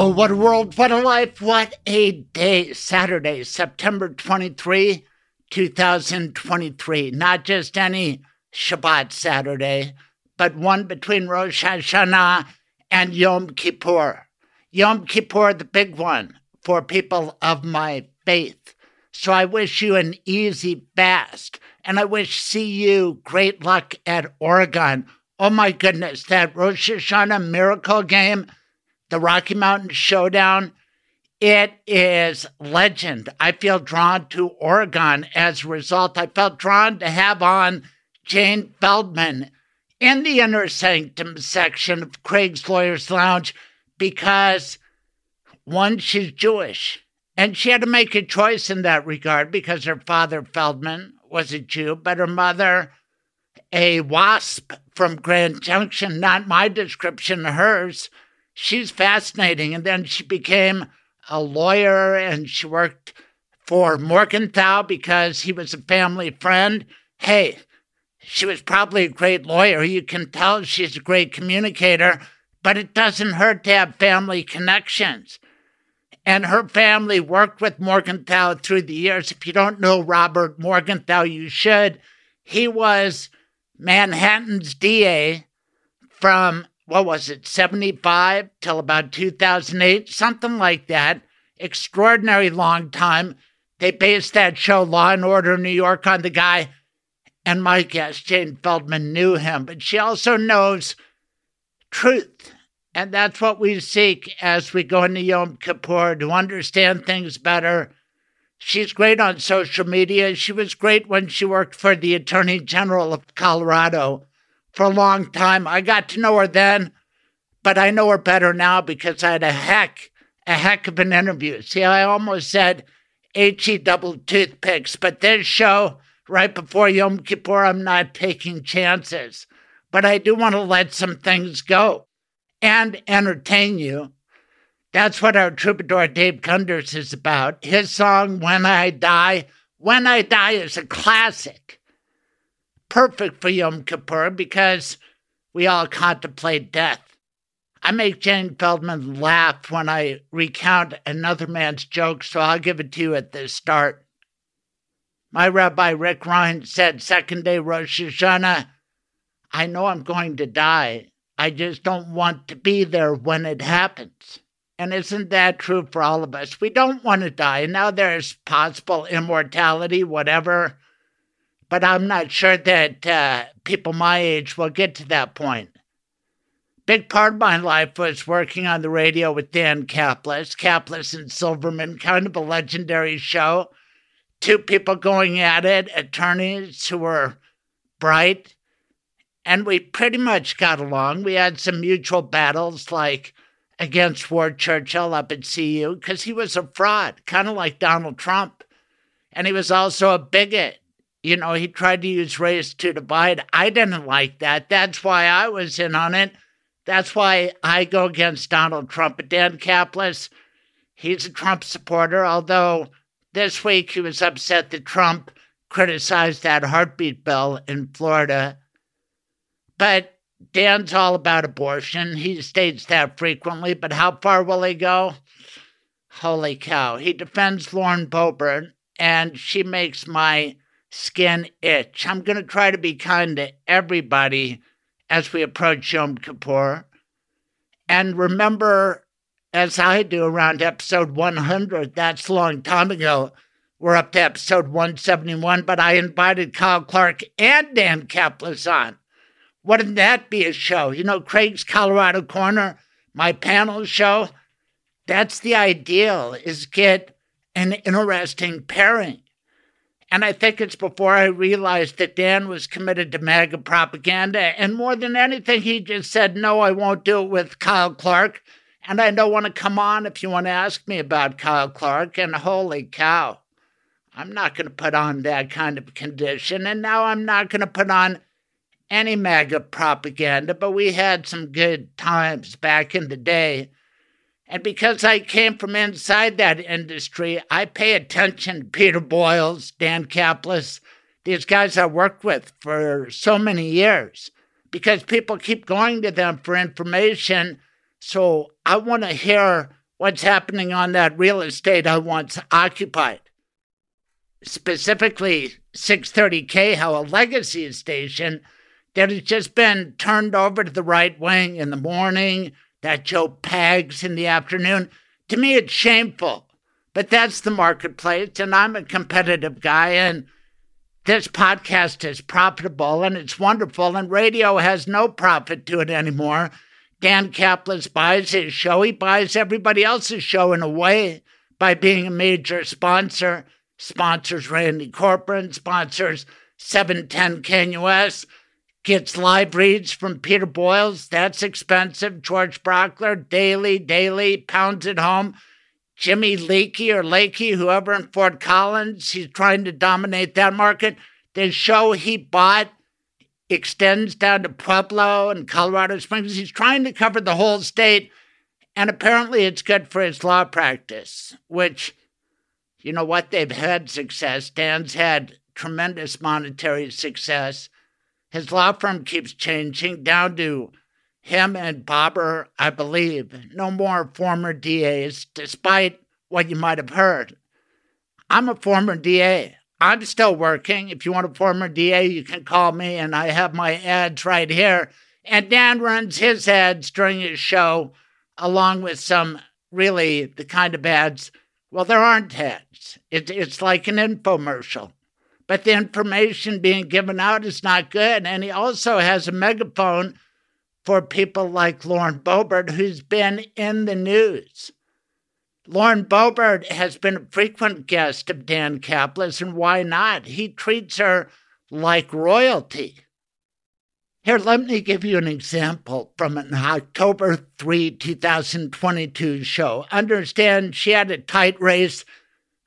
Oh, what a world, what a life, what a day. Saturday, September 23, 2023. Not just any Shabbat Saturday, but one between Rosh Hashanah and Yom Kippur. Yom Kippur, the big one for people of my faith. So I wish you an easy fast, and I wish CU great luck at Oregon. Oh my goodness, that Rosh Hashanah miracle game the Rocky Mountain Showdown. It is legend. I feel drawn to Oregon as a result. I felt drawn to have on Jane Feldman in the inner sanctum section of Craig's Lawyers Lounge because, one, she's Jewish. And she had to make a choice in that regard because her father, Feldman, was a Jew, but her mother, a wasp from Grand Junction, not my description, hers she's fascinating. And then she became a lawyer and she worked for Morgenthau because he was a family friend. Hey, she was probably a great lawyer. You can tell she's a great communicator, but it doesn't hurt to have family connections. And her family worked with Morgenthau through the years. If you don't know Robert Morgenthau, you should. He was Manhattan's DA from what was it, 75 till about 2008, something like that. Extraordinary long time. They based that show, Law and Order New York, on the guy. And my guess, Jane Feldman knew him, but she also knows truth. And that's what we seek as we go into Yom Kippur to understand things better. She's great on social media. She was great when she worked for the Attorney General of Colorado for a long time. I got to know her then, but I know her better now because I had a heck, a heck of an interview. See, I almost said HE double toothpicks, but this show, right before Yom Kippur, I'm not taking chances. But I do want to let some things go and entertain you. That's what our troubadour Dave Gunders is about. His song, When I Die, When I Die is a classic perfect for Yom Kippur because we all contemplate death. I make Jane Feldman laugh when I recount another man's joke, so I'll give it to you at the start. My Rabbi Rick Ryan said, second day Rosh Hashanah, I know I'm going to die. I just don't want to be there when it happens. And isn't that true for all of us? We don't want to die. And now there's possible immortality, whatever but I'm not sure that uh, people my age will get to that point. Big part of my life was working on the radio with Dan Caplis, Caplis and Silverman, kind of a legendary show. Two people going at it, attorneys who were bright, and we pretty much got along. We had some mutual battles, like against Ward Churchill up at CU, because he was a fraud, kind of like Donald Trump. And he was also a bigot you know, he tried to use race to divide. I didn't like that. That's why I was in on it. That's why I go against Donald Trump. But Dan Caplis, he's a Trump supporter, although this week he was upset that Trump criticized that heartbeat bill in Florida. But Dan's all about abortion. He states that frequently, but how far will he go? Holy cow. He defends Lauren Boebert, and she makes my skin itch. I'm going to try to be kind to everybody as we approach Yom Kippur. And remember, as I do around episode 100, that's a long time ago. We're up to episode 171, but I invited Kyle Clark and Dan Caplis on. Wouldn't that be a show? You know, Craig's Colorado Corner, my panel show. That's the ideal, is get an interesting pairing. And I think it's before I realized that Dan was committed to MAGA propaganda. And more than anything, he just said, no, I won't do it with Kyle Clark. And I don't want to come on if you want to ask me about Kyle Clark. And holy cow, I'm not going to put on that kind of condition. And now I'm not going to put on any MAGA propaganda, but we had some good times back in the day. And because I came from inside that industry, I pay attention to Peter Boyles, Dan Caplis, these guys I worked with for so many years, because people keep going to them for information. So I want to hear what's happening on that real estate I once occupied. Specifically, 630 KHOW a legacy station that has just been turned over to the right wing in the morning, that Joe Pags in the afternoon. To me, it's shameful, but that's the marketplace, and I'm a competitive guy, and this podcast is profitable and it's wonderful, and radio has no profit to it anymore. Dan Caplis buys his show, he buys everybody else's show in a way by being a major sponsor. Sponsors Randy Corporon, sponsors 710 KNUS, gets live reads from Peter Boyles. That's expensive. George Brauchler, daily, daily, pounds at home. Jimmy Leakey or Lakey, whoever in Fort Collins, he's trying to dominate that market. The show he bought extends down to Pueblo and Colorado Springs. He's trying to cover the whole state. And apparently it's good for his law practice, which, you know what, they've had success. Dan's had tremendous monetary success. His law firm keeps changing down to him and Bobber, I believe. No more former DAs, despite what you might have heard. I'm a former DA. I'm still working. If you want a former DA, you can call me, and I have my ads right here. And Dan runs his ads during his show, along with some really the kind of ads. Well, there aren't ads. It, it's like an infomercial but the information being given out is not good. And he also has a megaphone for people like Lauren Boebert, who's been in the news. Lauren Boebert has been a frequent guest of Dan Caplis, and why not? He treats her like royalty. Here, let me give you an example from an October 3, 2022 show. Understand she had a tight race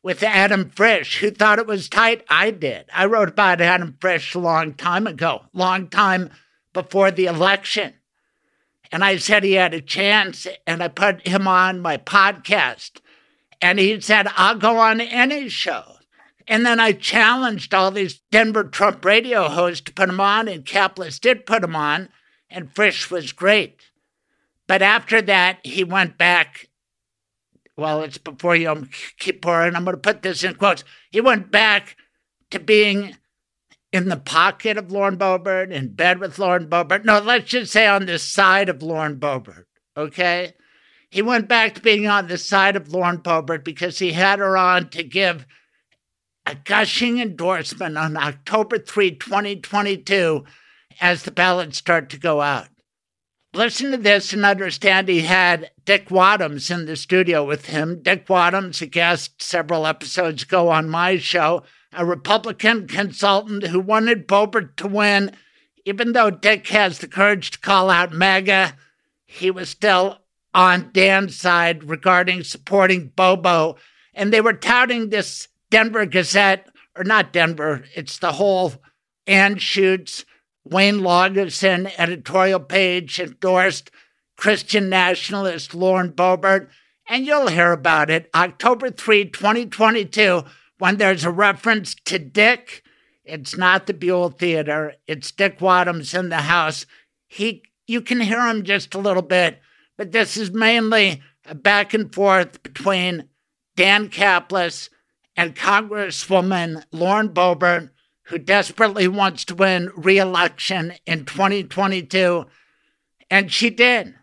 with Adam Frisch. Who thought it was tight? I did. I wrote about Adam Frisch a long time ago, long time before the election. And I said he had a chance, and I put him on my podcast. And he said, I'll go on any show. And then I challenged all these Denver Trump radio hosts to put him on, and Caplis did put him on, and Frisch was great. But after that, he went back well, it's before Yom um, Kippur, and I'm going to put this in quotes. He went back to being in the pocket of Lauren Boebert, in bed with Lauren Boebert. No, let's just say on the side of Lauren Boebert, okay? He went back to being on the side of Lauren Boebert because he had her on to give a gushing endorsement on October 3, 2022, as the ballots start to go out. Listen to this and understand he had Dick Wadhams in the studio with him. Dick Wadhams, a guest several episodes ago on my show, a Republican consultant who wanted Boebert to win. Even though Dick has the courage to call out MAGA, he was still on Dan's side regarding supporting Bobo. And they were touting this Denver Gazette, or not Denver, it's the whole Anschutz Wayne Laugesen editorial page endorsed Christian nationalist Lauren Boebert, and you'll hear about it October 3, 2022, when there's a reference to Dick. It's not the Buell Theater, it's Dick Wadhams in the house. He, you can hear him just a little bit, but this is mainly a back and forth between Dan Caplis and Congresswoman Lauren Boebert who desperately wants to win re election in 2022. And she did.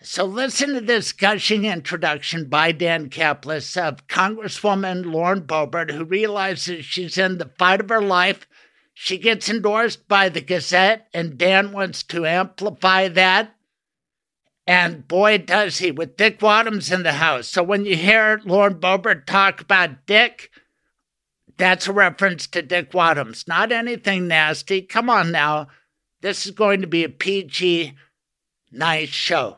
So listen to this gushing introduction by Dan Caplis of Congresswoman Lauren Boebert, who realizes she's in the fight of her life. She gets endorsed by the Gazette, and Dan wants to amplify that. And boy, does he, with Dick Wadhams in the house. So when you hear Lauren Boebert talk about Dick, that's a reference to Dick Wadhams, not anything nasty. Come on now. This is going to be a PG, nice show.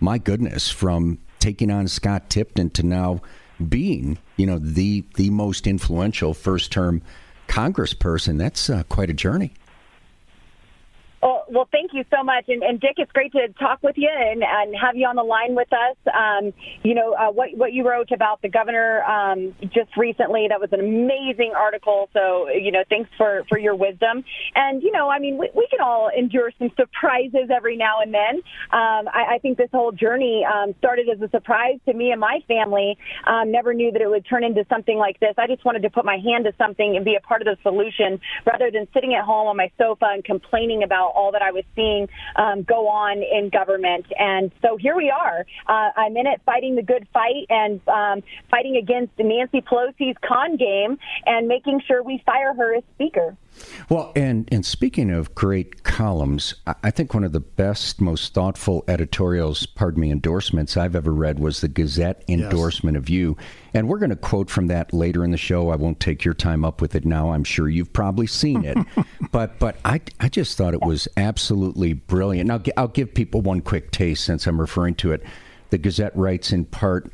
my goodness, from taking on Scott Tipton to now being, you know, the the most influential first term congressperson. That's uh, quite a journey. Well, thank you so much. And, and, Dick, it's great to talk with you and, and have you on the line with us. Um, you know, uh, what, what you wrote about the governor um, just recently, that was an amazing article. So, you know, thanks for, for your wisdom. And, you know, I mean, we, we can all endure some surprises every now and then. Um, I, I think this whole journey um, started as a surprise to me and my family. Um, never knew that it would turn into something like this. I just wanted to put my hand to something and be a part of the solution rather than sitting at home on my sofa and complaining about all that I was seeing um, go on in government. And so here we are. Uh, I'm in it fighting the good fight and um, fighting against Nancy Pelosi's con game and making sure we fire her as Speaker. Well, and, and speaking of great columns, I think one of the best, most thoughtful editorials, pardon me, endorsements I've ever read was the Gazette endorsement yes. of you. And we're going to quote from that later in the show. I won't take your time up with it now. I'm sure you've probably seen it. but but I, I just thought it was absolutely brilliant. Now, I'll give people one quick taste since I'm referring to it. The Gazette writes in part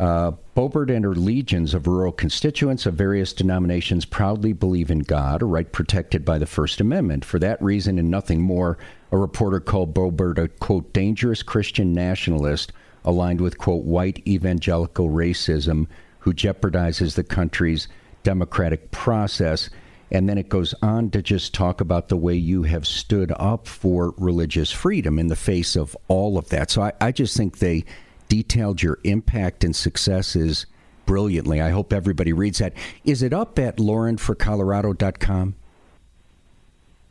uh, Boebert and her legions of rural constituents of various denominations proudly believe in God, a right protected by the First Amendment. For that reason and nothing more, a reporter called Boebert a, quote, dangerous Christian nationalist aligned with, quote, white evangelical racism who jeopardizes the country's democratic process. And then it goes on to just talk about the way you have stood up for religious freedom in the face of all of that. So I, I just think they detailed your impact and successes brilliantly. I hope everybody reads that. Is it up at laurenforcolorado.com?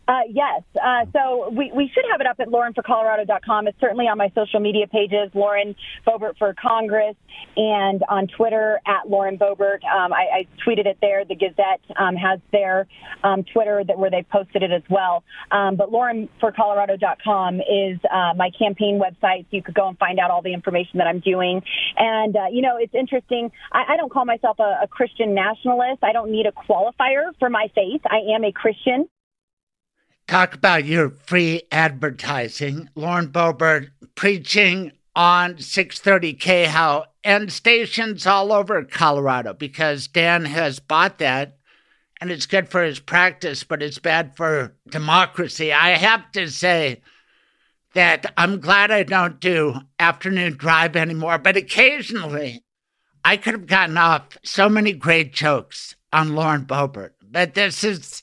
Uh, yes. Uh, so we, we should have it up at laurenforcolorado.com. It's certainly on my social media pages, Lauren Boebert for Congress, and on Twitter at Lauren Boebert. Um, I, I, tweeted it there. The Gazette um, has their um, Twitter that where they posted it as well. Um, but laurenforcolorado.com is uh, my campaign website. So you could go and find out all the information that I'm doing. And, uh, you know, it's interesting. I, I don't call myself a, a Christian nationalist. I don't need a qualifier for my faith. I am a Christian. Talk about your free advertising. Lauren Boebert preaching on 630 KHOW and stations all over Colorado because Dan has bought that and it's good for his practice, but it's bad for democracy. I have to say that I'm glad I don't do afternoon drive anymore, but occasionally I could have gotten off so many great jokes on Lauren Boebert. But this is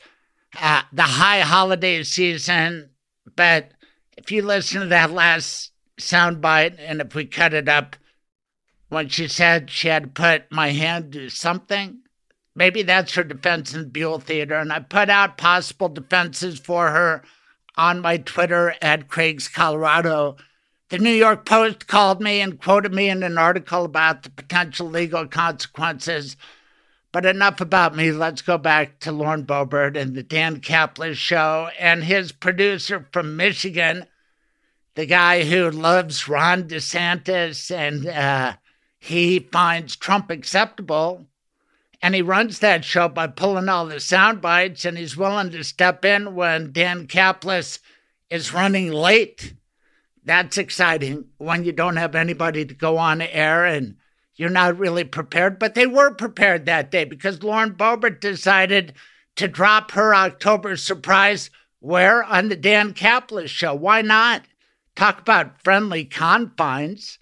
uh, the high holiday season. But if you listen to that last soundbite, and if we cut it up, when she said she had put my hand to something, maybe that's her defense in the Buell Theater. And I put out possible defenses for her on my Twitter at Craig's Colorado. The New York Post called me and quoted me in an article about the potential legal consequences but enough about me. Let's go back to Lauren Boebert and the Dan Caplis show and his producer from Michigan, the guy who loves Ron DeSantis and uh, he finds Trump acceptable. And he runs that show by pulling all the sound bites, and he's willing to step in when Dan Caplis is running late. That's exciting when you don't have anybody to go on air and you're not really prepared, but they were prepared that day because Lauren Boebert decided to drop her October surprise where on the Dan Caplis show. Why not? Talk about friendly confines.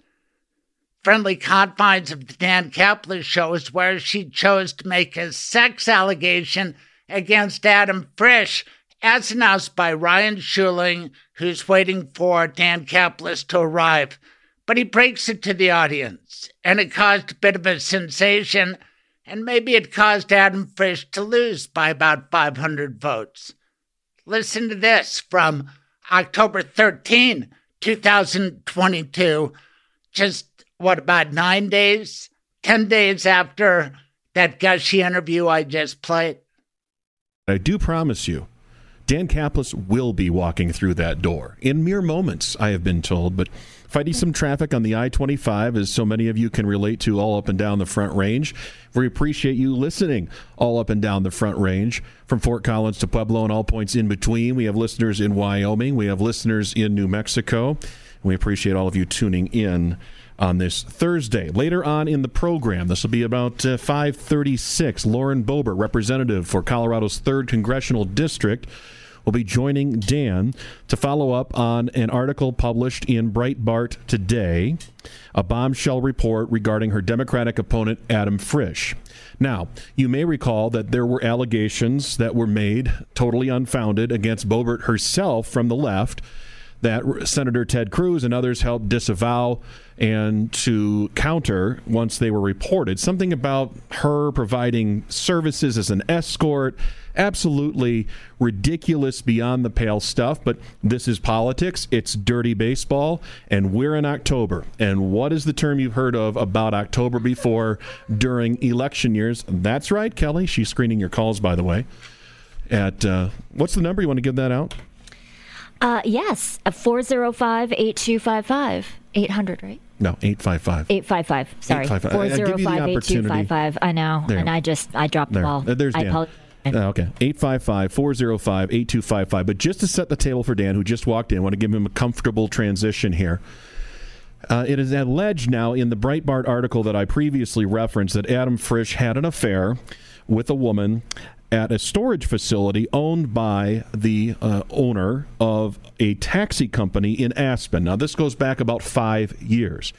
Friendly confines of the Dan Caplis show is where she chose to make a sex allegation against Adam Frisch, as announced by Ryan Schuiling, who's waiting for Dan Caplis to arrive but he breaks it to the audience, and it caused a bit of a sensation, and maybe it caused Adam Frisch to lose by about 500 votes. Listen to this from October 13, 2022, just what, about nine days, 10 days after that gushy interview I just played. I do promise you, Dan Caplis will be walking through that door in mere moments, I have been told, but fighting some traffic on the I 25, as so many of you can relate to all up and down the Front Range. We appreciate you listening all up and down the Front Range from Fort Collins to Pueblo and all points in between. We have listeners in Wyoming, we have listeners in New Mexico. We appreciate all of you tuning in on this Thursday. Later on in the program, this will be about uh, 5:36. Lauren Boebert, representative for Colorado's third congressional district, will be joining Dan to follow up on an article published in Breitbart today, a bombshell report regarding her Democratic opponent Adam Frisch. Now, you may recall that there were allegations that were made, totally unfounded, against Boebert herself from the left that Senator Ted Cruz and others helped disavow and to counter once they were reported. Something about her providing services as an escort, absolutely ridiculous, beyond the pale stuff. But this is politics, it's dirty baseball, and we're in October. And what is the term you've heard of about October before during election years? That's right, Kelly. She's screening your calls, by the way. At uh, what's the number? You want to give that out? Uh, yes, 405 8255. 800, right? No, 855. 855. Sorry. 405 8255. I know. There. And I just, I dropped there. the ball. There's Dan. I apologize. Uh, okay. 855 405 8255. But just to set the table for Dan, who just walked in, I want to give him a comfortable transition here. Uh, it is alleged now in the Breitbart article that I previously referenced that Adam Frisch had an affair with a woman at a storage facility owned by the uh, owner of a taxi company in Aspen. Now, this goes back about five years.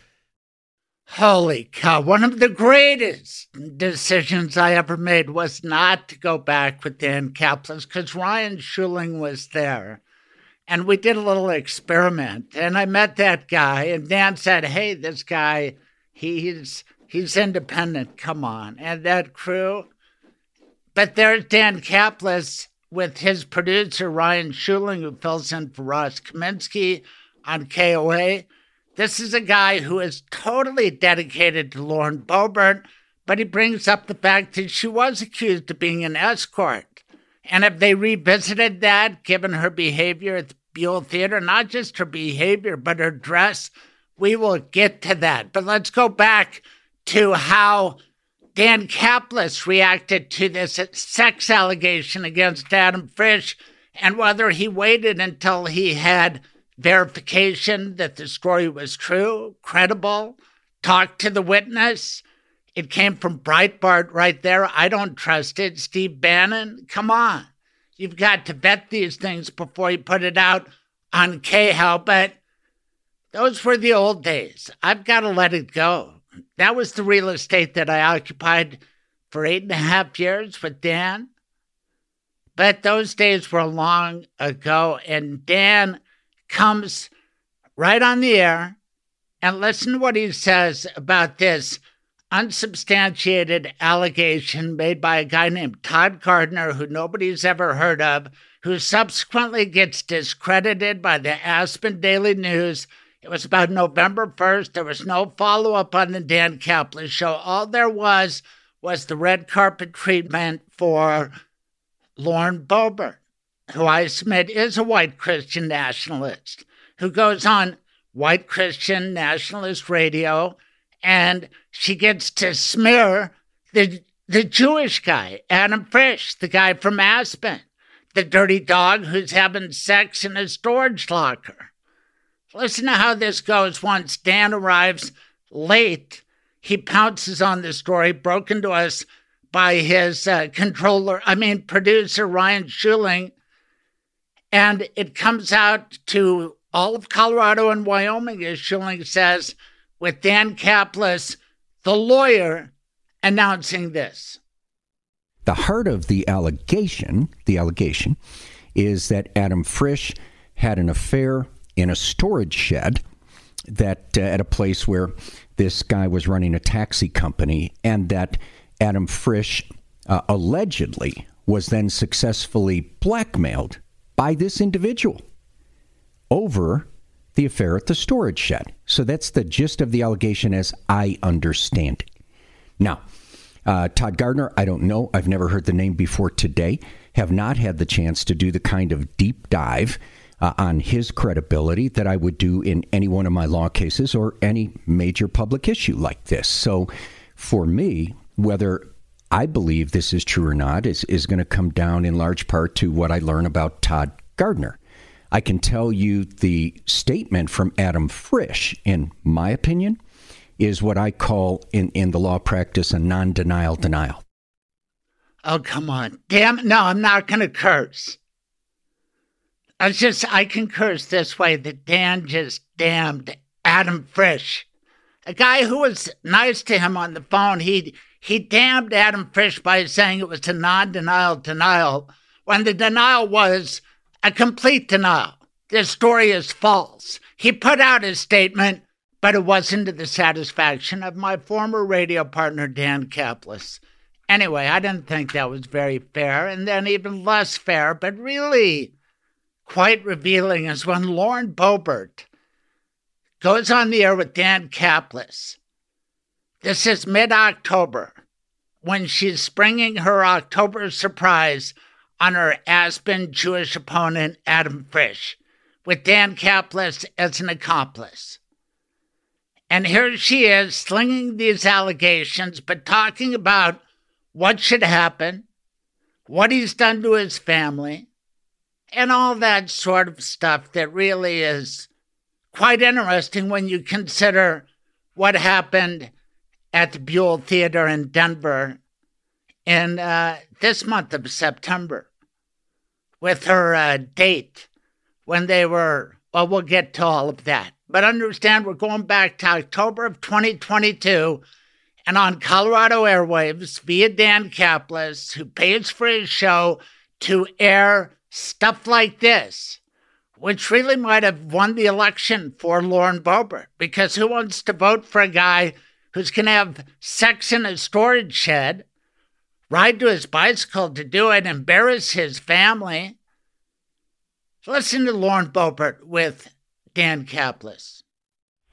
Holy cow. One of the greatest decisions I ever made was not to go back with Dan Caplis because Ryan Schuiling was there. And we did a little experiment. And I met that guy, and Dan said, Hey, this guy, he's he's independent. Come on. And that crew, but there's Dan Caplis with his producer, Ryan Schuiling, who fills in for Ross Kaminsky on KOA. This is a guy who is totally dedicated to Lauren Boebert, but he brings up the fact that she was accused of being an escort. And if they revisited that, given her behavior at the Buell Theater, not just her behavior, but her dress, we will get to that. But let's go back to how Dan Caplis reacted to this sex allegation against Adam Frisch and whether he waited until he had verification that the story was true, credible, talked to the witness. It came from Breitbart right there. I don't trust it. Steve Bannon, come on. You've got to vet these things before you put it out on KHOW. But those were the old days. I've got to let it go. That was the real estate that I occupied for eight and a half years with Dan. But those days were long ago, and Dan comes right on the air and listen to what he says about this unsubstantiated allegation made by a guy named Todd Gardner, who nobody's ever heard of, who subsequently gets discredited by the Aspen Daily News it was about November 1st. There was no follow up on the Dan Caplis show. All there was was the red carpet treatment for Lauren Boebert, who I submit is a white Christian nationalist, who goes on white Christian nationalist radio and she gets to smear the, the Jewish guy, Adam Frisch, the guy from Aspen, the dirty dog who's having sex in a storage locker. Listen to how this goes once Dan arrives late. He pounces on the story broken to us by his uh, controller, I mean, producer Ryan Schuiling. And it comes out to all of Colorado and Wyoming, as Schuiling says, with Dan Caplis, the lawyer, announcing this. The heart of the allegation, the allegation, is that Adam Frisch had an affair in a storage shed that uh, at a place where this guy was running a taxi company, and that Adam Frisch uh, allegedly was then successfully blackmailed by this individual over the affair at the storage shed. So that's the gist of the allegation as I understand it. Now, uh, Todd Gardner, I don't know. I've never heard the name before today. Have not had the chance to do the kind of deep dive uh, on his credibility that I would do in any one of my law cases or any major public issue like this. So for me, whether I believe this is true or not is, is going to come down in large part to what I learn about Todd Gardner. I can tell you the statement from Adam Frisch, in my opinion, is what I call in, in the law practice a non denial denial. Oh, come on. Damn, no, I'm not going to curse. I just, I can curse this way that Dan just damned Adam Frisch. A guy who was nice to him on the phone, he, he damned Adam Frisch by saying it was a non denial denial when the denial was a complete denial. This story is false. He put out his statement, but it wasn't to the satisfaction of my former radio partner, Dan Caplis. Anyway, I didn't think that was very fair, and then even less fair, but really quite revealing is when Lauren Boebert goes on the air with Dan Caplis. This is mid October when she's springing her October surprise on her Aspen Jewish opponent, Adam Frisch, with Dan Caplis as an accomplice. And here she is slinging these allegations, but talking about what should happen, what he's done to his family, and all that sort of stuff that really is quite interesting when you consider what happened at the Buell Theater in Denver in uh, this month of September with her uh, date when they were, well, we'll get to all of that. But understand we're going back to October of 2022 and on Colorado airwaves via Dan Caplis, who pays for his show to air stuff like this, which really might have won the election for Lauren Boebert. Because who wants to vote for a guy who's going to have sex in a storage shed, ride to his bicycle to do it, embarrass his family? Listen to Lauren Boebert with Dan Caplis.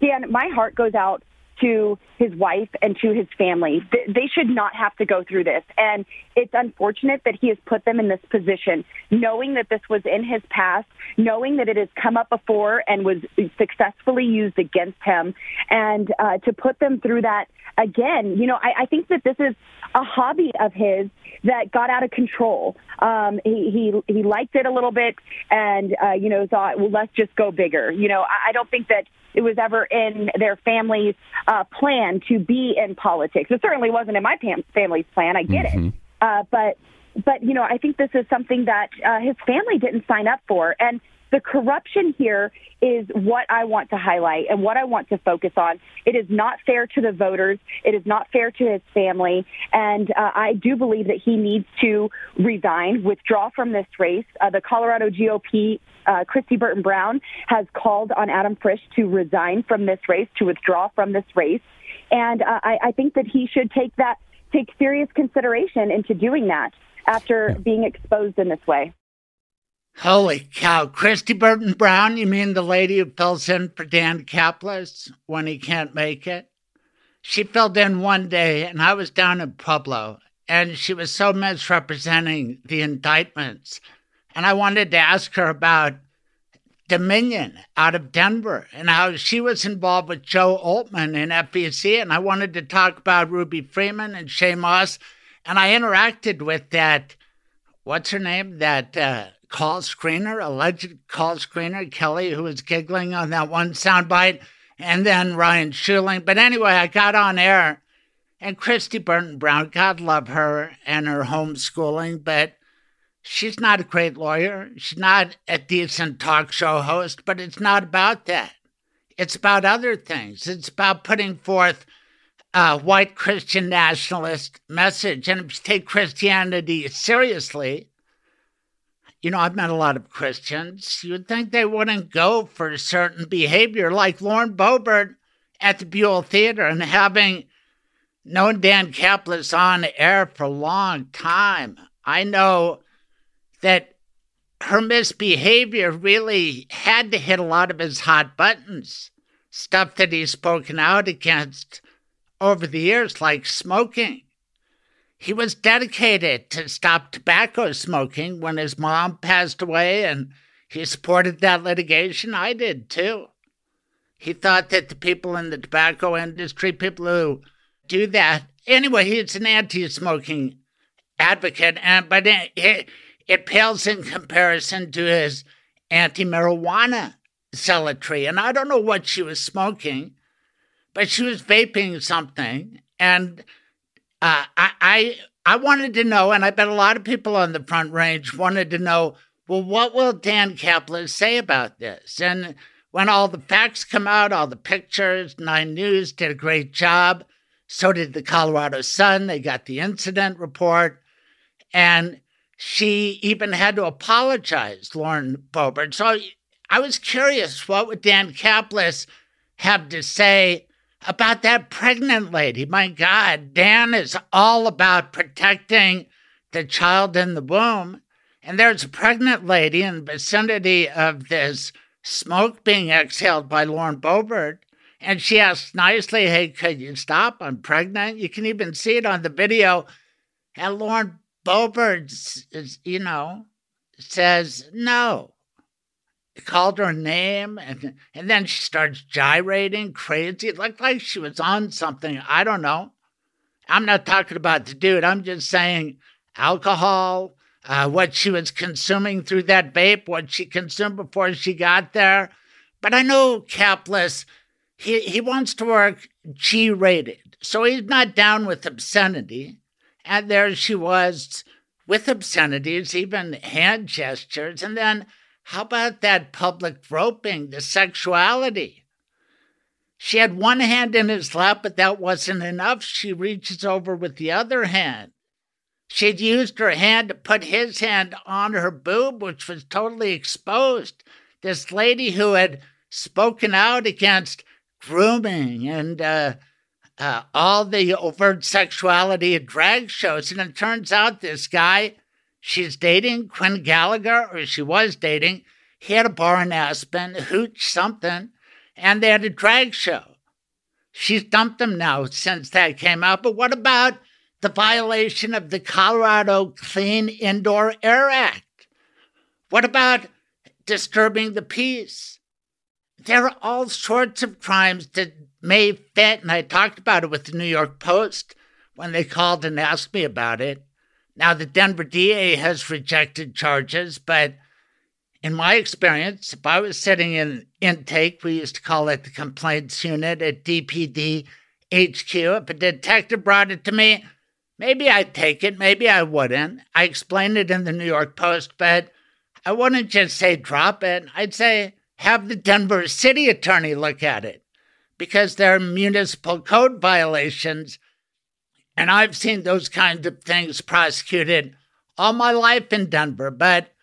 Dan, my heart goes out to his wife and to his family. They should not have to go through this. And it's unfortunate that he has put them in this position, knowing that this was in his past, knowing that it has come up before and was successfully used against him, and uh, to put them through that again. You know, I, I think that this is a hobby of his that got out of control. Um, he, he he liked it a little bit, and uh, you know thought, well, let's just go bigger. You know, I, I don't think that it was ever in their family's uh, plan to be in politics. It certainly wasn't in my family's plan. I get mm-hmm. it, uh, but but you know, I think this is something that uh, his family didn't sign up for, and the corruption here is what I want to highlight and what I want to focus on. It is not fair to the voters. It is not fair to his family. And uh, I do believe that he needs to resign, withdraw from this race. Uh, the Colorado GOP, uh, Kristi Burton Brown, has called on Adam Frisch to resign from this race, to withdraw from this race. And uh, I, I think that he should take that, take serious consideration into doing that after being exposed in this way. Holy cow. Kristi Burton Brown, you mean the lady who fills in for Dan Caplis when he can't make it? She filled in one day, and I was down in Pueblo, and she was so misrepresenting the indictments. And I wanted to ask her about Dominion out of Denver and how she was involved with Joe Oltmann in FEC. And I wanted to talk about Ruby Freeman and Shaye Moss. And I interacted with that, what's her name? That uh, call screener, alleged call screener, Kelly, who was giggling on that one soundbite, and then Ryan Schuiling. But anyway, I got on air, and Kristi Burton Brown, God love her and her homeschooling, but she's not a great lawyer. She's not a decent talk show host, but it's not about that. It's about other things. It's about putting forth a white Christian nationalist message. And if you take Christianity seriously, you know, I've met a lot of Christians. You'd think they wouldn't go for certain behavior, like Lauren Boebert at the Buell Theater and having known Dan Caplis on air for a long time. I know that her misbehavior really had to hit a lot of his hot buttons, stuff that he's spoken out against over the years, like smoking. He was dedicated to stop tobacco smoking when his mom passed away, and he supported that litigation. I did too. He thought that the people in the tobacco industry, people who do that, anyway, he's an anti smoking advocate, and, but it, it, it pales in comparison to his anti marijuana zealotry. And I don't know what she was smoking, but she was vaping something. And uh, I, I, I wanted to know, and I bet a lot of people on the Front Range wanted to know well, what will Dan Caplis say about this? And when all the facts come out, all the pictures, Nine News did a great job. So did the Colorado Sun. They got the incident report. And she even had to apologize, Lauren Boebert. So I was curious what would Dan Caplis have to say about that pregnant lady? My God, Dan is all about protecting the child in the womb. And there's a pregnant lady in the vicinity of this smoke being exhaled by Lauren Boebert. And she asks nicely, Hey, could you stop? I'm pregnant. You can even see it on the video. And Lauren Boebert, you know, says no. Called her name, and, and then she starts gyrating crazy. It looked like she was on something. I don't know. I'm not talking about the dude. I'm just saying alcohol, uh, what she was consuming through that vape, what she consumed before she got there. But I know Caplis, he, he wants to work G rated. So he's not down with obscenity. And there she was with obscenities, even hand gestures. And then how about that public groping, the sexuality? She had one hand in his lap, but that wasn't enough. She reaches over with the other hand. She'd used her hand to put his hand on her boob, which was totally exposed. This lady who had spoken out against grooming and uh, uh, all the overt sexuality at drag shows. And it turns out this guy she's dating, Quinn Gallagher, or she was dating, he had a bar in Aspen, hooch something, and they had a drag show. She's dumped him now since that came out. But what about the violation of the Colorado Clean Indoor Air Act? What about disturbing the peace? There are all sorts of crimes that may fit, and I talked about it with the New York Post when they called and asked me about it. Now, the Denver DA has rejected charges, but in my experience, if I was sitting in intake, we used to call it the complaints unit at DPD HQ, if a detective brought it to me, Maybe I'd take it, maybe I wouldn't. I explained it in the New York Post, but I wouldn't just say drop it. I'd say have the Denver city attorney look at it because there are municipal code violations. And I've seen those kinds of things prosecuted all my life in Denver, but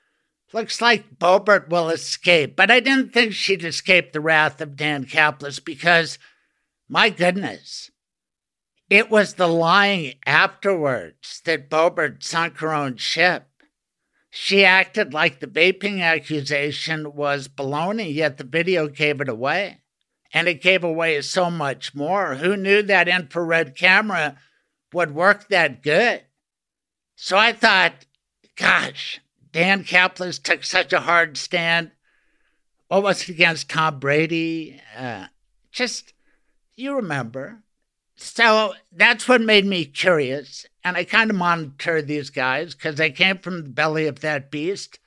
looks like Boebert will escape. But I didn't think she'd escape the wrath of Dan Caplis because, my goodness, it was the lying afterwards that Boebert sunk her own ship. She acted like the vaping accusation was baloney, yet the video gave it away. And it gave away so much more. Who knew that infrared camera would work that good? So I thought, gosh, Dan Caplis took such a hard stand. What was it against Tom Brady? Uh, just, you remember. So that's what made me curious. And I kind of monitor these guys because they came from the belly of that beast.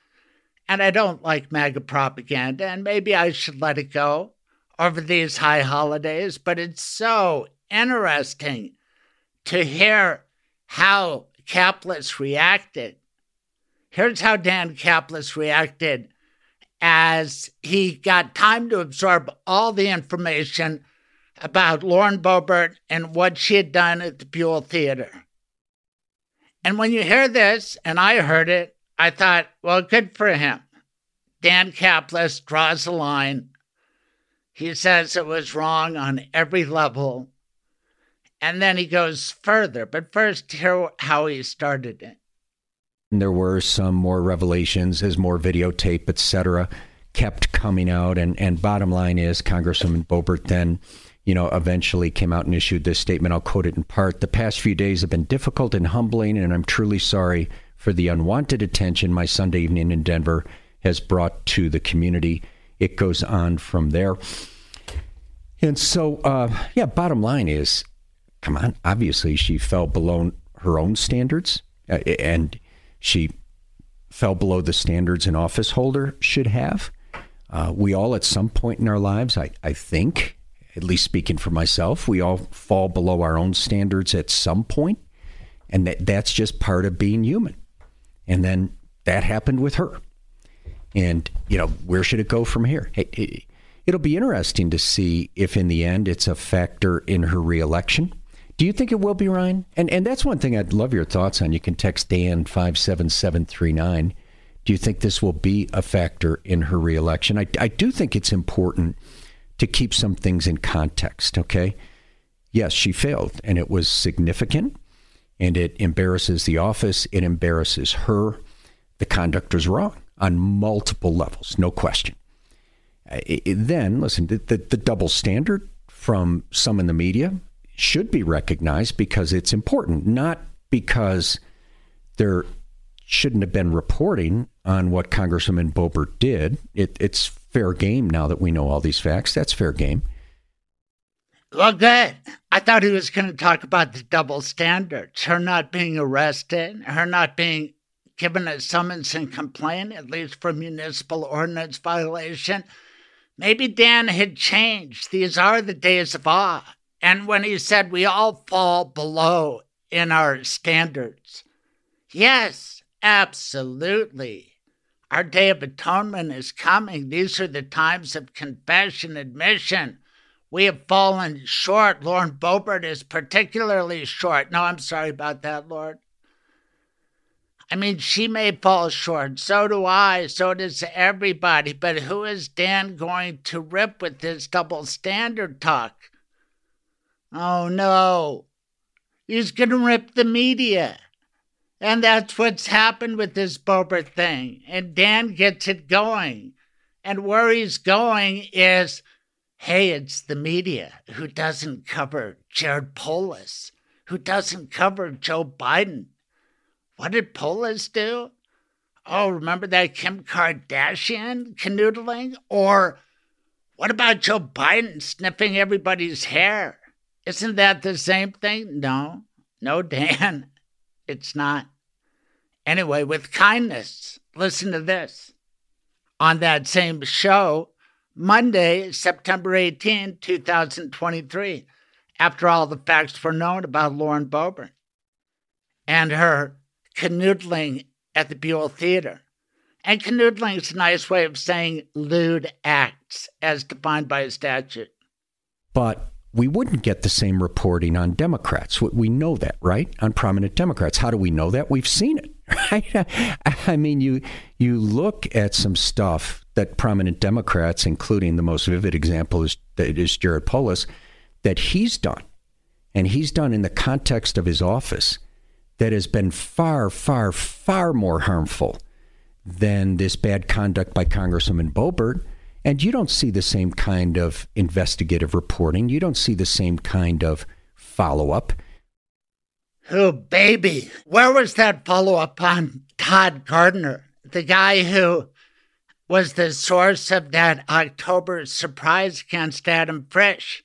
And I don't like MAGA propaganda. And maybe I should let it go over these high holidays. But it's so interesting to hear how Caplis reacted. Here's how Dan Caplis reacted as he got time to absorb all the information about Lauren Boebert and what she had done at the Buell Theater. And when you hear this, and I heard it, I thought, well, good for him. Dan Caplis draws a line. He says it was wrong on every level. And then he goes further. But first, hear how he started it. There were some more revelations as more videotape, etc., kept coming out. And, and bottom line is, Congresswoman Boebert then you know, eventually came out and issued this statement. I'll quote it in part. The past few days have been difficult and humbling, and I'm truly sorry for the unwanted attention my Sunday evening in Denver has brought to the community. It goes on from there. And so, uh, yeah, bottom line is come on, obviously she fell below her own standards, uh, and she fell below the standards an office holder should have. Uh, we all, at some point in our lives, I, I think, at least speaking for myself, we all fall below our own standards at some point, and that, that's just part of being human. And then that happened with her. And, you know, where should it go from here? Hey, it'll be interesting to see if in the end it's a factor in her reelection. Do you think it will be, Ryan? And and that's one thing I'd love your thoughts on. You can text Dan five seven seven three nine. Do you think this will be a factor in her reelection? I, I do think it's important to keep some things in context, okay? Yes, she failed, and it was significant, and it embarrasses the office, it embarrasses her. The conduct was wrong on multiple levels, no question. It, it, then, listen, the, the, the double standard from some in the media should be recognized because it's important, not because there shouldn't have been reporting on what Congresswoman Boebert did. It, it's fair game now that we know all these facts. That's fair game. Well, good. I thought he was going to talk about the double standards her not being arrested, her not being given a summons and complaint, at least for municipal ordinance violation. Maybe Dan had changed. These are the days of awe. And when he said we all fall below in our standards, yes, absolutely. Our day of atonement is coming. These are the times of confession, admission. We have fallen short. Lauren Boebert is particularly short. No, I'm sorry about that, Lord. I mean, she may fall short. So do I. So does everybody. But who is Dan going to rip with this double standard talk? Oh no. He's going to rip the media. And that's what's happened with this Boebert thing. And Dan gets it going. And where he's going is hey, it's the media who doesn't cover Jared Polis, who doesn't cover Joe Biden. What did Polis do? Oh, remember that Kim Kardashian canoodling? Or what about Joe Biden sniffing everybody's hair? Isn't that the same thing? No, no, Dan, it's not. Anyway, with kindness, listen to this. On that same show, Monday, September 18, 2023, after all the facts were known about Lauren Boebert and her canoodling at the Buell Theater. And canoodling is a nice way of saying lewd acts as defined by a statute. But we wouldn't get the same reporting on Democrats. We know that, right? On prominent Democrats. How do we know that? We've seen it. Right? I mean, you you look at some stuff that prominent Democrats, including the most vivid example is is Jared Polis, that he's done, and he's done in the context of his office, that has been far, far, far more harmful than this bad conduct by Congresswoman Boebert and you don't see the same kind of investigative reporting. You don't see the same kind of follow up. Oh, baby. Where was that follow up on Todd Gardner, the guy who was the source of that October surprise against Adam Frisch?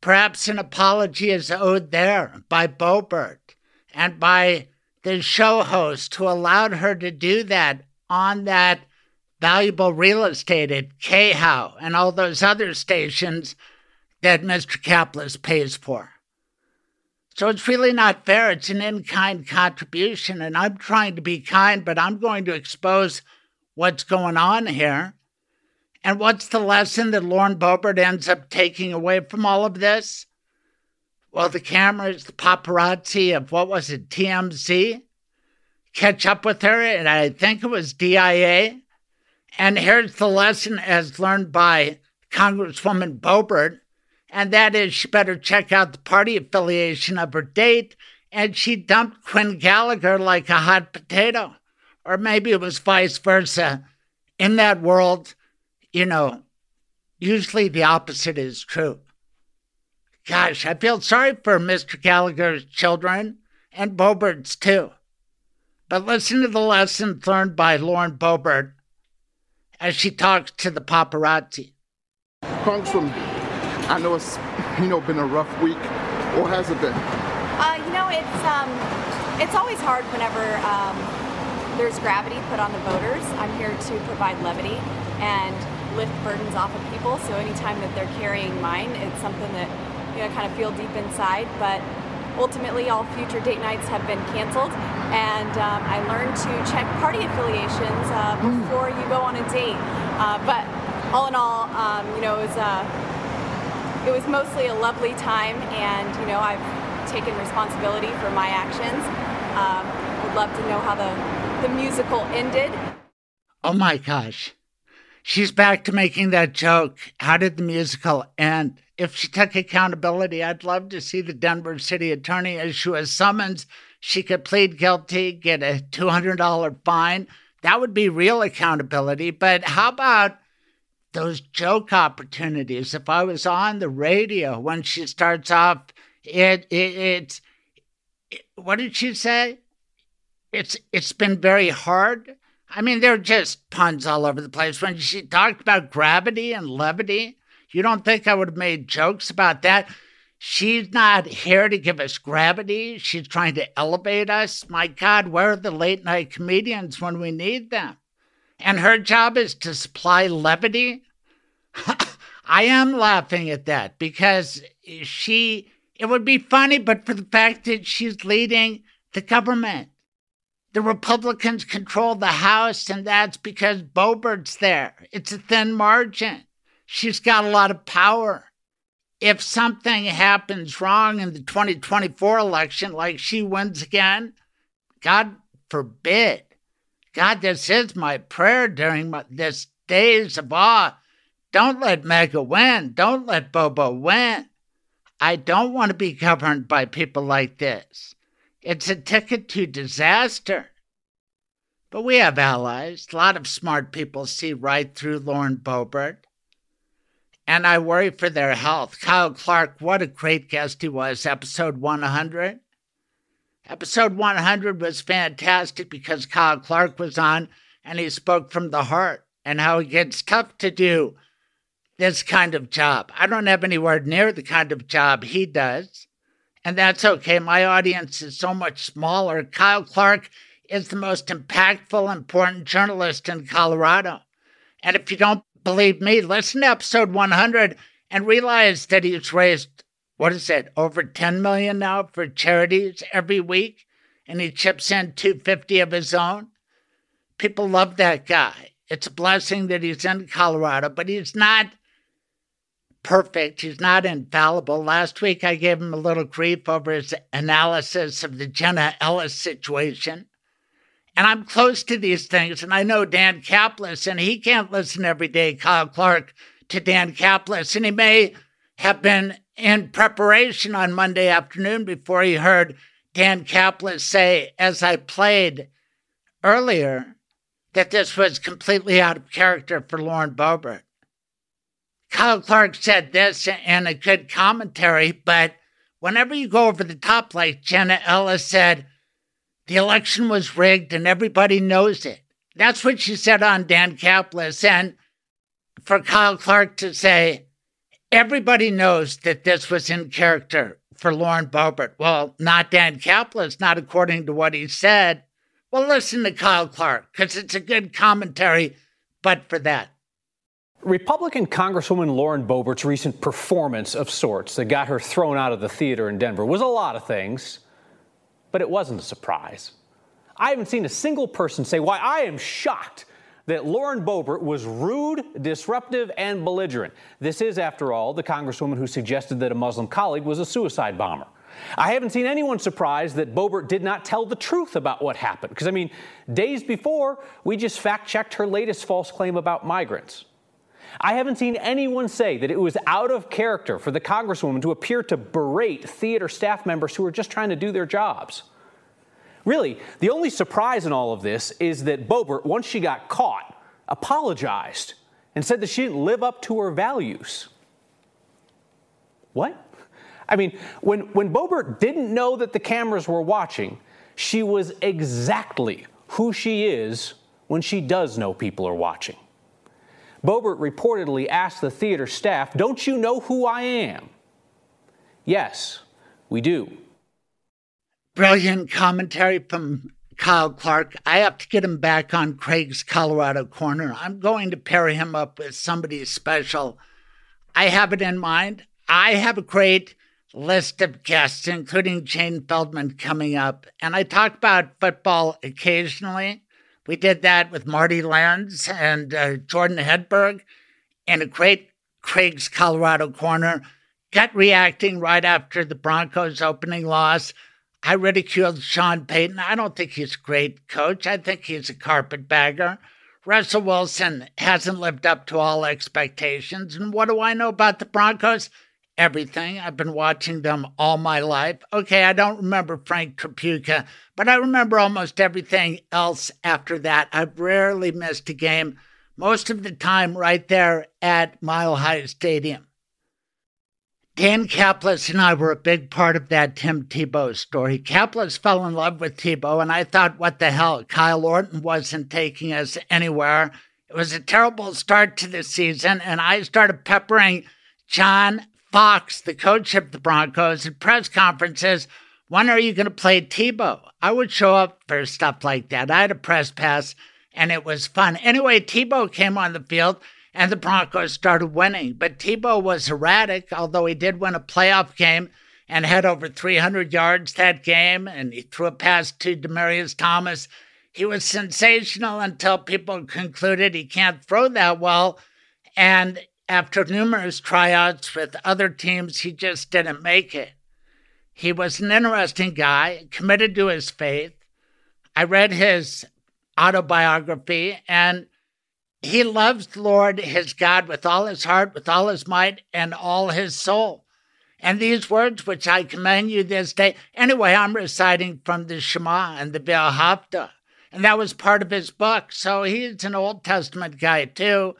Perhaps an apology is owed there by Boebert and by the show host who allowed her to do that on that valuable real estate at KHOW and all those other stations that Mr. Caplis pays for. So it's really not fair. It's an in kind contribution. And I'm trying to be kind, but I'm going to expose what's going on here. And what's the lesson that Lauren Boebert ends up taking away from all of this? Well, the cameras, the paparazzi of what was it, TMZ, catch up with her, and I think it was DIA and here's the lesson as learned by Congresswoman Boebert, and that is she better check out the party affiliation of her date. And she dumped Quinn Gallagher like a hot potato. Or maybe it was vice versa. In that world, you know, usually the opposite is true. Gosh, I feel sorry for Mr. Gallagher's children and Boebert's too. But listen to the lessons learned by Lauren Boebert as she talks to the paparazzi. Congresswoman, I know it's you know been a rough week. Or has it been? Uh, you know, it's um, it's always hard whenever um, there's gravity put on the voters. I'm here to provide levity, and lift burdens off of people. So anytime that they're carrying mine, it's something that you know kind of feel deep inside. But ultimately, all future date nights have been canceled, and um, I learned to check party affiliations uh, hmm. before you go on a date. Uh, but all in all, um, you know, it was uh, it was mostly a lovely time, and you know, I've taken responsibility for my actions. Um, would love to know how the the musical ended. Oh my gosh. She's back to making that joke. How did the musical end? If she took accountability, I'd love to see the Denver city attorney issue a summons. She could plead guilty, get a $200 fine. That would be real accountability. But how about those joke opportunities? If I was on the radio when she starts off, it, it it's it, what did she say? It's it's been very hard I mean, there are just puns all over the place. When she talked about gravity and levity, you don't think I would have made jokes about that? She's not here to give us gravity. She's trying to elevate us. My God, where are the late night comedians when we need them? And her job is to supply levity. I am laughing at that because she, it would be funny, but for the fact that she's leading the government. The Republicans control the House, and that's because Boebert's there. It's a thin margin. She's got a lot of power. If something happens wrong in the 2024 election, like she wins again, God forbid. God, this is my prayer during my, this days of awe. Don't let MAGA win. Don't let Bobo win. I don't want to be governed by people like this. It's a ticket to disaster. But we have allies. A lot of smart people see right through Lauren Boebert. And I worry for their health. Kyle Clark, what a great guest he was, episode 100. Episode 100 was fantastic because Kyle Clark was on and he spoke from the heart and how it gets tough to do this kind of job. I don't have anywhere near the kind of job he does. And that's okay. My audience is so much smaller. Kyle Clark is the most impactful, important journalist in Colorado. And if you don't believe me, listen to episode 100 and realize that he's raised, what is it, over 10 million now for charities every week. And he chips in 250 of his own. People love that guy. It's a blessing that he's in Colorado, but he's not perfect. He's not infallible. Last week, I gave him a little grief over his analysis of the Jenna Ellis situation. And I'm close to these things, and I know Dan Caplis, and he can't listen every day, Kyle Clark, to Dan Caplis. And he may have been in preparation on Monday afternoon before he heard Dan Caplis say, as I played earlier, that this was completely out of character for Lauren Boebert. Kyle Clark said this in a good commentary, but whenever you go over the top, like Jenna Ellis said, the election was rigged and everybody knows it. That's what she said on Dan Caplis. And for Kyle Clark to say, everybody knows that this was in character for Lauren Boebert. Well, not Dan Caplis, not according to what he said. Well, listen to Kyle Clark because it's a good commentary, but for that. Republican Congresswoman Lauren Boebert's recent performance of sorts that got her thrown out of the theater in Denver was a lot of things, but it wasn't a surprise. I haven't seen a single person say why I am shocked that Lauren Boebert was rude, disruptive, and belligerent. This is, after all, the Congresswoman who suggested that a Muslim colleague was a suicide bomber. I haven't seen anyone surprised that Boebert did not tell the truth about what happened. Because, I mean, days before, we just fact checked her latest false claim about migrants. I haven't seen anyone say that it was out of character for the Congresswoman to appear to berate theater staff members who are just trying to do their jobs. Really, the only surprise in all of this is that Boebert, once she got caught, apologized and said that she didn't live up to her values. What? I mean, when, when Boebert didn't know that the cameras were watching, she was exactly who she is when she does know people are watching. Boebert reportedly asked the theater staff, Don't you know who I am? Yes, we do. Brilliant commentary from Kyle Clark. I have to get him back on Craig's Colorado Corner. I'm going to pair him up with somebody special. I have it in mind. I have a great list of guests, including Jane Feldman, coming up. And I talk about football occasionally. We did that with Marty Lenz and uh, Jordan Hedberg in a great Craig's Colorado Corner. Gut reacting right after the Broncos' opening loss. I ridiculed Sean Payton. I don't think he's a great coach. I think he's a carpetbagger. Russell Wilson hasn't lived up to all expectations. And what do I know about the Broncos? Everything. I've been watching them all my life. Okay, I don't remember Frank Tripucka, but I remember almost everything else after that. I've rarely missed a game, most of the time right there at Mile High Stadium. Dan Caplis and I were a big part of that Tim Tebow story. Caplis fell in love with Tebow, and I thought, what the hell? Kyle Orton wasn't taking us anywhere. It was a terrible start to the season, and I started peppering John Fox, the coach of the Broncos, at press conferences. When are you going to play Tebow? I would show up for stuff like that. I had a press pass, and it was fun. Anyway, Tebow came on the field and the Broncos started winning. But Tebow was erratic, although he did win a playoff game and had over 300 yards that game, and he threw a pass to Demaryius Thomas. He was sensational until people concluded he can't throw that well. And after numerous tryouts with other teams, he just didn't make it. He was an interesting guy, committed to his faith. I read his autobiography, and he loves Lord his God with all his heart, with all his might, and all his soul. And these words which I command you this day. Anyway, I'm reciting from the Shema and the V'ahavta. And that was part of his book. So he's an Old Testament guy too.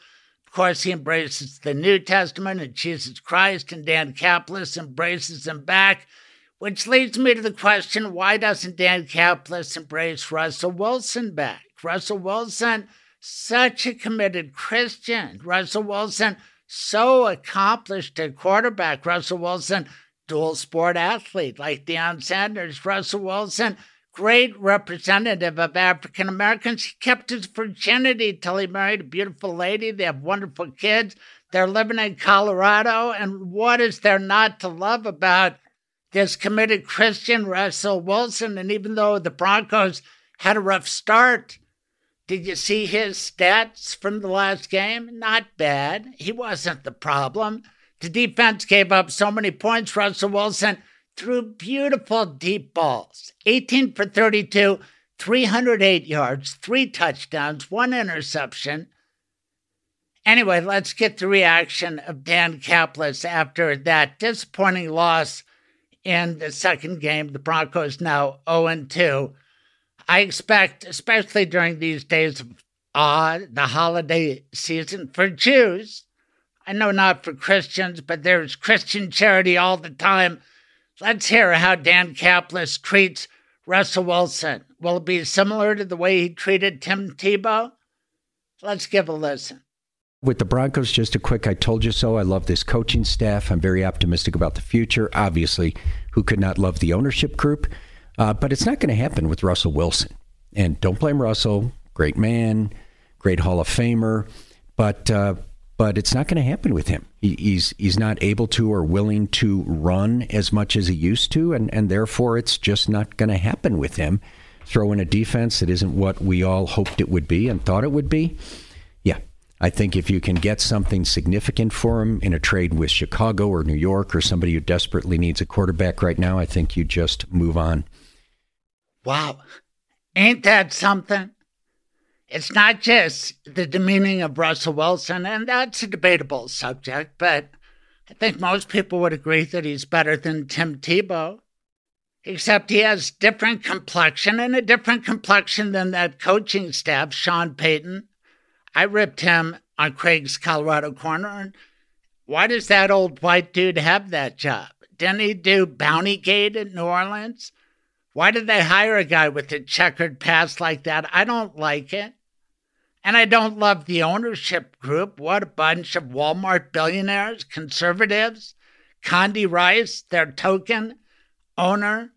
Course, he embraces the New Testament and Jesus Christ, and Dan Caplis embraces him back. Which leads me to the question why doesn't Dan Caplis embrace Russell Wilson back? Russell Wilson such a committed Christian. Russell Wilson, so accomplished a quarterback. Russell Wilson, dual sport athlete like Deion Sanders. Russell Wilson, great representative of African Americans. He kept his virginity till he married a beautiful lady. They have wonderful kids. They're living in Colorado. And what is there not to love about this committed Christian, Russell Wilson? And even though the Broncos had a rough start, did you see his stats from the last game? Not bad. He wasn't the problem. The defense gave up so many points. Russell Wilson threw beautiful deep balls 18 for 32, 308 yards, three touchdowns, one interception. Anyway, let's get the reaction of Dan Caplis after that disappointing loss in the second game. The Broncos now 0 2. I expect, especially during these days of awe, the holiday season for Jews, I know not for Christians, but there's Christian charity all the time. Let's hear how Dan Caplis treats Russell Wilson. Will it be similar to the way he treated Tim Tebow? Let's give a listen. With the Broncos, just a quick I told you so. I love this coaching staff. I'm very optimistic about the future. Obviously, who could not love the ownership group? Uh, but it's not going to happen with Russell Wilson. And don't blame Russell. Great man, great Hall of Famer. But uh, but it's not going to happen with him. He, he's he's not able to or willing to run as much as he used to, and, and therefore it's just not going to happen with him. Throw in a defense that isn't what we all hoped it would be and thought it would be. Yeah, I think if you can get something significant for him in a trade with Chicago or New York or somebody who desperately needs a quarterback right now, I think you just move on. Wow. Ain't that something? It's not just the demeaning of Russell Wilson, and that's a debatable subject, but I think most people would agree that he's better than Tim Tebow. Except he has different complexion and a different complexion than that coaching staff, Sean Payton. I ripped him on Craig's Colorado Corner. And why does that old white dude have that job? Didn't he do Bounty Gate in New Orleans? Why did they hire a guy with a checkered past like that? I don't like it. And I don't love the ownership group. What a bunch of Walmart billionaires, conservatives. Condi Rice, their token owner.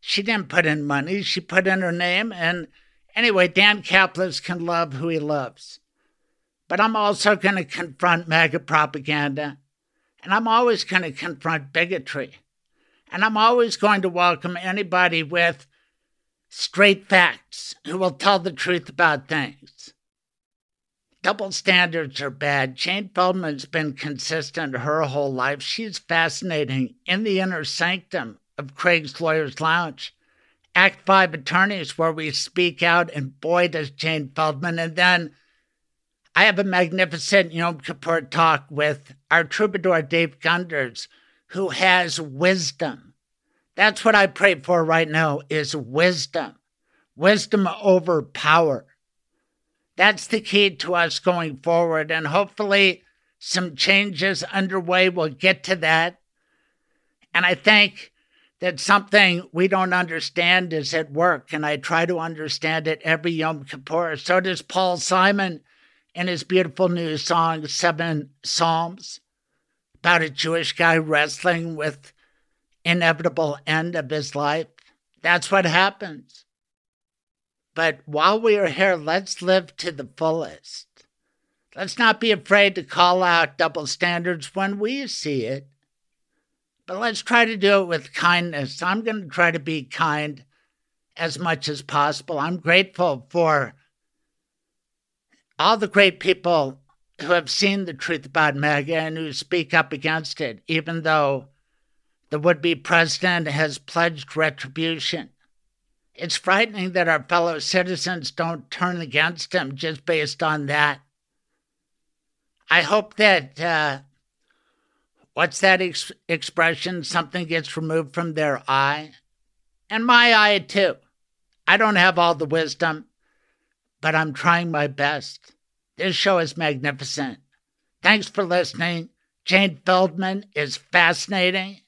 She didn't put in money, she put in her name. And anyway, Dan Caplis can love who he loves. But I'm also going to confront MAGA propaganda. And I'm always going to confront bigotry. And I'm always going to welcome anybody with straight facts who will tell the truth about things. Double standards are bad. Jane Feldman's been consistent her whole life. She's fascinating in the inner sanctum of Craig's Lawyers Lounge. Act Five attorneys, where we speak out, and boy, does Jane Feldman. And then I have a magnificent Yom Kippur talk with our troubadour Dave Gunders, who has wisdom. That's what I pray for right now is wisdom. Wisdom over power. That's the key to us going forward. And hopefully, some changes underway will get to that. And I think that something we don't understand is at work. And I try to understand it every Yom Kippur. So does Paul Simon in his beautiful new song, Seven Psalms, about a Jewish guy wrestling with inevitable end of his life. That's what happens. But while we are here, let's live to the fullest. Let's not be afraid to call out double standards when we see it. But let's try to do it with kindness. I'm going to try to be kind as much as possible. I'm grateful for all the great people who have seen the truth about MAGA and who speak up against it, even though the would be president has pledged retribution. It's frightening that our fellow citizens don't turn against him just based on that. I hope that, uh, what's that ex- expression? Something gets removed from their eye. And my eye, too. I don't have all the wisdom, but I'm trying my best. This show is magnificent. Thanks for listening. Jane Feldman is fascinating.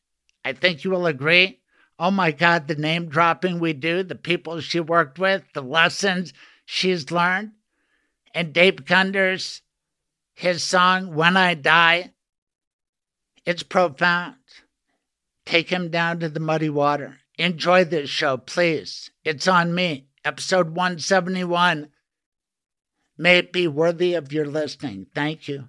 I think you will agree. Oh my God, the name dropping we do, the people she worked with, the lessons she's learned. And Dave Gunders, his song, When I Die, it's profound. Take him down to the muddy water. Enjoy this show, please. It's on me. Episode 171. May it be worthy of your listening. Thank you.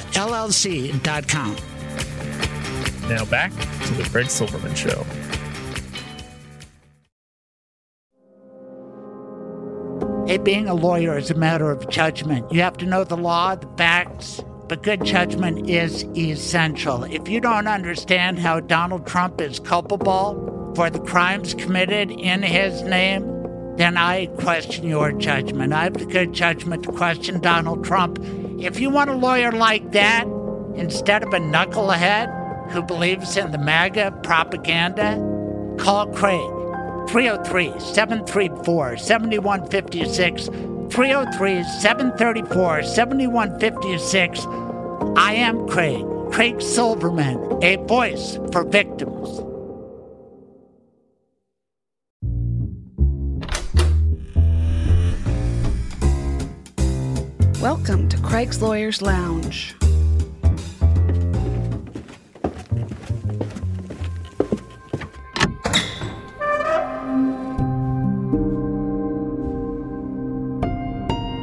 llc.com. Now back to the Fred Silverman Show. Hey, being a lawyer is a matter of judgment. You have to know the law, the facts, but good judgment is essential. If you don't understand how Donald Trump is culpable for the crimes committed in his name, then I question your judgment. I have the good judgment to question Donald Trump. If you want a lawyer like that, instead of a knucklehead who believes in the MAGA propaganda, call Craig. 303 734 7156. 303 734 7156. I am Craig, Craig Silverman, a voice for victims. Welcome to Craig's Lawyers Lounge.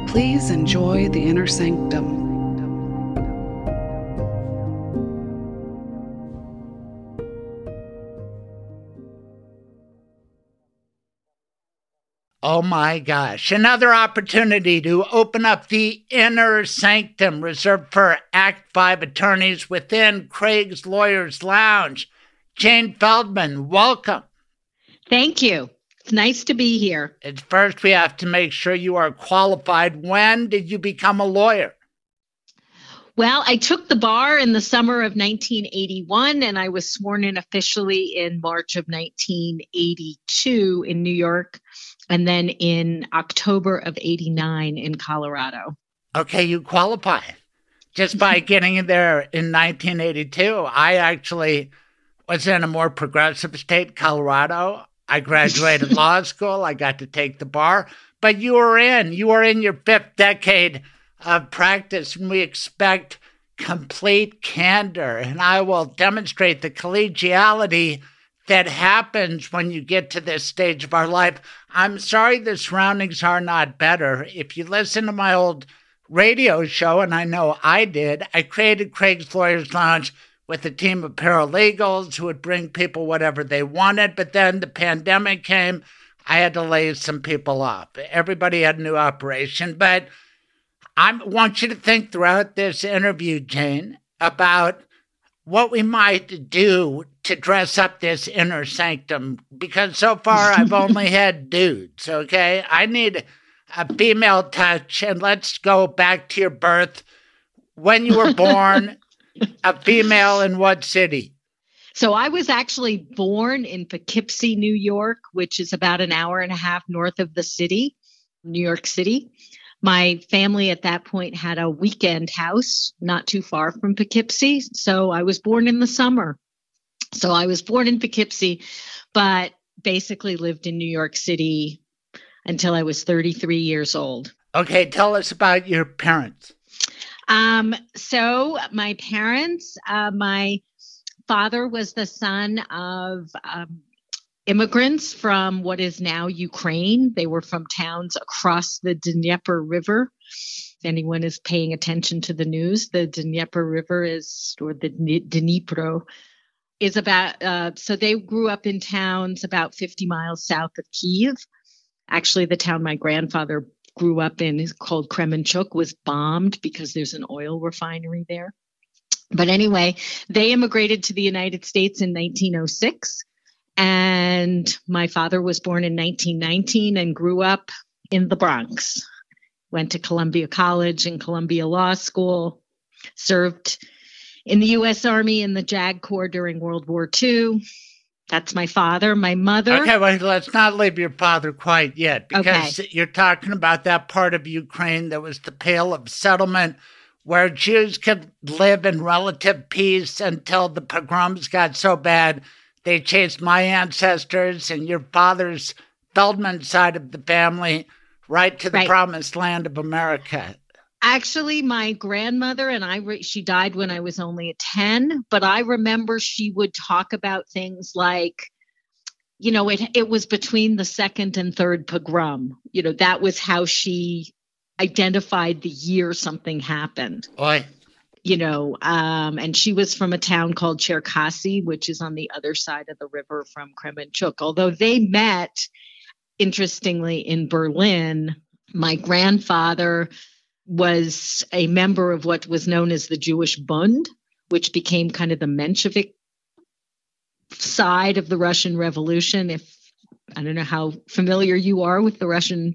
Please enjoy the inner sanctum. Oh my gosh. Another opportunity to open up the inner sanctum reserved for Act 5 attorneys within Craig's Lawyers Lounge. Jane Feldman, welcome. Thank you. It's nice to be here. At first, we have to make sure you are qualified. When did you become a lawyer? Well, I took the bar in the summer of 1981 and I was sworn in officially in March of 1982 in New York and then in October of 89 in Colorado. Okay, you qualify just by getting in there in 1982. I actually was in a more progressive state, Colorado. I graduated law school. I got to take the bar, but you were in. You were in your fifth decade of practice, and we expect complete candor. And I will demonstrate the collegiality that happens when you get to this stage of our life. I'm sorry the surroundings are not better. If you listen to my old radio show, and I know I did, I created Craig's Lawyers Lounge with a team of paralegals who would bring people whatever they wanted. But then the pandemic came. I had to lay some people off. Everybody had a new operation. But I want you to think throughout this interview, Jane, about what we might do to dress up this inner sanctum because so far I've only had dudes, okay? I need a female touch and let's go back to your birth. When you were born, a female in what city? So I was actually born in Poughkeepsie, New York, which is about an hour and a half north of the city, New York City. My family at that point had a weekend house not too far from Poughkeepsie. So I was born in the summer. So I was born in Poughkeepsie, but basically lived in New York City until I was 33 years old. Okay, tell us about your parents. Um, so my parents, uh, my father was the son of um, immigrants from what is now Ukraine. They were from towns across the Dnieper River. If anyone is paying attention to the news, the Dnieper River is, or the Dnipro, is about, uh, so they grew up in towns about 50 miles south of Kiev. Actually, the town my grandfather grew up in is called Kremenchuk was bombed because there's an oil refinery there. But anyway, they immigrated to the United States in 1906 and my father was born in 1919 and grew up in the Bronx. Went to Columbia College and Columbia Law School, served in the U.S. Army in the JAG Corps during World War II. That's my father. My mother. Okay, well, let's not leave your father quite yet because okay. you're talking about that part of Ukraine that was the Pale of Settlement where Jews could live in relative peace until the pogroms got so bad they chased my ancestors and your father's Feldman side of the family right to the right. promised land of America. Actually, my grandmother and I, re- she died when I was only 10, but I remember she would talk about things like, you know, it, it was between the second and third pogrom. You know, that was how she identified the year something happened. Oi you know, um, and she was from a town called Cherkasy, which is on the other side of the river from Kremenchuk. Although they met, interestingly, in Berlin, my grandfather was a member of what was known as the Jewish Bund, which became kind of the Menshevik side of the Russian Revolution. If I don't know how familiar you are with the Russian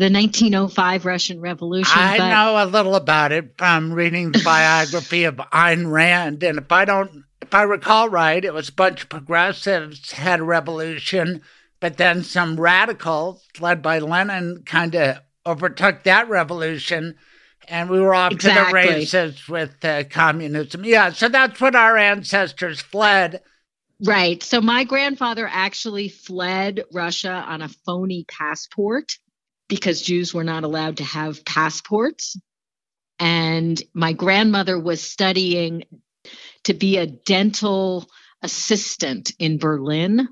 the 1905 Russian Revolution. I but... know a little about it from reading the biography of Ayn Rand, and if I don't, if I recall right, it was a bunch of progressives had a revolution, but then some radicals led by Lenin kind of overtook that revolution, and we were off exactly. to the races with uh, communism. Yeah, so that's what our ancestors fled. Right. So my grandfather actually fled Russia on a phony passport because Jews were not allowed to have passports. And my grandmother was studying to be a dental assistant in Berlin.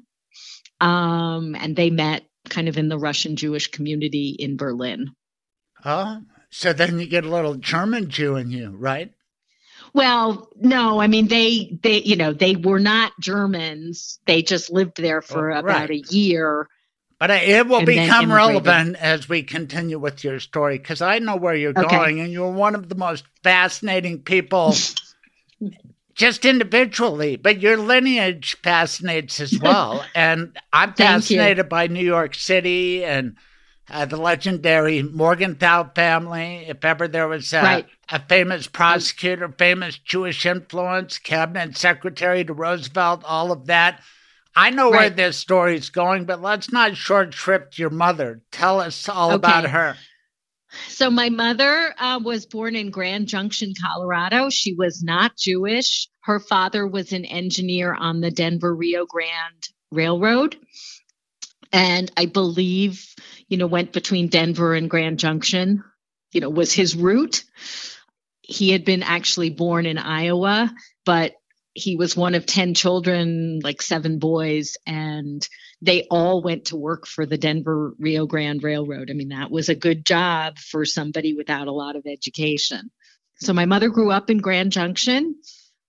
Um, and they met kind of in the Russian Jewish community in Berlin. Oh, so then you get a little German Jew in you, right? Well, no, I mean they they you know they were not Germans. They just lived there for oh, about right. a year But it will become relevant as we continue with your story because I know where you're okay. going, and you're one of the most fascinating people, just individually, but your lineage fascinates as well. and I'm fascinated by New York City and uh, the legendary Morgenthau family. If ever there was a, right. a famous prosecutor, famous Jewish influence, cabinet secretary to Roosevelt, all of that. I know right. where this story's going, but let's not short trip your mother. Tell us all okay. about her. So, my mother uh, was born in Grand Junction, Colorado. She was not Jewish. Her father was an engineer on the Denver Rio Grande Railroad. And I believe, you know, went between Denver and Grand Junction, you know, was his route. He had been actually born in Iowa, but he was one of 10 children, like seven boys, and they all went to work for the Denver Rio Grande Railroad. I mean, that was a good job for somebody without a lot of education. So my mother grew up in Grand Junction.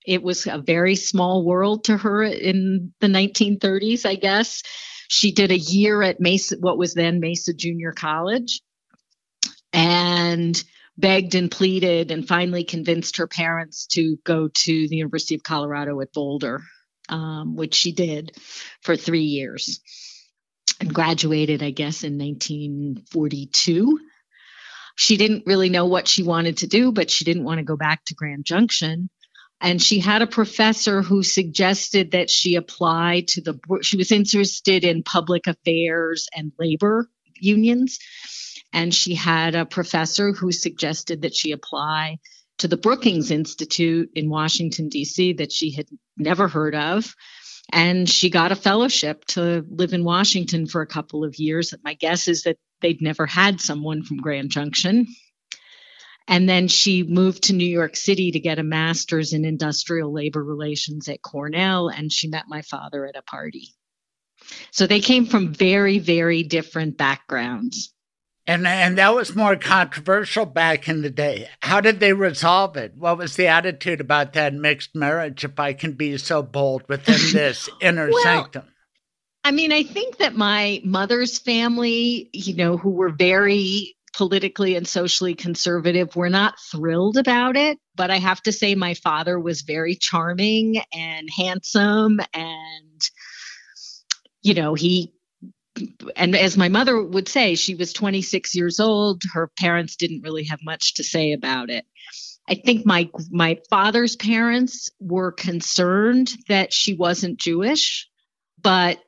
It was a very small world to her in the 1930s, I guess. She did a year at Mesa, what was then Mesa Junior College. And begged and pleaded and finally convinced her parents to go to the University of Colorado at Boulder, um, which she did for three years and graduated, I guess, in 1942. She didn't really know what she wanted to do, but she didn't want to go back to Grand Junction. And she had a professor who suggested that she apply to the, she was interested in public affairs and labor unions and she had a professor who suggested that she apply to the Brookings Institute in Washington, D.C., that she had never heard of. And she got a fellowship to live in Washington for a couple of years. My guess is that they'd never had someone from Grand Junction. And then she moved to New York City to get a master's in industrial labor relations at Cornell. And she met my father at a party. So they came from very, very different backgrounds. And and that was more controversial back in the day. How did they resolve it? What was the attitude about that mixed marriage, if I can be so bold, within this inner well, sanctum? I mean, I think that my mother's family, you know, who were very politically and socially conservative, were not thrilled about it. But I have to say, my father was very charming and handsome and you know he and as my mother would say, she was 26 years old. Her parents didn't really have much to say about it. I think my my father's parents were concerned that she wasn't Jewish, but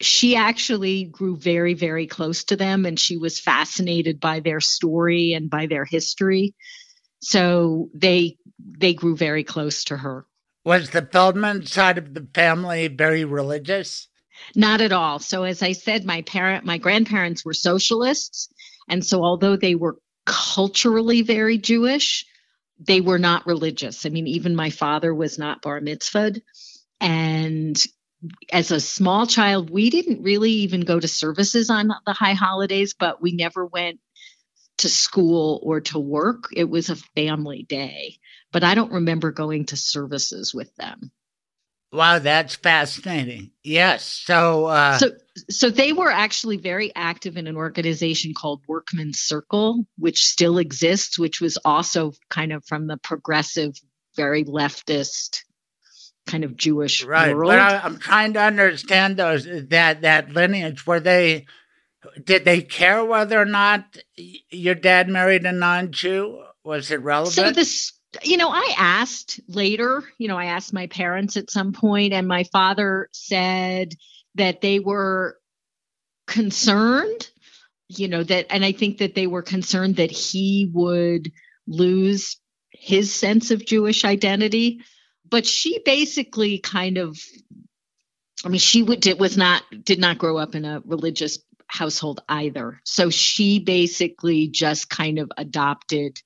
she actually grew very very close to them and she was fascinated by their story and by their history. So they they grew very close to her. Was the Feldman side of the family very religious? Not at all. So as I said, my parent, my grandparents were socialists, and so although they were culturally very Jewish, they were not religious. I mean, even my father was not bar mitzvahed, and as a small child, we didn't really even go to services on the high holidays, but we never went to school or to work. It was a family day, but I don't remember going to services with them. Wow, that's fascinating. Yes. So, uh, so, so they were actually very active in an organization called Workmen's Circle, which still exists, which was also kind of from the progressive, very leftist kind of Jewish right. world. But I, am trying to understand those that that lineage. Were they? Did they care whether or not your dad married a non-Jew? Was it relevant? So this you know, I asked later, you know, I asked my parents at some point, and my father said that they were concerned, you know, that, and I think that they were concerned that he would lose his sense of Jewish identity. But she basically kind of, I mean, she would, did, was not, did not grow up in a religious household either. So she basically just kind of adopted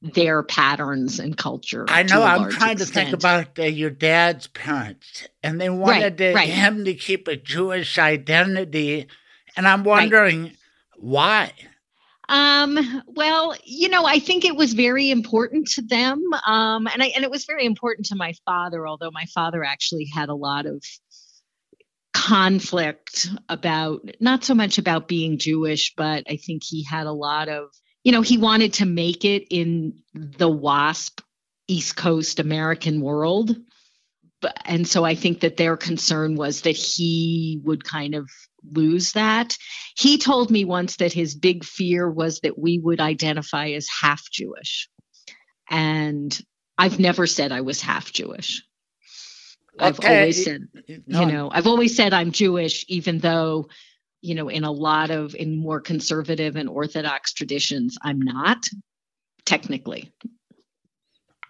their patterns and culture. I know. I'm trying extent. to think about uh, your dad's parents, and they wanted right, to, right. him to keep a Jewish identity, and I'm wondering right. why. Um, well, you know, I think it was very important to them. Um, and I and it was very important to my father, although my father actually had a lot of conflict about not so much about being Jewish, but I think he had a lot of, you know, he wanted to make it in the WASP East Coast American world. But, and so I think that their concern was that he would kind of lose that. He told me once that his big fear was that we would identify as half Jewish. And I've never said I was half Jewish. I've always said, no. you know, I've always said I'm Jewish, even though, you know, in a lot of in more conservative and orthodox traditions, I'm not technically.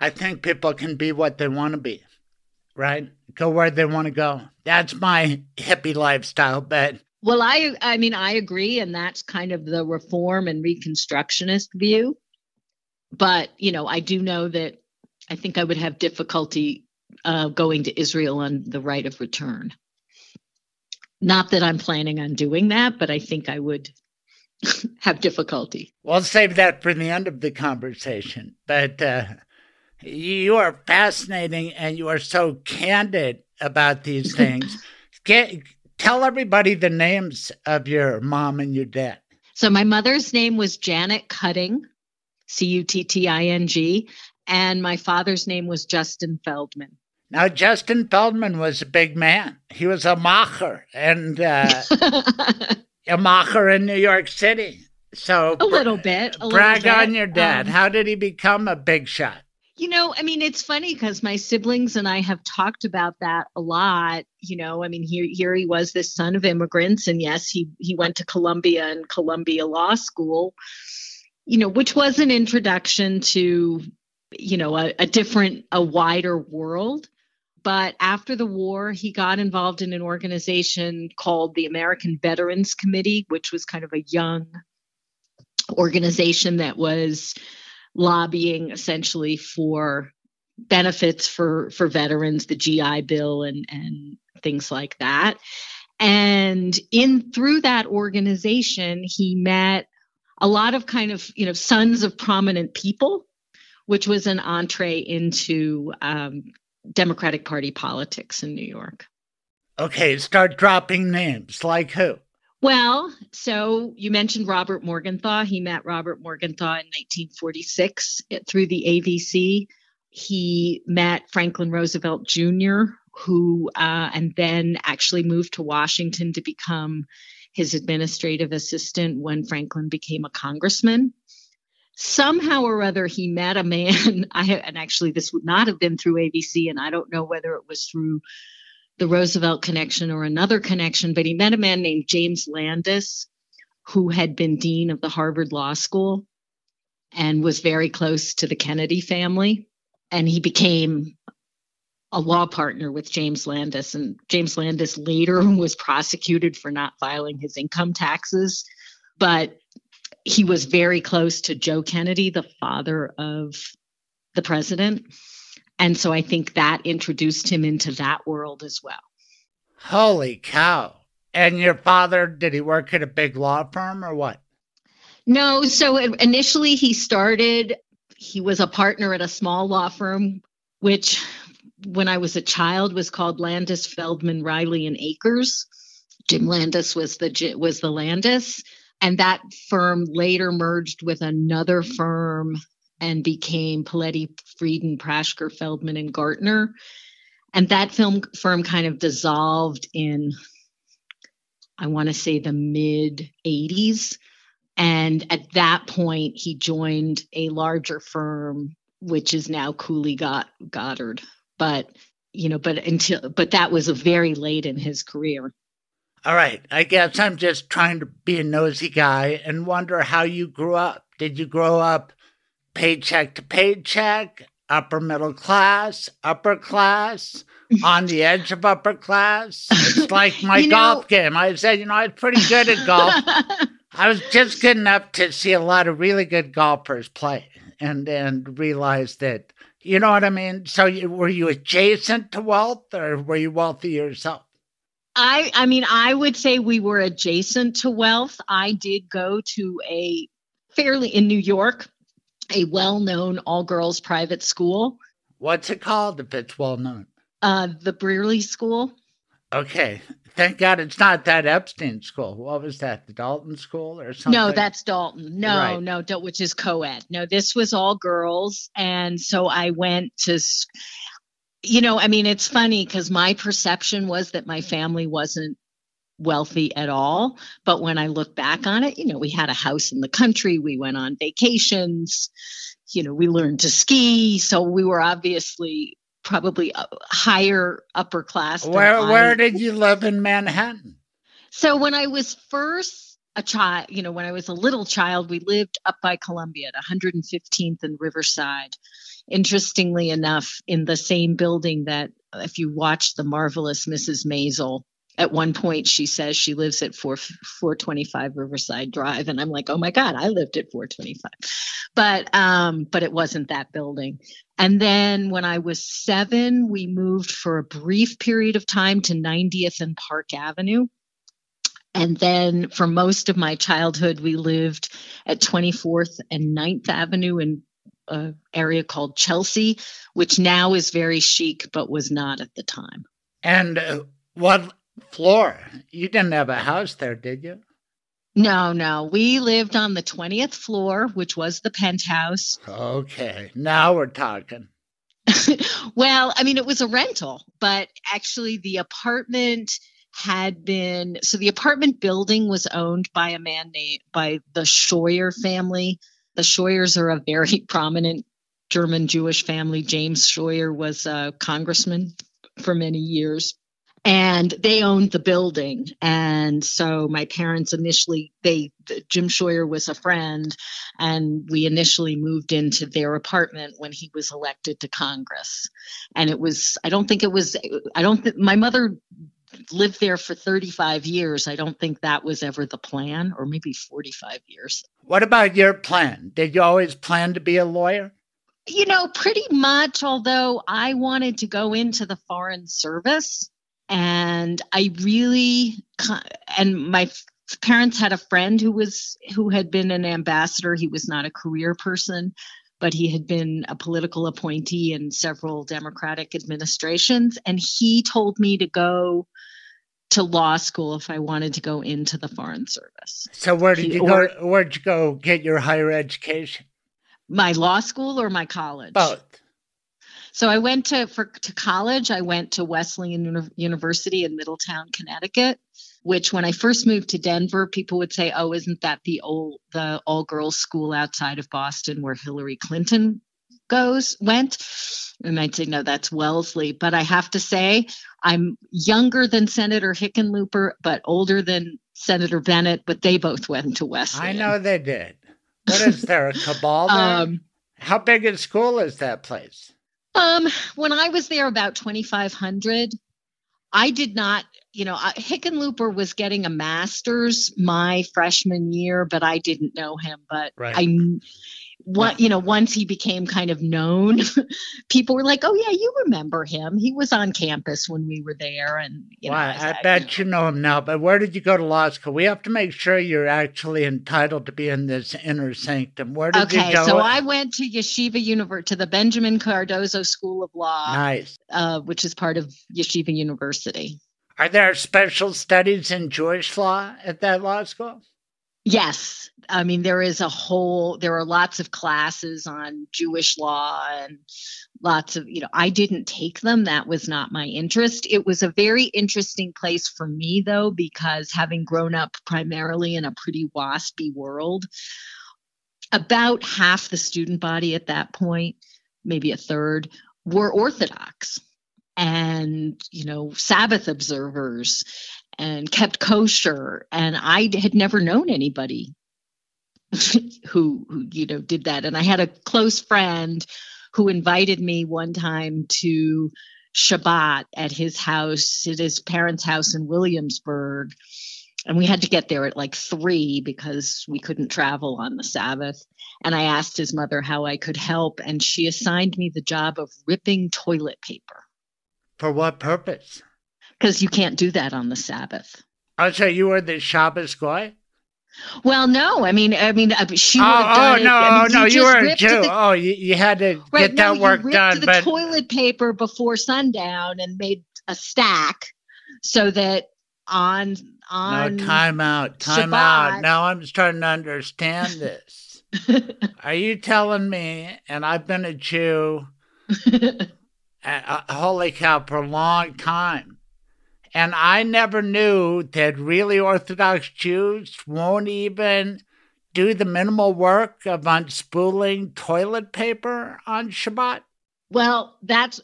I think people can be what they want to be, right? Go where they want to go. That's my hippie lifestyle, but well, I I mean I agree, and that's kind of the reform and reconstructionist view. But you know, I do know that I think I would have difficulty uh, going to Israel on the right of return. Not that I'm planning on doing that, but I think I would have difficulty. We'll save that for the end of the conversation. But uh, you are fascinating and you are so candid about these things. Get, tell everybody the names of your mom and your dad. So, my mother's name was Janet Cutting, C U T T I N G, and my father's name was Justin Feldman. Now, Justin Feldman was a big man. He was a macher and uh, a macher in New York City. So a little bit. A brag little bit. on your dad. Um, How did he become a big shot? You know, I mean, it's funny because my siblings and I have talked about that a lot. You know, I mean, here here he was, this son of immigrants, and yes, he he went to Columbia and Columbia Law School. You know, which was an introduction to, you know, a, a different, a wider world. But after the war, he got involved in an organization called the American Veterans Committee, which was kind of a young organization that was lobbying essentially for benefits for for veterans, the GI Bill and and things like that. And in through that organization, he met a lot of kind of you know sons of prominent people, which was an entree into um, Democratic Party politics in New York. Okay, start dropping names. Like who? Well, so you mentioned Robert Morgenthau. He met Robert Morgenthau in 1946 through the AVC. He met Franklin Roosevelt Jr., who uh, and then actually moved to Washington to become his administrative assistant when Franklin became a congressman somehow or other he met a man I, and actually this would not have been through AVC and i don't know whether it was through the roosevelt connection or another connection but he met a man named james landis who had been dean of the harvard law school and was very close to the kennedy family and he became a law partner with James Landis. And James Landis later was prosecuted for not filing his income taxes. But he was very close to Joe Kennedy, the father of the president. And so I think that introduced him into that world as well. Holy cow. And your father, did he work at a big law firm or what? No. So initially he started, he was a partner at a small law firm, which when I was a child was called Landis, Feldman, Riley, and Akers. Jim Landis was the was the Landis and that firm later merged with another firm and became Poletti, Freidin, Prashker, Feldman, and Gartner. And that film firm kind of dissolved in, I want to say, the mid 80s. And at that point, he joined a larger firm, which is now Cooley Godward. But you know, but until but that was a very late in his career. All right. I guess I'm just trying to be a nosy guy and wonder how you grew up. Did you grow up paycheck to paycheck, upper middle class, upper class, on the edge of upper class? It's like my golf know, game. I said, you know, I was pretty good at golf. I was just good enough to see a lot of really good golfers play and and realize that you know what I mean. So, you, were you adjacent to wealth, or were you wealthy yourself? I I mean I would say we were adjacent to wealth. I did go to a fairly in New York, a well-known all-girls private school. What's it called if it's well known? Uh, the Brearley School. Okay. Thank God it's not that Epstein school. What was that? The Dalton school or something? No, that's Dalton. No, right. no, which is co ed. No, this was all girls. And so I went to, you know, I mean, it's funny because my perception was that my family wasn't wealthy at all. But when I look back on it, you know, we had a house in the country, we went on vacations, you know, we learned to ski. So we were obviously probably higher upper class. Where where did you live in Manhattan? So when I was first a child, you know, when I was a little child, we lived up by Columbia at 115th and Riverside. Interestingly enough, in the same building that if you watch the marvelous Mrs. Maisel, at one point she says she lives at 4 425 Riverside Drive and I'm like, "Oh my god, I lived at 425." But um but it wasn't that building. And then when I was 7, we moved for a brief period of time to 90th and Park Avenue. And then for most of my childhood, we lived at 24th and 9th Avenue in an area called Chelsea, which now is very chic, but was not at the time. And uh, what floor. You didn't have a house there, did you? No, no. We lived on the 20th floor, which was the penthouse. Okay. Now we're talking. well, I mean, it was a rental, but actually the apartment had been so the apartment building was owned by a man named by the Scheuer family. The Scheuers are a very prominent German Jewish family. James Scheuer was a congressman for many years and they owned the building and so my parents initially they jim scheuer was a friend and we initially moved into their apartment when he was elected to congress and it was i don't think it was i don't think my mother lived there for 35 years i don't think that was ever the plan or maybe 45 years. What about your plan? Did you always plan to be a lawyer? You know pretty much although i wanted to go into the foreign service and I really and my parents had a friend who was who had been an ambassador. He was not a career person, but he had been a political appointee in several Democratic administrations, and he told me to go to law school if I wanted to go into the foreign service. So where did you or, go? Where'd you go get your higher education? My law school or my college? Both. So I went to for to college. I went to Wesleyan Uni- University in Middletown, Connecticut. Which, when I first moved to Denver, people would say, "Oh, isn't that the old the all girls school outside of Boston where Hillary Clinton goes went?" And I'd say, "No, that's Wellesley." But I have to say, I'm younger than Senator Hickenlooper, but older than Senator bennet But they both went to Wesleyan. I know they did. What is there a cabal there? Um, How big a school is that place? Um, when I was there about 2,500, I did not, you know, Hickenlooper was getting a master's my freshman year, but I didn't know him. But right. I what you know once he became kind of known people were like oh yeah you remember him. He was on campus when we were there and you well, know, I, I, bet you know. you know him now but where did you go to law school? We have to make sure you're actually entitled to be in this inner sanctum. Where did okay, you go so i went to yeshiva university to the benjamin cardozo school of law nice. uh, which is part of yeshiva university. Are there special studies in jewish law at that law school Yes. I mean, there is a whole, there are lots of classes on Jewish law and lots of, you know, I didn't take them. That was not my interest. It was a very interesting place for me, though, because having grown up primarily in a pretty waspy world, about half the student body at that point, maybe a third, were Orthodox and you know sabbath observers and kept kosher. And i had never known anybody who, who you know did that. And i had a close friend who invited me one time to shabbat at his house at his parents house in williamsburg. And we had to get there at like three because we couldn't travel on the sabbath. And i asked his mother how i could help and she assigned me the job of ripping toilet paper. For what purpose because you can't do that on the Sabbath. Oh, so you were the Shabbos guy? Well, no. I mean, I mean, uh, she oh, oh, no. I mean, no, you, you were a Jew. The, oh, you, you had to right, get that no, work you done. the but toilet paper before sundown and made a stack so that on on no time out time Shabbat, out now i'm starting to understand this are you telling me and i've been a jew a, holy cow for a long time and i never knew that really orthodox jews won't even do the minimal work of unspooling toilet paper on shabbat well that's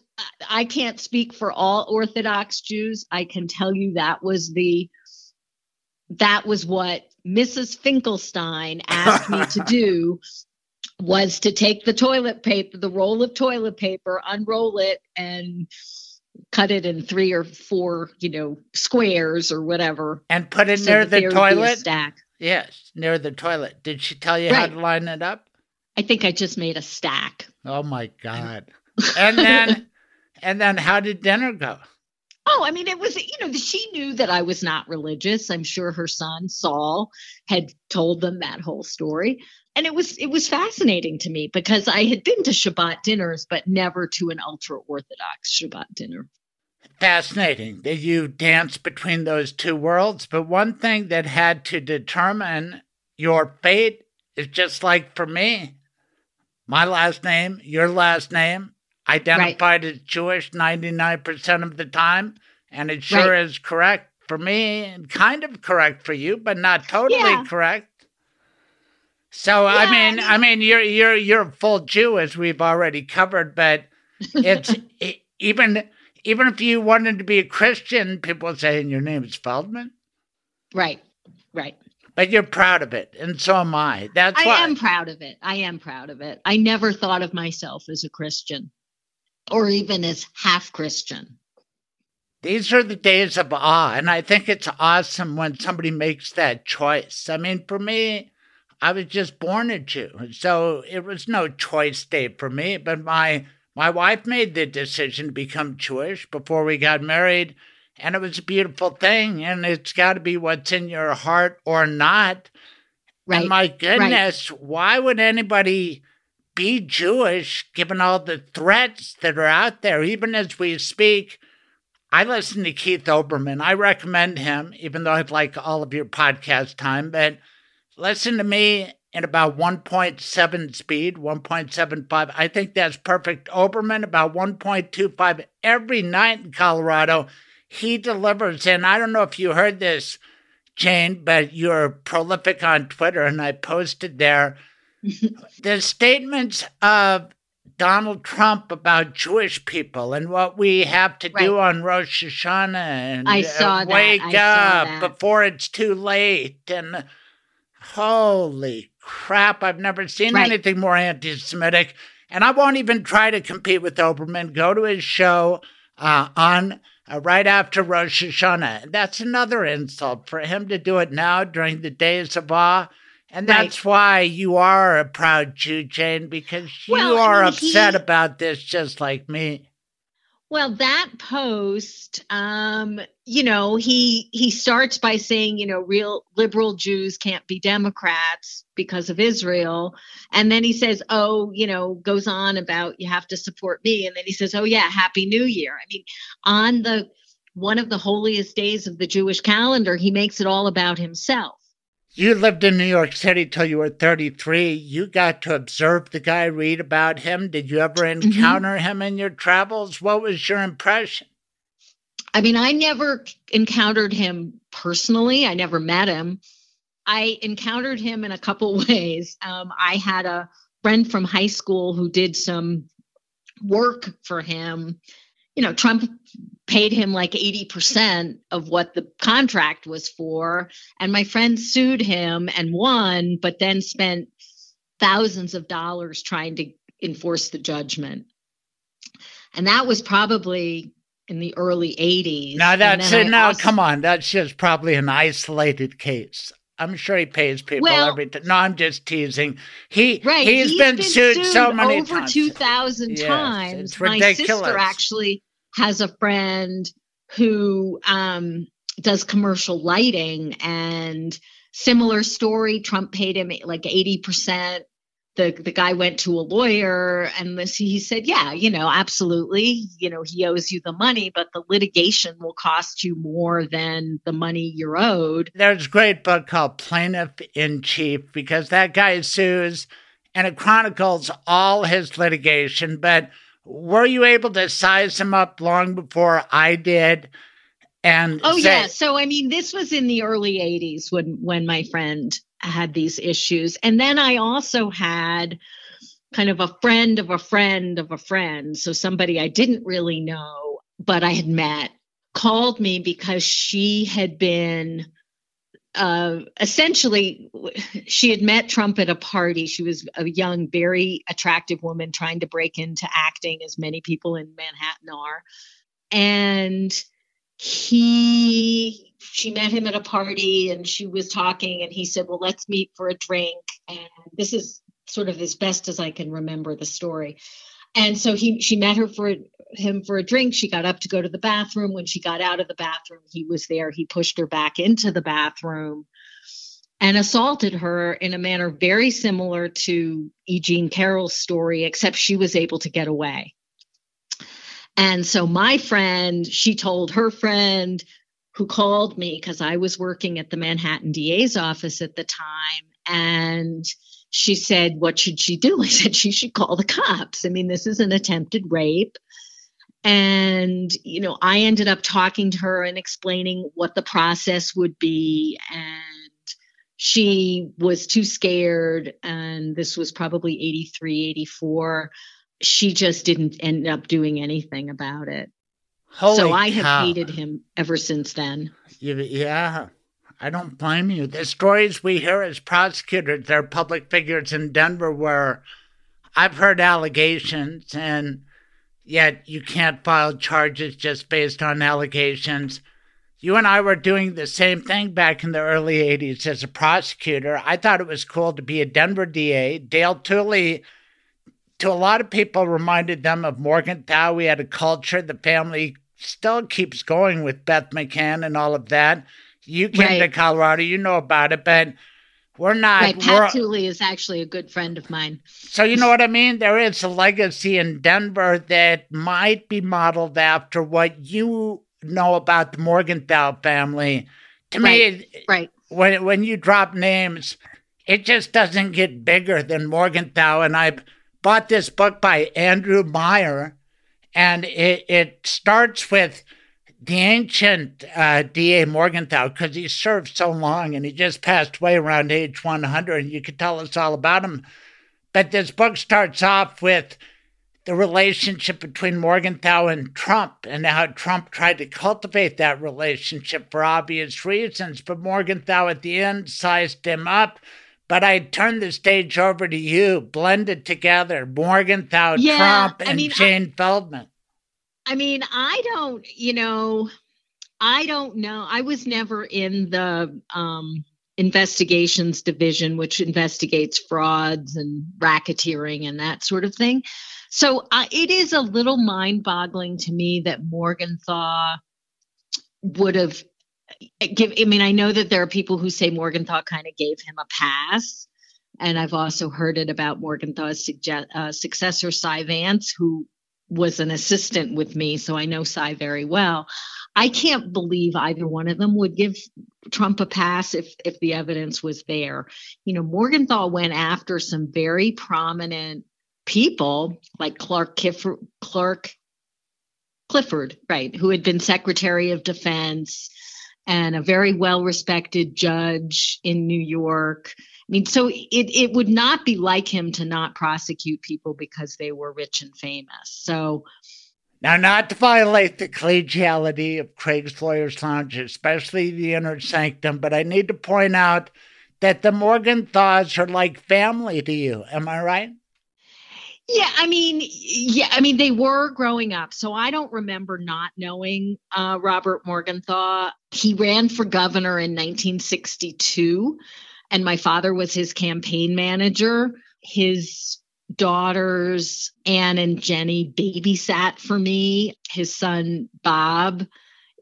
I can't speak for all Orthodox Jews. I can tell you that was the that was what Mrs. Finkelstein asked me to do was to take the toilet paper, the roll of toilet paper, unroll it and cut it in three or four, you know, squares or whatever. And put it so near the toilet? Stack. Yes, near the toilet. Did she tell you right. how to line it up? I think I just made a stack. Oh my God. and then and then how did dinner go? Oh, I mean, it was, you know, she knew that I was not religious. I'm sure her son Saul had told them that whole story. And it was it was fascinating to me because I had been to Shabbat dinners, but never to an ultra Orthodox Shabbat dinner. Fascinating that you danced between those two worlds. But one thing that had to determine your fate is just like for me my last name, your last name, identified right. as Jewish 99% of the time, and it sure right. is correct for me and kind of correct for you, but not totally yeah. correct. So yeah, I mean, I mean, you're you're you're a full Jew as we've already covered, but it's it, even even if you wanted to be a Christian, people saying your name is Feldman. Right, right. But you're proud of it, and so am I. That's I why. am proud of it. I am proud of it. I never thought of myself as a Christian or even as half Christian. These are the days of awe, and I think it's awesome when somebody makes that choice. I mean, for me, I was just born a Jew, so it was no choice day for me. But my my wife made the decision to become Jewish before we got married, and it was a beautiful thing. And it's got to be what's in your heart or not. Right. And my goodness, right. why would anybody? be Jewish given all the threats that are out there, even as we speak. I listen to Keith Olbermann. I recommend him, even though I'd like all of your podcast time, but listen to me in about 1.7 speed, 1.75. I think that's perfect. Olbermann about 1.25 every night in Colorado. He delivers. And I don't know if you heard this, Jane, but you're prolific on Twitter, and I posted there the statements of Donald Trump about Jewish people and what we have to right. do on Rosh Hashanah and I saw uh, wake up saw before it's too late and holy crap I've never seen right. anything more anti-Semitic and I won't even try to compete with Olbermann. Go to his show uh, on uh, right after Rosh Hashanah. That's another insult for him to do it now during the days of awe. And that's right. why you are a proud Jew, Jane, because well, you are I mean, upset he, about this just like me. Well, that post, um, you know, he he starts by saying, you know, real liberal Jews can't be Democrats because of Israel, and then he says, oh, you know, goes on about you have to support me, and then he says, oh yeah, Happy New Year. I mean, on the one of the holiest days of the Jewish calendar, he makes it all about himself you lived in New York City till you were 33. You got to observe the guy, read about him. Did you ever mm-hmm. encounter mm-hmm. him in your travels? What was your impression? I mean, I never encountered him personally. I never met him. I encountered him in a couple ways. Um, I had a friend from high school who did some work for him. You know, Trump paid him like 80% of what the contract was for. And my friend sued him and won, but then spent thousands of dollars trying to enforce the judgment. And that was probably in the early 80s. Now that's it. Now, also, come on. That's just probably an isolated case. I'm sure he pays people well, every time. No, I'm just teasing. He right, he's, he's been, been, sued, sued so many over times. two thousand yes, times. My sister actually has a friend who um, does commercial lighting and similar story. Trump paid him like 80% the the guy went to a lawyer and this, he said, "Yeah, you know, absolutely. You know, he owes you the money, but the litigation will cost you more than the money you're owed." There's a great book called Plaintiff in Chief because that guy sues and it chronicles all his litigation. But were you able to size him up long before I did? And oh say, yeah, so I mean, this was in the early '80s when when my friend had these issues, and then I also had kind of a friend of a friend of a friend, so somebody I didn't really know but I had met called me because she had been uh, essentially, she had met Trump at a party. She was a young, very attractive woman trying to break into acting, as many people in Manhattan are. And he, she met him at a party and she was talking, and he said, Well, let's meet for a drink. And this is sort of as best as I can remember the story. And so he, she met her for him for a drink. She got up to go to the bathroom. When she got out of the bathroom, he was there. He pushed her back into the bathroom and assaulted her in a manner very similar to E. Jean Carroll's story, except she was able to get away. And so my friend, she told her friend who called me because I was working at the Manhattan DA's office at the time. And she said, What should she do? I said, She should call the cops. I mean, this is an attempted rape. And, you know, I ended up talking to her and explaining what the process would be. And she was too scared. And this was probably 83, 84. She just didn't end up doing anything about it. Holy so I cow. have hated him ever since then. Yeah, I don't blame you. The stories we hear as prosecutors, they're public figures in Denver where I've heard allegations and yet you can't file charges just based on allegations. You and I were doing the same thing back in the early 80s as a prosecutor. I thought it was cool to be a Denver DA. Dale Tooley, to a lot of people, reminded them of Morgenthau. We had a culture. The family still keeps going with Beth McCann and all of that. You came right. to Colorado, you know about it, but we're not. Right. Pat Tooley is actually a good friend of mine. So you know what I mean? There is a legacy in Denver that might be modeled after what you know about the Morgenthau family. To right. me, right. When when you drop names, it just doesn't get bigger than Morgenthau. And I bought this book by Andrew Meier, and it it starts with the ancient uh, D.A. Morgenthau, because he served so long and he just passed away around age 100, and you could tell us all about him. But this book starts off with the relationship between Morgenthau and Trump and how Trump tried to cultivate that relationship for obvious reasons. But Morgenthau at the end sized him up. But I turned the stage over to you, blended together Morgenthau, yeah, Trump, and I mean, Jane I- Feldman. I mean, I don't, you know, I don't know. I was never in the um, investigations division, which investigates frauds and racketeering and that sort of thing. So uh, it is a little mind boggling to me that Morgenthau would have give I mean I know that there are people who say Morgenthau kind of gave him a pass and I've also heard it about Morgenthau's suggest, uh, successor Cy Vance who was an assistant with me, so I know Cy very well. I can't believe either one of them would give Trump a pass if if the evidence was there. You know, Morgenthau went after some very prominent people like Clark Clark Clifford, right, who had been Secretary of Defense and a very well respected judge in New York I mean, so it, it would not be like him to not prosecute people because they were rich and famous. So now, not to violate the collegiality of Craig's Lawyers Lounge, especially the inner sanctum, but I need to point out that the Morgenthau's are like family to you. Am I right? Yeah, I mean, yeah, I mean, they were growing up, so I don't remember not knowing uh, Robert Morgenthau. He ran for governor in 1962 and my father was his campaign manager. His daughters, Anne and Jenny, babysat for me. His son, Bob,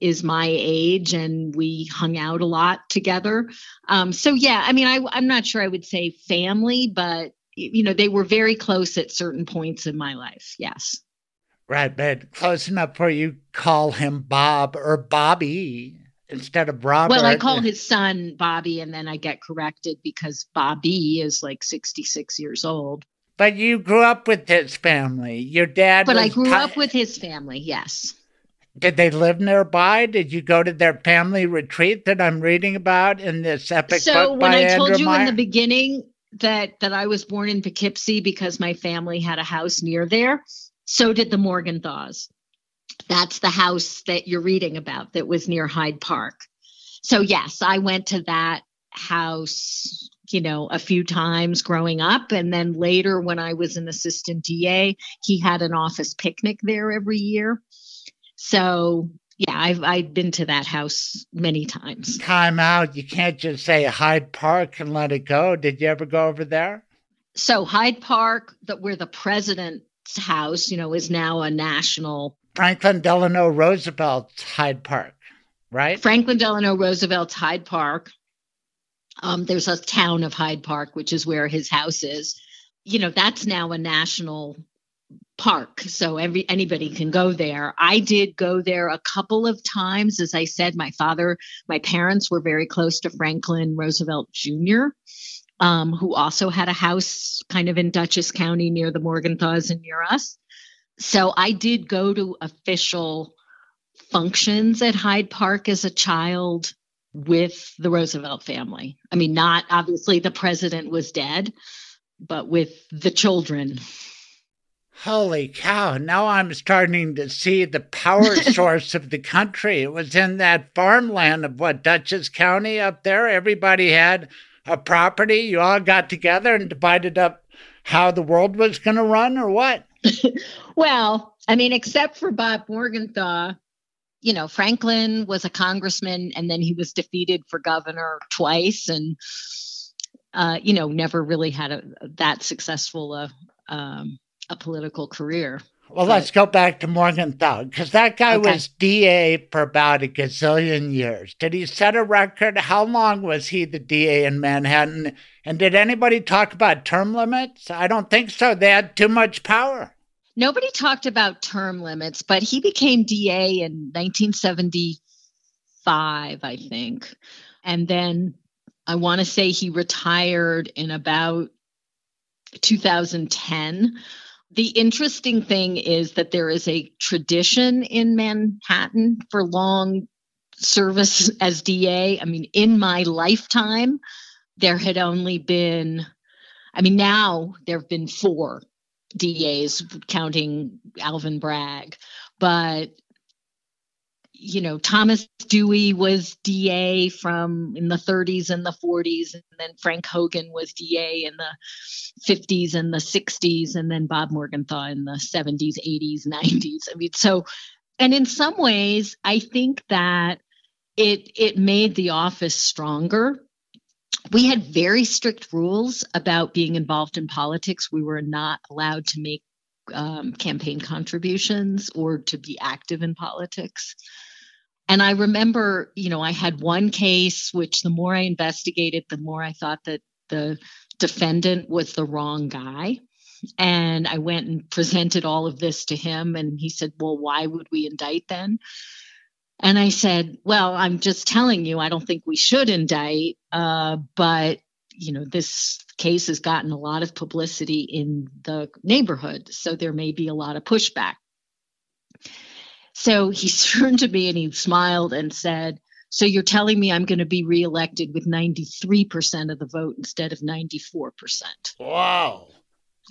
is my age and we hung out a lot together. Um, so, yeah, I mean, I, I'm not sure I would say family, but you know, they were very close at certain points in my life. Yes. Right, but close enough for you call him Bob or Bobby instead of Robert. Well, I call his son Bobby, and then I get corrected because Bobby is like 66 years old. But you grew up with his family. Your dad. But I grew up with his family. Yes. Did they live nearby? Did you go to their family retreat that I'm reading about in this epic so book? So when I Andrew told you Meier? in the beginning that that I was born in Poughkeepsie because my family had a house near there, so did the Morgenthaus. That's the house that you're reading about that was near Hyde Park. So yes, I went to that house, you know, a few times growing up and then later when I was an assistant DA, he had an office picnic there every year. So yeah, I've I've been to that house many times. Time out. You can't just say Hyde Park and let it go. Did you ever go over there? So Hyde Park, that where the president's house, you know, is now a national Franklin Delano Roosevelt's Hyde Park, right? Franklin Delano Roosevelt's Hyde Park. Um, there's a town of Hyde Park, which is where his house is. You know, that's now a national park so every anybody can go there i did go there a couple of times as i said my father my parents were very close to franklin roosevelt jr um, who also had a house kind of in dutchess county near the morgenthaus and near us so i did go to official functions at hyde park as a child with the roosevelt family i mean not obviously the president was dead but with the children Holy cow. Now I'm starting to see the power source of the country. It was in that farmland of what, Dutchess County up there? Everybody had a property. You all got together and divided up how the world was going to run or what? well, I mean, except for Bob Morgenthau, you know, Franklin was a congressman and then he was defeated for governor twice and, uh, you know, never really had a that successful a, um, a political career. Well, but, let's go back to Morgenthau because that guy okay. was DA for about a gazillion years. Did he set a record? How long was he the DA in Manhattan? And did anybody talk about term limits? I don't think so. They had too much power. Nobody talked about term limits, but he became DA in 1975, I think. And then I want to say he retired in about 2010 the interesting thing is that there is a tradition in Manhattan for long service as DA. I mean, in my lifetime, there had only been, I mean, now there have been four DAs, counting Alvin Bragg, but you know, Thomas Dewey was DA from in the 30s and the 40s, and then Frank Hogan was DA in the 50s and the 60s, and then Bob Morgenthau in the 70s, 80s, 90s. I mean, so, and in some ways, I think that it it made the office stronger. We had very strict rules about being involved in politics. We were not allowed to make um, campaign contributions or to be active in politics. And I remember, you know, I had one case which the more I investigated, the more I thought that the defendant was the wrong guy. And I went and presented all of this to him, and he said, Well, why would we indict then? And I said, Well, I'm just telling you, I don't think we should indict, uh, but you know, this case has gotten a lot of publicity in the neighborhood, so there may be a lot of pushback. So he turned to me and he smiled and said, So you're telling me I'm going to be reelected with 93% of the vote instead of 94%. Wow.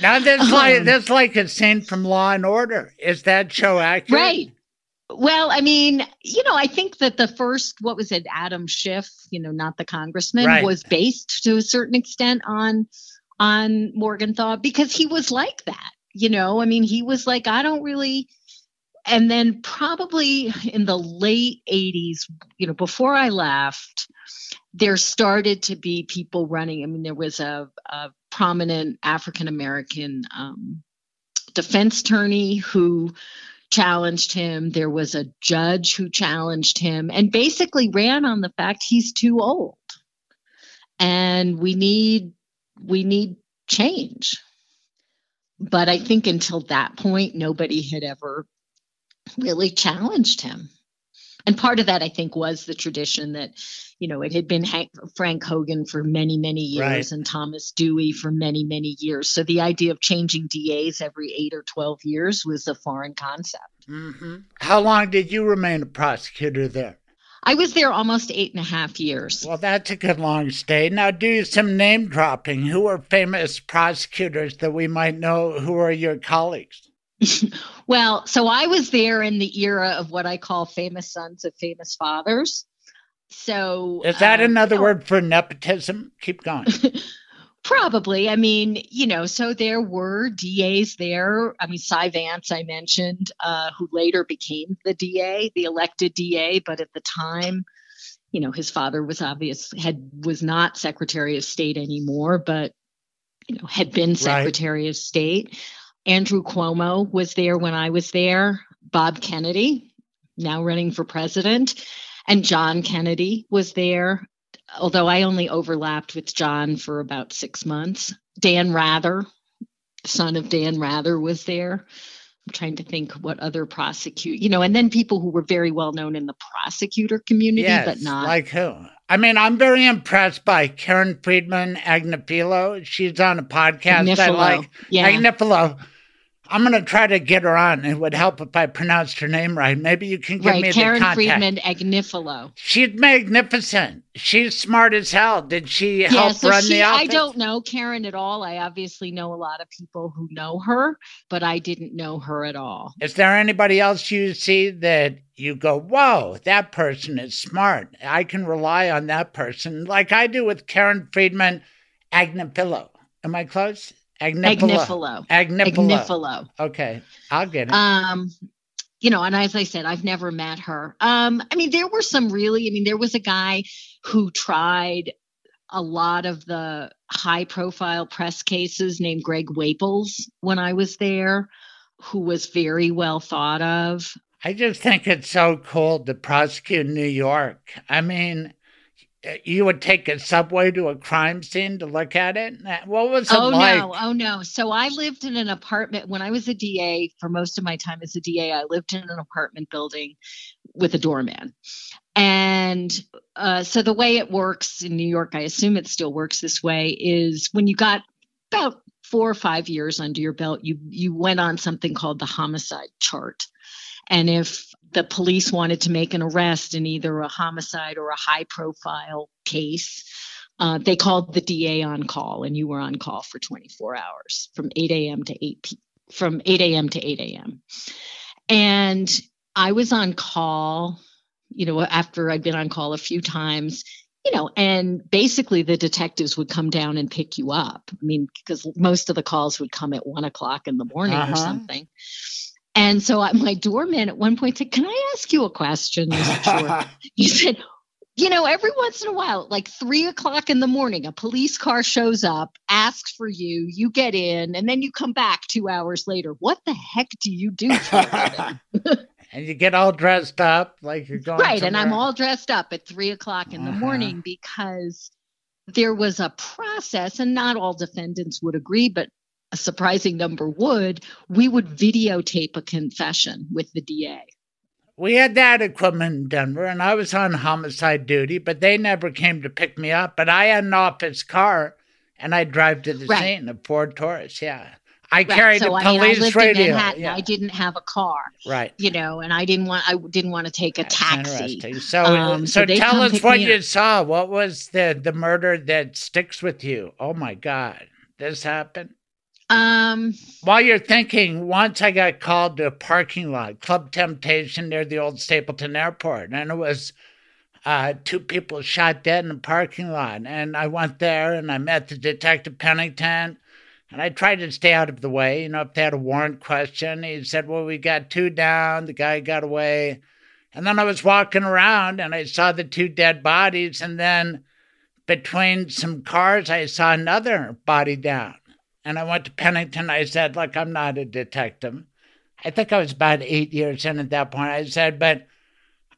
now that's like um, that's like a scene from Law and Order. Is that show accurate? Right. Well, I mean, you know, I think that the first, what was it, Adam Schiff, you know, not the congressman, right. was based to a certain extent on on Morgenthau because he was like that. You know, I mean, he was like, I don't really and then probably in the late 80s you know before i left there started to be people running i mean there was a, a prominent african american um, defense attorney who challenged him there was a judge who challenged him and basically ran on the fact he's too old and we need we need change. But I think until that point, nobody had ever really challenged him. And part of that, I think, was the tradition that, you know, it had been Hank, Frank Hogan for many, many years right. and Thomas Dewey for many, many years. So the idea of changing DAs every eight or 12 years was a foreign concept. Mm-hmm. How long did you remain a prosecutor there? I was there almost eight and a half years. Well, that's a good long stay. Now, do some name dropping. Who are famous prosecutors that we might know? Who are your colleagues? well, so I was there in the era of what I call famous sons of famous fathers. So is that um, another word for nepotism? Keep going. Probably. I mean, you know, so there were DAs there. I mean, Cy Vance, I mentioned, uh, who later became the DA, the elected DA, but at the time, you know, his father was obvious had was not Secretary of State anymore, but you know, had been Secretary right. of State. Andrew Cuomo was there when I was there. Bob Kennedy, now running for president, and John Kennedy was there although I only overlapped with John for about six months. Dan Rather, son of Dan Rather, was there. I'm trying to think what other prosecute, you know, and then people who were very well known in the prosecutor community, yes, but not like who. I mean, I'm very impressed by Karen Friedman Agnifilo. She's on a podcast Agnifilo. I like. Yeah. Agnifilo I'm going to try to get her on. It would help if I pronounced her name right. Maybe you can give right, me Karen the contact. Karen Friedman Agnifilo. She's magnificent. She's smart as hell. Did she yeah, help so run she, the office? I don't know Karen at all. I obviously know a lot of people who know her, but I didn't know her at all. Is there anybody else you see that you go, whoa, that person is smart. I can rely on that person, like I do with Karen Friedman Agnifilo. Am I close? Agnifilo. Agnifilo. Agnifilo. Okay, I'll get it. Um, you know, and as I said, I've never met her. Um, I mean, there were some really. I mean, there was a guy who tried a lot of the high-profile press cases named Greg Waples when I was there, who was very well thought of. I just think it's so cool to prosecute in New York. I mean, you would take a subway to a crime scene to look at it? What was it oh, like? no. Oh, no. So I lived in an apartment when I was a DA for most of my time as a DA. I lived in an apartment building with a doorman. And uh, so the way it works in New York, I assume it still works this way, is when you got about four or five years under your belt, you you went on something called the homicide chart. And if the police wanted to make an arrest in either a homicide or a high profile case, uh, they called the DA on call, and you were on call for 24 hours from 8 a.m. to 8 p. from 8 a.m. to 8 a.m. And I was on call, you know, after I'd been on call a few times, you know, and basically the detectives would come down and pick you up. I mean, because most of the calls would come at one o'clock in the morning uh-huh. or something. And so my doorman at one point said, Can I ask you a question? sure. he said, You know, every once in a while, like three o'clock in the morning, a police car shows up, asks for you, you get in, and then you come back two hours later. What the heck do you do and you get all dressed up like you're going right somewhere. and i'm all dressed up at three o'clock in uh-huh. the morning because there was a process and not all defendants would agree but a surprising number would, we would videotape a confession with the DA. We had that equipment in Denver, and I was on homicide duty, but they never came to pick me up. But I had an office car, and I'd drive to the right. scene, a Ford Taurus. Yeah. I right. carried so, a police I I lived radio. In Manhattan. Yeah. I didn't have a car, right? You know, and I didn't want I didn't want to take a That's taxi. So, um, so, so tell us what you up. saw. What was the the murder that sticks with you? Oh my God, this happened. Um, While you're thinking, once I got called to a parking lot, Club Temptation near the old Stapleton Airport, and it was uh, two people shot dead in the parking lot. And I went there and I met the detective Pennington, and I tried to stay out of the way. You know, if they had a warrant question, he said, "Well, we got two down. The guy got away." And then I was walking around and I saw the two dead bodies, and then between some cars, I saw another body down. And I went to Pennington. I said, Look, I'm not a detective. I think I was about eight years in at that point. I said, But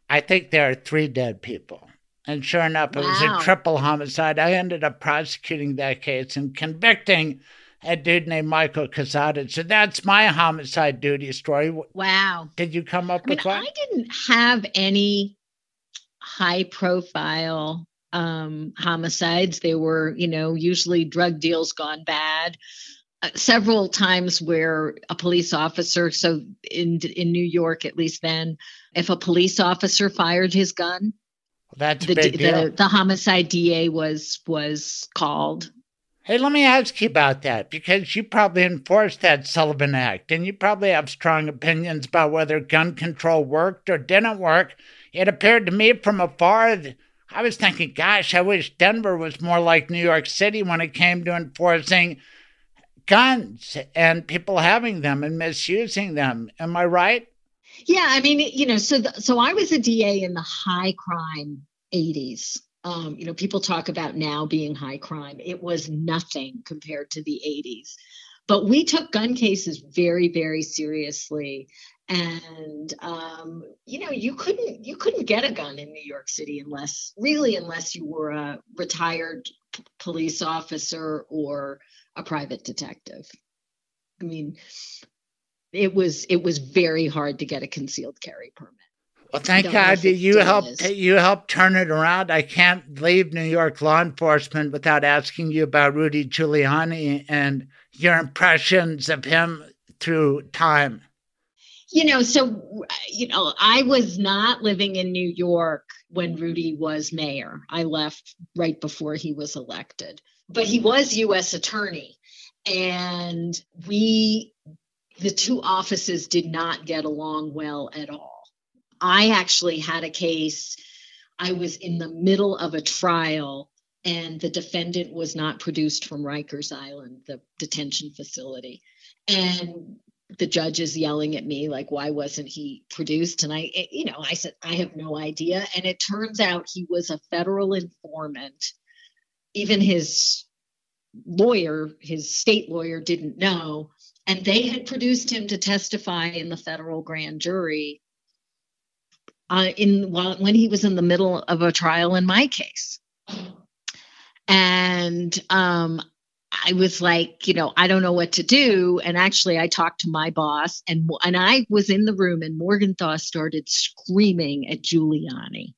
I think there are three dead people. And sure enough, it wow. was a triple homicide. I ended up prosecuting that case and convicting a dude named Michael Casada. So that's my homicide duty story. Wow. Did you come up I with mean, one? I didn't have any high profile um, homicides. They were, you know, usually drug deals gone bad. Uh, several times where a police officer, so in in New York at least then, if a police officer fired his gun, that's the, the the homicide DA was was called. Hey, let me ask you about that because you probably enforced that Sullivan Act and you probably have strong opinions about whether gun control worked or didn't work. It appeared to me from afar I was thinking, gosh, I wish Denver was more like New York City when it came to enforcing guns and people having them and misusing them. Am I right? Yeah, I mean, you know, so the, so I was a DA in the high crime 80s. Um, you know, people talk about now being high crime. It was nothing compared to the 80s. But we took gun cases very, very seriously and um, you know you couldn't you couldn't get a gun in new york city unless really unless you were a retired p- police officer or a private detective. I mean it was it was very hard to get a concealed carry permit. Well, thank God you helped you helped turn it around. I can't leave New York law enforcement without asking you about Rudy Giuliani and your impressions of him through time you know, so, you know, I was not living in New York when Rudy was mayor. I left right before he was elected, but he was U.S. attorney. And we, the two offices did not get along well at all. I actually had a case, I was in the middle of a trial and the defendant was not produced from Rikers Island, the detention facility. And the judge is yelling at me like why wasn't he produced? And i you know i said i have no idea. And it turns out he was a federal informant. Even his lawyer his state lawyer didn't know. And they had produced him to testify in the federal grand jury uh, in while when he was in the middle of a trial in my case. And um, I was like, you know, I don't know what to do. And actually, I talked to my boss, and and I was in the room, and Morgenthau started screaming at Giuliani.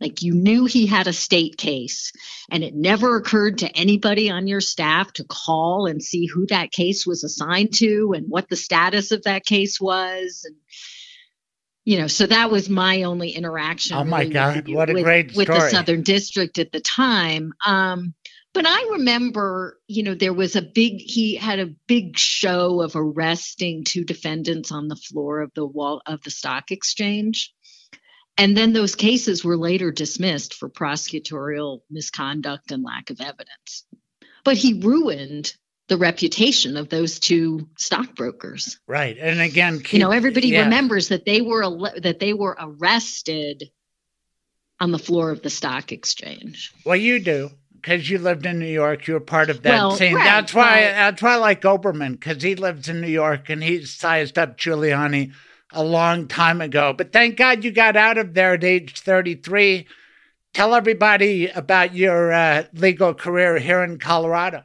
Like you knew he had a state case, and it never occurred to anybody on your staff to call and see who that case was assigned to and what the status of that case was. And you know, so that was my only interaction. Oh my really God, with, what a with, great with story. the Southern District at the time. Um, but I remember, you know, there was a big, he had a big show of arresting two defendants on the floor of the wall of the stock exchange. And then those cases were later dismissed for prosecutorial misconduct and lack of evidence. But he ruined the reputation of those two stockbrokers. Right. And again, keep, you know, everybody yeah. remembers that they were that they were arrested on the floor of the stock exchange. Well, you do because you lived in New York, you were part of that well, scene. Right, that's why. That's why I like Olbermann because he lives in New York and he sized up Giuliani a long time ago. But thank God you got out of there at age thirty-three. Tell everybody about your uh, legal career here in Colorado.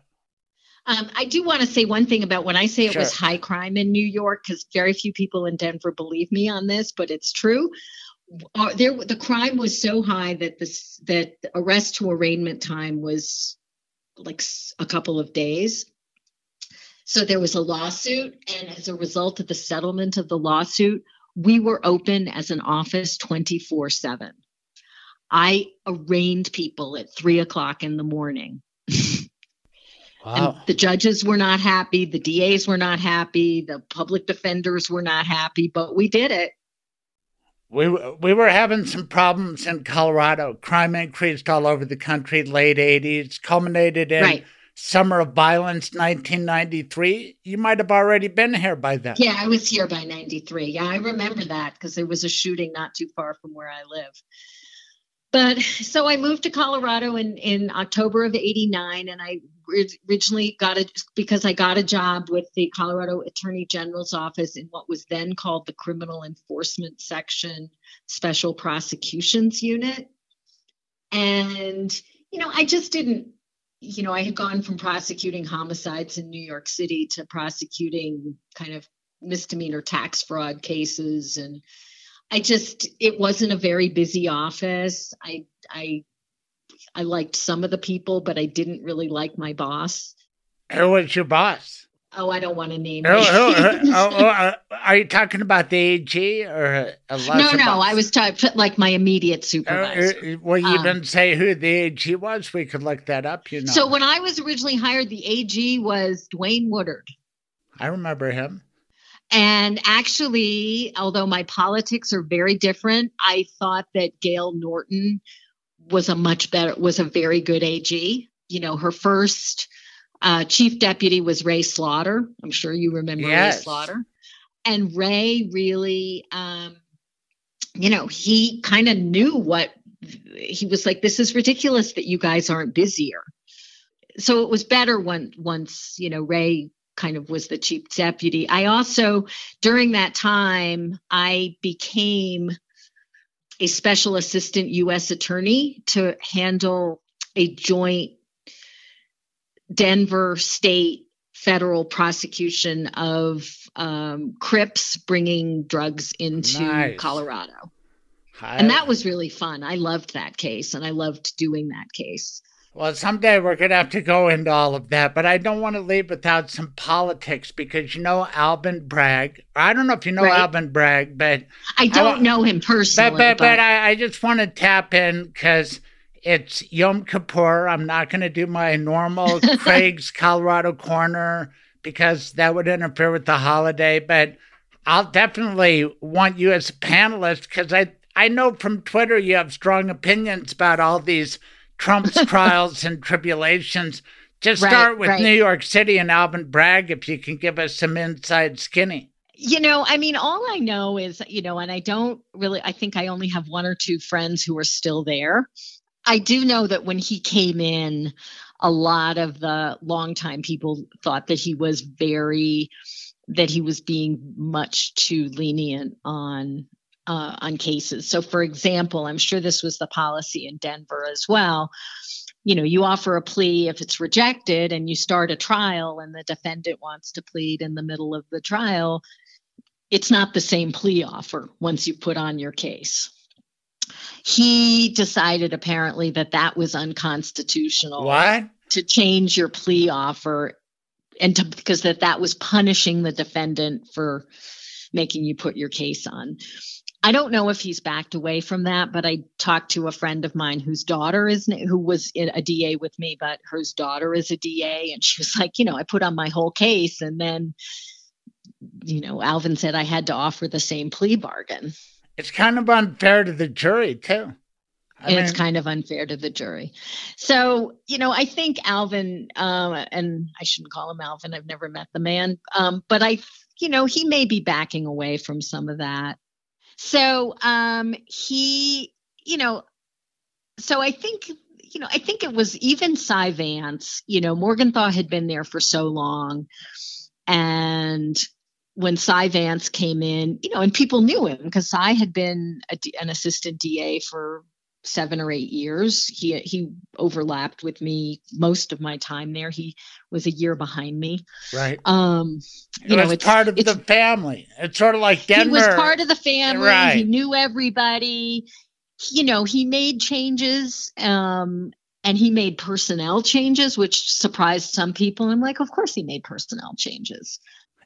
Um, I do want to say one thing about when I say it was high crime in New York, because very few people in Denver believe me on this, but it's true. Uh, there, the crime was so high that this that arrest to arraignment time was like a couple of days. So there was a lawsuit, and as a result of the settlement of the lawsuit, we were open as an office 24 7. I arraigned people at three o'clock in the morning. And the judges were not happy, the DAs were not happy, the public defenders were not happy, but we did it. We we were having some problems in Colorado. Crime increased all over the country. Late '80s, culminated in Right. Summer of Violence, 1993. You might have already been here by then. Yeah, I was here by 93. Yeah, I remember that because there was a shooting not too far from where I live. But so I moved to Colorado in, in October of 89, and I originally got it because I got a job with the Colorado Attorney General's office in what was then called the Criminal Enforcement Section Special Prosecutions Unit. And, you know, I just didn't, you know, I had gone from prosecuting homicides in New York City to prosecuting kind of misdemeanor tax fraud cases. And I just, it wasn't a very busy office. I, I, I liked some of the people, but I didn't really like my boss. Who was your boss? Oh, I don't want to name. Oh, oh, oh, oh are you talking about the AG or a No, no, boss? I was talking like my immediate supervisor. Uh, well, you um, didn't say who the AG was. We could look that up. You know. So when I was originally hired, the AG was Duane Woodard. I remember him. And actually, although my politics are very different, I thought that Gail Norton was a much better, was a very good AG. You know, her first uh, chief deputy was Ray Slaughter. I'm sure you remember yes. Ray Slaughter. And Ray really, um, you know, he kind of knew what he was like. This is ridiculous that you guys aren't busier. So it was better when once you know Ray kind of was the chief deputy. I also during that time I became a special assistant U.S. attorney to handle a joint Denver state federal prosecution of um, Crips bringing drugs into nice. Colorado. Hi. And that was really fun. I loved that case and I loved doing that case. Well, someday we're going to have to go into all of that, but I don't want to leave without some politics because you know Alvin Bragg. I don't know if you know right. Alvin Bragg, but I don't I, know him personally. But, but, but, but I, I just want to tap in because it's Yom Kippur. I'm not going to do my normal Craig's Colorado corner because that would interfere with the holiday. But I'll definitely want you as a panelist because I, I know from Twitter you have strong opinions about all these Trump's trials and tribulations. Just right, start with right. New York City and Alvin Bragg if you can give us some inside skinny. You know, I mean, all I know is, you know, and I don't really, I think I only have one or two friends who are still there. I do know that when he came in, a lot of the longtime people thought that he was very that he was being much too lenient on uh, on cases. So, for example, I'm sure this was the policy in Denver as well. You know, you offer a plea if it's rejected, and you start a trial, and the defendant wants to plead in the middle of the trial. It's not the same plea offer once you put on your case he decided apparently that that was unconstitutional. What? To change your plea offer and to, because that that was punishing the defendant for making you put your case on. I don't know if he's backed away from that, but I talked to a friend of mine whose daughter is who was a DA with me, but whose daughter is a DA, and she was like, you know, I put on my whole case, and then, you know, Alvin said I had to offer the same plea bargain it's kind of unfair to the jury too. I it's kind of unfair to the jury. So, you know, I think Alvin, um, and I shouldn't call him Alvin, I've never met the man, um, but I, you know, he may be backing away from some of that. So, um, he, you know, so I think, you know, I think it was even Cy Vance, you know, Morgenthau had been there for so long. And when Cy Vance came in, you know, and people knew him because Cy had been a, an assistant DA for seven or eight years. He he overlapped with me most of my time there. He was a year behind me. Right. Um, you it know, it's part of it's, the family. It's sort of like Denver. He was part of the family. Right. He knew everybody. You know, he made changes. Um, and he made personnel changes, which surprised some people. I'm like, of course he made personnel changes.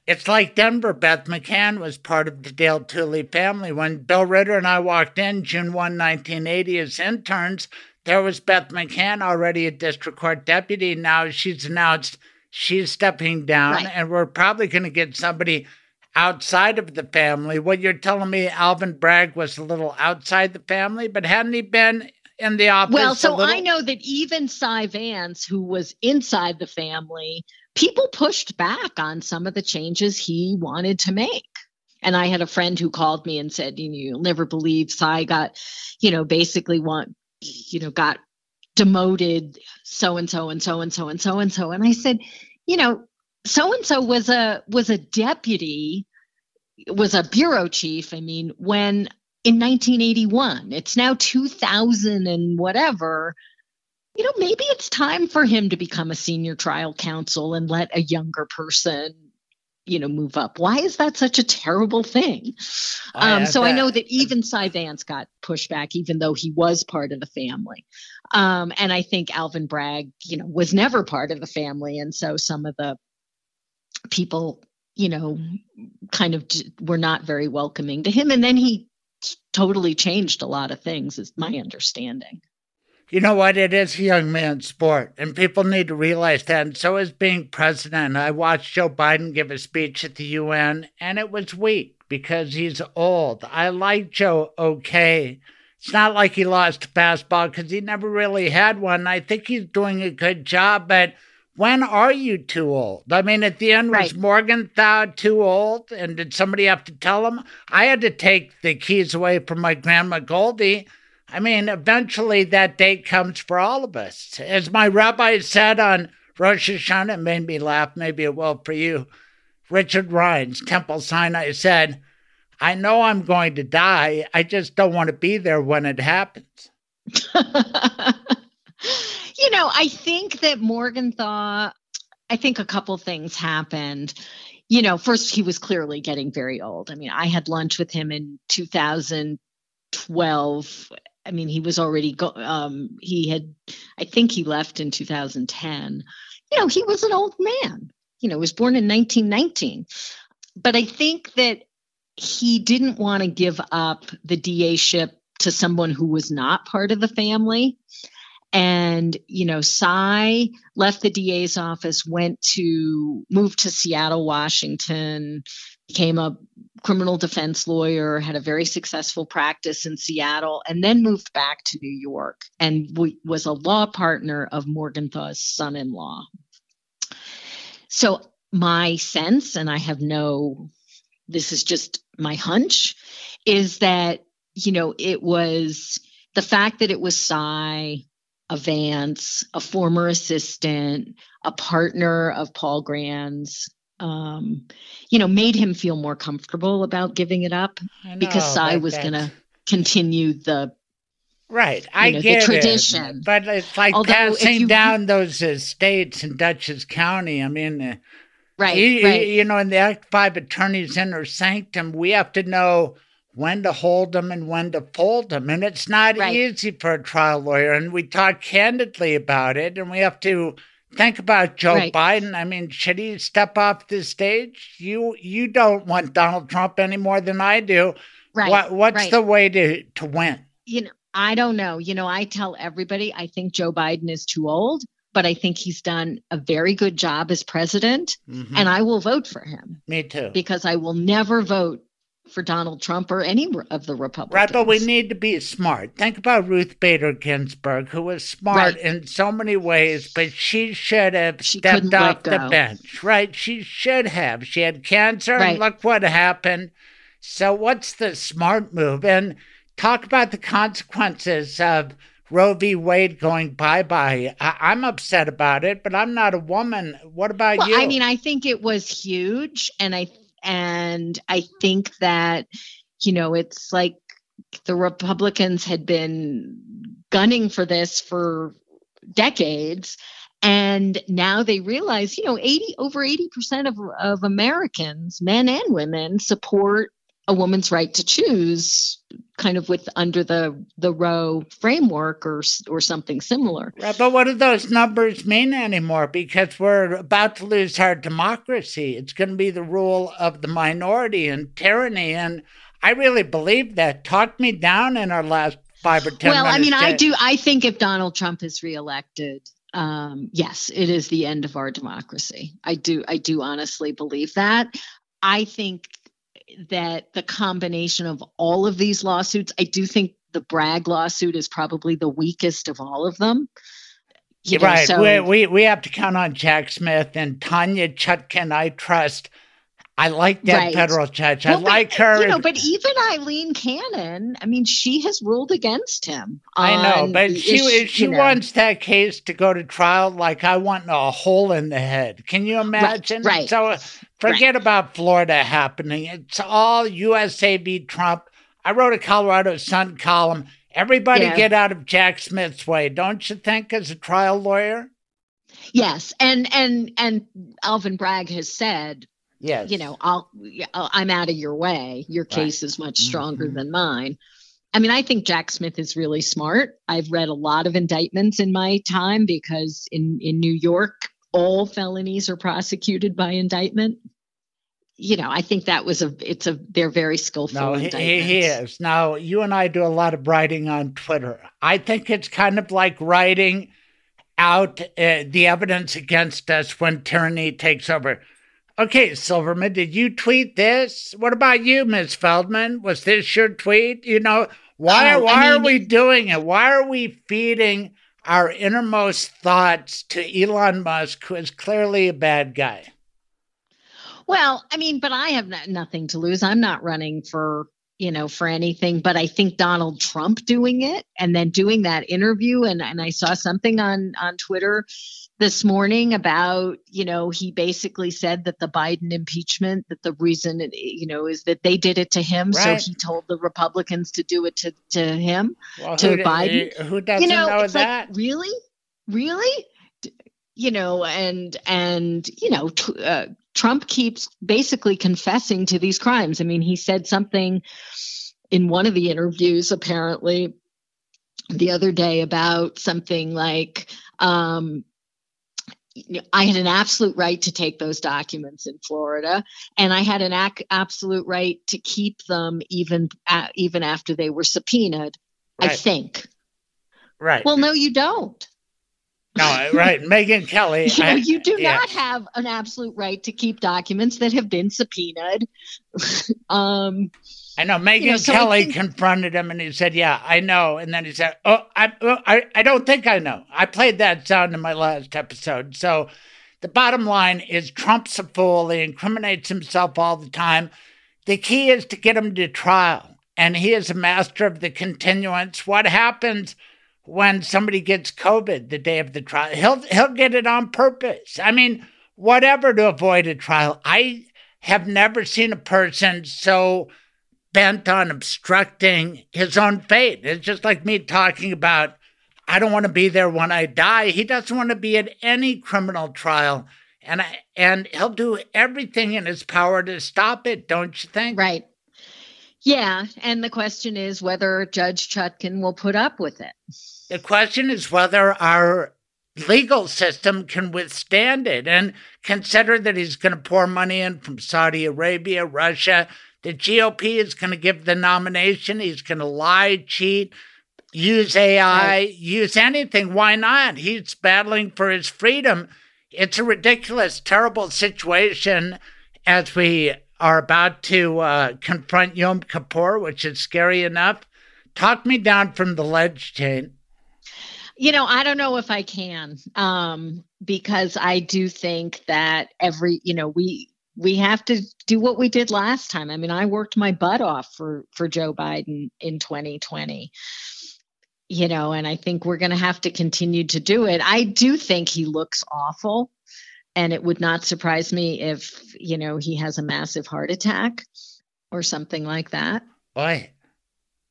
It's like Denver. Beth McCann was part of the Dale Tooley family. When Bill Ritter and I walked in June 1, 1980, as interns, there was Beth McCann, already a district court deputy. Now she's announced she's stepping down, right. and we're probably going to get somebody outside of the family. What you're telling me, Alvin Bragg was a little outside the family, but hadn't he been in the office? Well, so I know that even Cy Vance, who was inside the family, people pushed back on some of the changes he wanted to make. And I had a friend who called me and said, you know, you'll never believe Cy got, you know, basically want, you know, got demoted so and so and so and so and so and so. And I said, you know, so and so was a was a deputy, was a bureau chief. I mean, when in 1981. It's now 2000 and whatever. You know, maybe it's time for him to become a senior trial counsel and let a younger person you know move up. Why is that such a terrible thing? Um, so that. i know that. even cy vance got pushback even though he was part of the family. Um, and i think alvin bragg you know was never part of the family. And so some of the people you know kind of were not very welcoming to him. And then he totally changed a lot of things is my understanding you know what? It is a young man's sport, and people need to realize that. And so is being president. I watched Joe Biden give a speech at the UN, and it was weak because he's old. I like Joe okay. It's not like he lost basketball because he never really had one. I think he's doing a good job, but when are you too old? I mean, at the end, right. was Morgenthau too old? And did somebody have to tell him? I had to take the keys away from my grandma Goldie I mean, eventually that date comes for all of us. As my rabbi said on Rosh Hashanah, it made me laugh, maybe it will for you. Richard Rheins, Temple Sinai, said, I know I'm going to die. I just don't want to be there when it happens. you know, I think that Morgenthau, I think a couple things happened. You know, first, he was clearly getting very old. I mean, I had lunch with him in 2012 I mean, he was already go, um, he had, I think he left in 2010. You know, he was an old man. You know, was born in 1919. But I think that he didn't want to give up the DA ship to someone who was not part of the family. And, you know, Cy left the DA's office, went to, moved to Seattle, Washington, became a criminal defense lawyer, had a very successful practice in Seattle, and then moved back to New York and was a law partner of Morgenthau's son in law. So, my sense, and I have no, this is just my hunch, is that, you know, it was the fact that it was Cy, a Vance, a former assistant, a partner of Paul Grand's, um, you know, made him feel more comfortable about giving it up know, because Cy was going to continue the right. I know, get the tradition, it, but it's like Although passing you, down those estates in Dutchess County. I mean, uh, right, you, right. You know, in the Act Five Attorney's Inner Sanctum, we have to know when to hold them and when to fold them, and it's not right. easy for a trial lawyer. And we talk candidly about it, and we have to Think about Joe right. Biden. I mean, should he step off the stage? You you don't want Donald Trump any more than I do. Right. What, what's right. the way to to win? You know, I don't know. You know, I tell everybody I think Joe Biden is too old, but I think he's done a very good job as president, mm-hmm. and I will vote for him. Me too. Because I will never vote for Donald Trump or any of the Republicans. Right, but we need to be smart. Think about Ruth Bader Ginsburg, who was smart right. in so many ways, but she should have she stepped off the bench. Right? She should have. She had cancer, right. and look what happened. So, what's the smart move? And talk about the consequences of Roe v. Wade going bye bye. I- am upset about it, but I'm not a woman. What about well, you? I mean, I think it was huge, and I and I think that, you know, it's like the Republicans had been gunning for this for decades. And now they realize, you know, 80 over 80% of, of Americans, men and women, support a woman's right to choose kind of with under the the Roe framework or or something similar. Right, but what do those numbers mean anymore? Because we're about to lose our democracy. It's going to be the rule of the minority and tyranny, and I really believe that. Talk me down in our last five or ten. Well, I mean, I do. I think if Donald Trump is reelected, um, yes, it is the end of our democracy. I do. I do honestly believe that. I think that the combination of all of these lawsuits, I do think the Bragg lawsuit is probably the weakest of all of them. You know, right. So, we, we, we have to count on Jack Smith and Tanya Chutkan, I trust. I like that right. federal judge. Well, I like her. You know, but even Aileen Cannon, I mean, she has ruled against him. I know, but she issue, she you know. wants that case to go to trial. Like I want a hole in the head. Can you imagine? Right. right. So uh, Forget right. about Florida happening. It's all USA v. Trump. I wrote a Colorado Sun column. Everybody yeah. get out of Jack Smith's way, don't you think, as a trial lawyer? Yes, and and and Alvin Bragg has said, yes, you know, I'll I'm out of your way. Your case right. is much stronger mm-hmm. than mine. I mean, I think Jack Smith is really smart. I've read a lot of indictments in my time because in in New York, all felonies are prosecuted by indictment. You know, I think that was a it's a they're very skillful. No, he, he is. Now, you and I do a lot of writing on Twitter. I think it's kind of like writing out uh, the evidence against us when tyranny takes over. Okay, Silverman, did you tweet this? What about you, Miss Feldman? Was this your tweet? You know, why, oh, why I mean, are we doing it? Why are we feeding our innermost thoughts to Elon Musk, who is clearly a bad guy? Well, I mean, but I have nothing to lose. I'm not running for you know, for anything. But I think Donald Trump doing it and then doing that interview, and, and I saw something on on Twitter this morning about, you know, he basically said that the Biden impeachment, that the reason, you know, is that they did it to him. Right. So he told the Republicans to do it to, to him, well, to who, Biden. Who doesn't you know, know it's that? Like, really? Really? You know, and, and, you know, t- uh, Trump keeps basically confessing to these crimes. I mean, he said something in one of the interviews, apparently, the other day about something like, um, I had an absolute right to take those documents in Florida, and I had an ac- absolute right to keep them even even after they were subpoenaed. Right. I think. Right. Well, no, you don't. No, right. Megyn Kelly. you, know, you do yeah. not have an absolute right to keep documents that have been subpoenaed. um, I know Megyn you know, so Kelly think, confronted him and he said, "Yeah, I know." And then he said, "Oh, I, oh, I, I don't think I know. I played that sound in my last episode." So, the bottom line is Trump's a fool. He incriminates himself all the time. The key is to get him to trial, and he is a master of the continuance. What happens? when somebody gets COVID the day of the trial. He'll he'll get it on purpose. I mean, whatever to avoid a trial. I have never seen a person so bent on obstructing his own fate. It's just like me talking about I don't want to be there when I die. He doesn't want to be at any criminal trial. And I, and he'll do everything in his power to stop it, don't you think? Right. Yeah, and the question is whether Judge Chutkan will put up with it. The question is whether our legal system can withstand it and consider that he's going to pour money in from Saudi Arabia, Russia. The GOP is going to give the nomination. He's going to lie, cheat, use AI, right. use anything. Why not? He's battling for his freedom. It's a ridiculous, terrible situation as we are about to uh, confront Yom Kippur, which is scary enough. Talk me down from the ledge, Jane. You know, I don't know if I can, um, because I do think that every, you know, we we have to do what we did last time. I mean, I worked my butt off for for Joe Biden in 2020. You know, and I think we're going to have to continue to do it. I do think he looks awful, and it would not surprise me if you know he has a massive heart attack or something like that. Boy,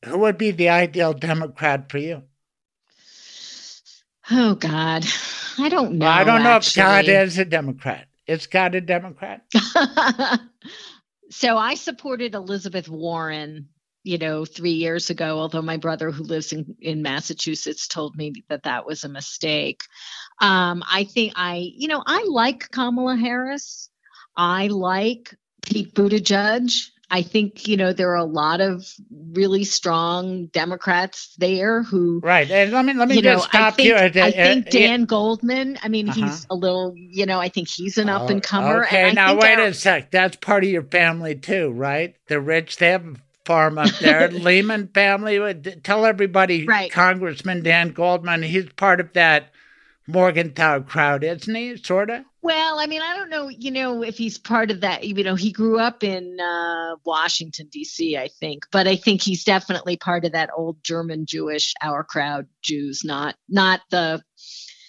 who would be the ideal Democrat for you? Oh God, I don't know. Well, I don't know actually. if God is a Democrat. Is God a Democrat? so I supported Elizabeth Warren, you know, three years ago. Although my brother, who lives in in Massachusetts, told me that that was a mistake. Um, I think I, you know, I like Kamala Harris. I like Pete Buttigieg. I think you know there are a lot of really strong Democrats there who right. And let me let me you just know, stop I uh, uh, think, you. I think Dan Goldman. I mean, uh-huh. he's a little. You know, I think he's an oh, up and comer. Okay, now wait our, a sec. That's part of your family too, right? The rich. They have a farm up there. Lehman family. Uh, tell everybody, right. Congressman Dan Goldman. He's part of that Morgenthau crowd, isn't he? Sort of. Well, I mean, I don't know, you know, if he's part of that. You know, he grew up in uh, Washington D.C., I think, but I think he's definitely part of that old German Jewish our crowd Jews, not not the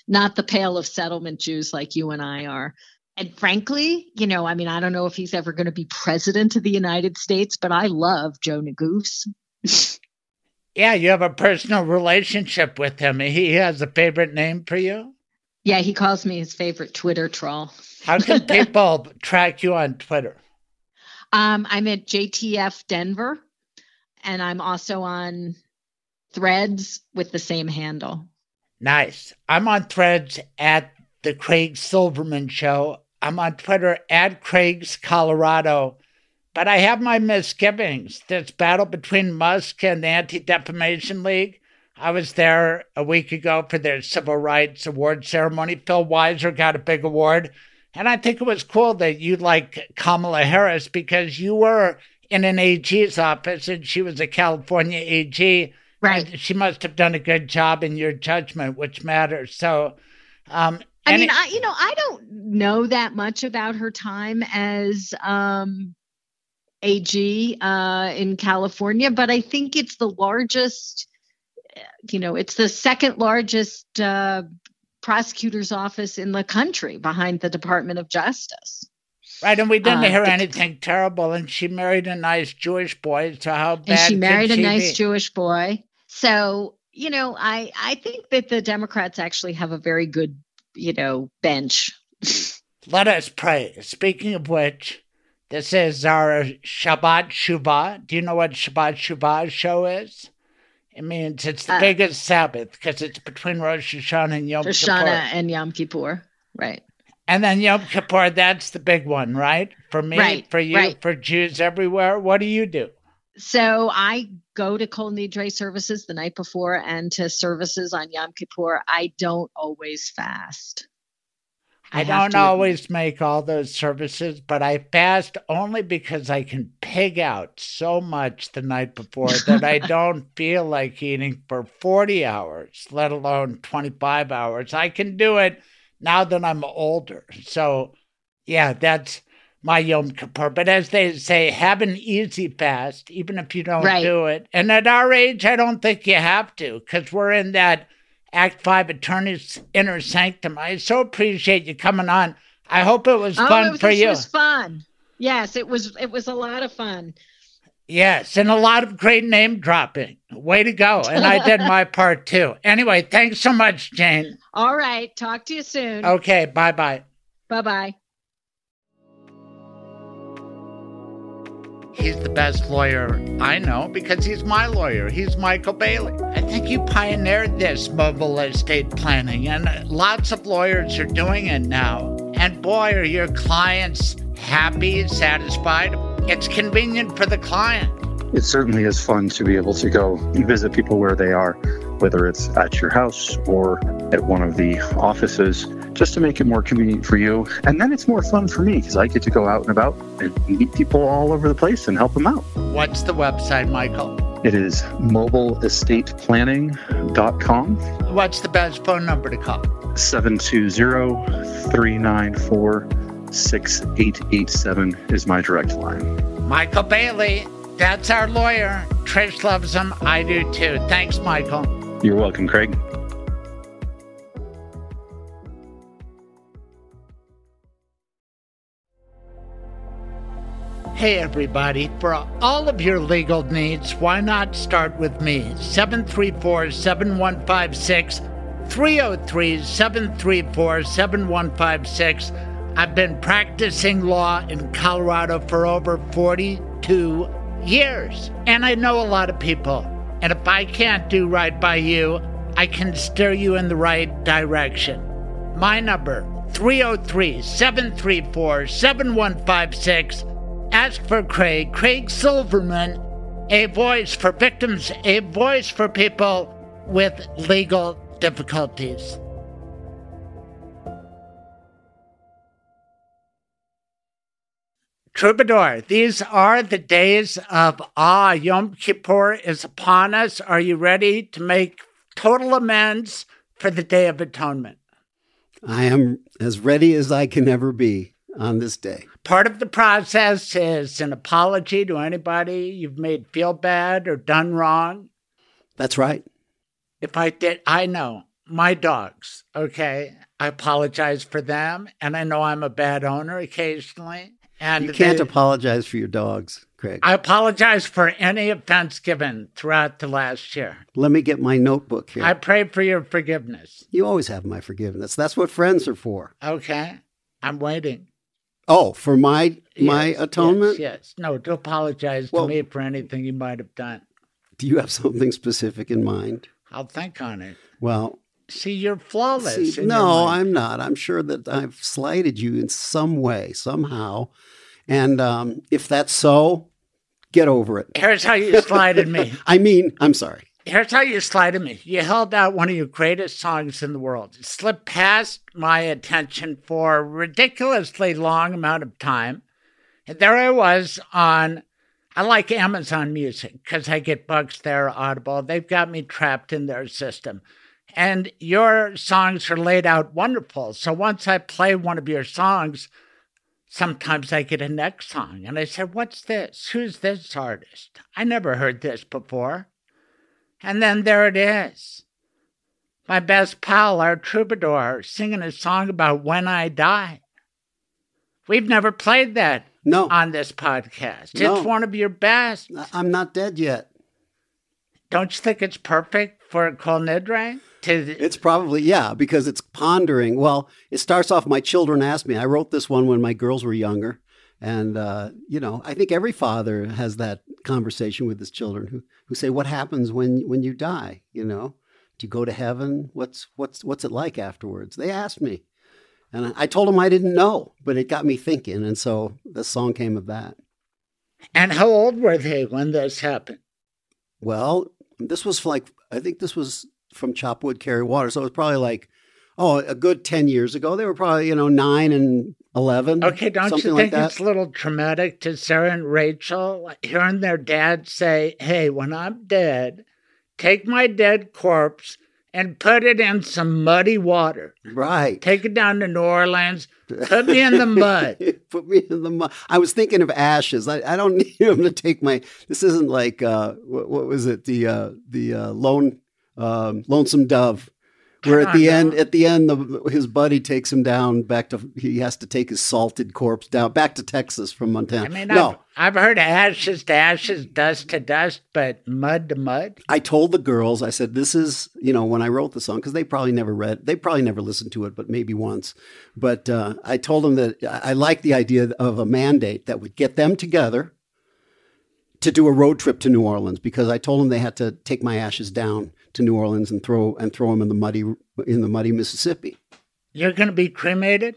not the pale of settlement Jews like you and I are. And frankly, you know, I mean, I don't know if he's ever going to be president of the United States, but I love Joe Neguse. yeah, you have a personal relationship with him. He has a favorite name for you? Yeah, he calls me his favorite Twitter troll. How can people track you on Twitter? Um, I'm at JTF Denver, and I'm also on Threads with the same handle. Nice. I'm on Threads at the Craig Silverman Show. I'm on Twitter at Craig's Colorado. But I have my misgivings. This battle between Musk and the Anti Defamation League. I was there a week ago for their Civil Rights Award ceremony. Phil Weiser got a big award. And I think it was cool that you like Kamala Harris because you were in an AG's office and she was a California AG. Right. She must have done a good job in your judgment, which matters. So, um, I mean, it, I you know, I don't know that much about her time as um, AG uh, in California, but I think it's the largest. You know, it's the second largest uh, prosecutor's office in the country behind the Department of Justice. Right, and we didn't uh, hear anything terrible. And she married a nice Jewish boy. So how bad? And she married a nice be? Jewish boy. So you know, I I think that the Democrats actually have a very good you know bench. Let us pray. Speaking of which, this is our Shabbat Shuvah. Do you know what Shabbat Shuvah show is? It means it's the uh, biggest Sabbath because it's between Rosh Hashanah and Yom Rosh Kippur. Hashanah and Yom Kippur, right? And then Yom Kippur, that's the big one, right? For me, right, for you, right. for Jews everywhere. What do you do? So I go to Kol Nidre services the night before and to services on Yom Kippur. I don't always fast. I, I don't always make all those services, but I fast only because I can pig out so much the night before that I don't feel like eating for 40 hours, let alone 25 hours. I can do it now that I'm older. So, yeah, that's my Yom Kippur. But as they say, have an easy fast, even if you don't right. do it. And at our age, I don't think you have to because we're in that Act Five Attorney's Inner Sanctum. I so appreciate you coming on. I hope it was oh, fun it was, for you. It was fun. Yes, it was. It was a lot of fun. Yes, and a lot of great name dropping. Way to go. And I did my part too. Anyway, thanks so much, Jane. All right. Talk to you soon. Okay. Bye bye. Bye bye. He's the best lawyer I know because he's my lawyer. He's Michael Bailey. I think you pioneered this mobile estate planning, and lots of lawyers are doing it now. And boy, are your clients happy, and satisfied. It's convenient for the client. It certainly is fun to be able to go and visit people where they are, whether it's at your house or at one of the offices just to make it more convenient for you. And then it's more fun for me because I get to go out and about and meet people all over the place and help them out. What's the website, Michael? It is mobileestateplanning.com. What's the best phone number to call? 720 394 6887 is my direct line. Michael Bailey, that's our lawyer. Trish loves him. I do too. Thanks, Michael. You're welcome, Craig. Hey, everybody, for all of your legal needs, why not start with me? 734 7156 303 734 7156. I've been practicing law in Colorado for over 42 years, and I know a lot of people. And if I can't do right by you, I can steer you in the right direction. My number 303 734 7156 Ask for Craig, Craig Silverman, a voice for victims, a voice for people with legal difficulties. Troubadour, these are the days of Ah. Yom Kippur is upon us. Are you ready to make total amends for the Day of Atonement? I am as ready as I can ever be on this day. Part of the process is an apology to anybody you've made feel bad or done wrong. That's right. If I did, I know my dogs, okay? I apologize for them, and I know I'm a bad owner occasionally. And you can't they, apologize for your dogs. Craig. I apologize for any offense given throughout the last year. Let me get my notebook here. I pray for your forgiveness. You always have my forgiveness. That's what friends are for. Okay. I'm waiting. Oh, for my my atonement? Yes, yes. No, to apologize Well- to me for anything you might have done. Do you have something specific in mind? I'll think on it. Well, See, you're flawless. see, no. I'm not. I'm sure that I've slighted you in some way, somehow. And um, if that's so, get over it. Here's how you slighted me. I mean, I'm sorry. Here's how you slighted me. You held out one of your greatest songs in the world. It slipped past my attention for a ridiculously long amount of time. And there I was on, I like Amazon Music because I get books there, Audible. They've got me trapped in their system. And your songs are laid out wonderful. So once I play one of your songs, sometimes I get a next song. And I said, What's this? Who's this artist? I never heard this before. And then there it is. My best pal, our troubadour, singing a song about when I die. We've never played that no. on this podcast. No. It's one of your best. I'm not dead yet. Don't you think it's perfect for Kol Nidre? To It's probably, yeah, because it's pondering. Well, it starts off, my children asked me. I wrote this one when my girls were younger. And, uh, you know, I think every father has that conversation with his children who, who say, what happens when, when you die? You know, do you go to heaven? What's, what's, what's it like afterwards? They asked me. And I- told them I didn't know, but it got me thinking. And so the song came of that. and how old were they when this happened? Well, this was like I think this was from Chopwood Carry Water, so it was probably like oh a good ten years ago. They were probably you know nine and eleven. Okay, don't you think that. it's a little traumatic to Sarah and Rachel hearing their dad say, Hey, when I'm dead, take my dead corpse and put it in some muddy water. Right. Take it down to New Orleans, put me in the mud. Put me in the mud. I was thinking of ashes. I, I don't need him to take my. This isn't like uh, what, what was it? The uh, the uh, lone um, lonesome dove. Where at the on, end, at the end, the, his buddy takes him down back to. He has to take his salted corpse down back to Texas from Montana. I mean, no, I've, I've heard ashes to ashes, dust to dust, but mud to mud. I told the girls, I said, this is, you know, when I wrote the song, because they probably never read, they probably never listened to it, but maybe once. But uh, I told them that I I like the idea of a mandate that would get them together to do a road trip to New Orleans, because I told them they had to take my ashes down to New Orleans and throw and throw them in the muddy in the muddy Mississippi. You're going to be cremated?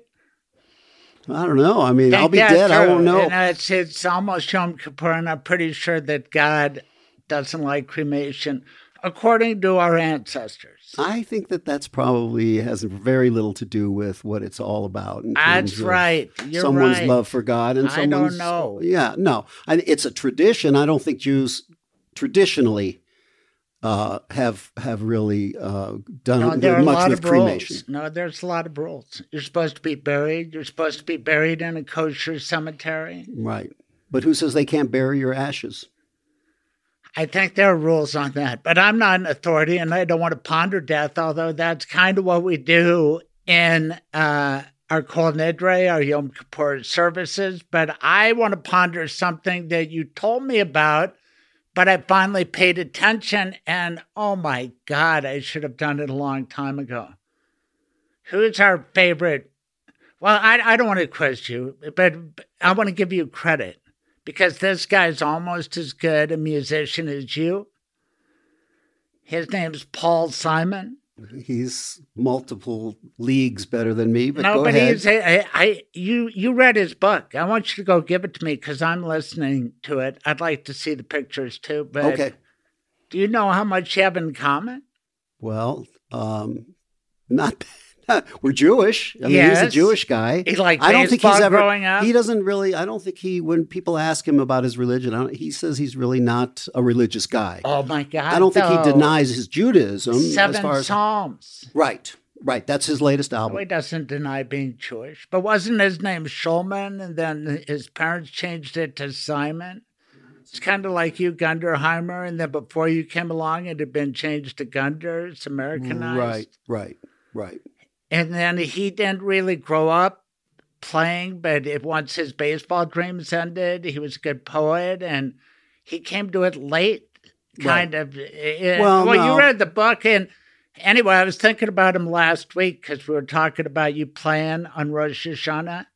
I don't know. I mean, I'll be dead. I through. won't know. And it's, it's almost Yom Kippur, and I'm pretty sure that God doesn't like cremation, according to our ancestors. I think that that's probably has very little to do with what it's all about. That's right. You're someone's right. love for God and I don't someone's know. Yeah, no, I, it's a tradition. I don't think Jews traditionally uh, have have really uh, done No, there are a much lot with of cremation. rules. No, there's a lot of rules. You're supposed to be buried. You're supposed to be buried in a kosher cemetery. Right, but who says they can't bury your ashes? I think there are rules on that, but I'm not an authority and I don't want to ponder death, although that's kind of what we do in uh, our Kol Nidre, our Yom Kippur services. But I want to ponder something that you told me about, but I finally paid attention and oh my God, I should have done it a long time ago. Who's our favorite? Well, I, I don't want to quiz you, but I want to give you credit because this guy's almost as good a musician as you. His name's Paul Simon. He's multiple leagues better than me, but no, go but ahead. he's I, I you you read his book. I want you to go give it to me because I'm listening to it. I'd like to see the pictures too. But Okay. do you know how much you have in common? Well, um, not. We're Jewish. I mean, he's a Jewish guy. He liked I don't think he's ever. growing up? He doesn't really. I don't think he. When people ask him about his religion, I don't, he says he's really not a religious guy. Oh my God! I don't think he denies his Judaism. seven as far as psalms. right, right. That's his latest album. Well, he doesn't deny being Jewish, but wasn't his name Shulman, and then his parents changed it to Simon? It's kind of like you, Gunderheimer, and then before you came along, it had been changed to Gunder. It's Americanized, Right, right, right. And then he didn't really grow up playing, but it, once his baseball dreams ended, he was a good poet, and he came to it late, kind right. of. It, well, well no. you read the book, and anyway, I was thinking about him last week because we were talking about you playing on Rosh Hashanah.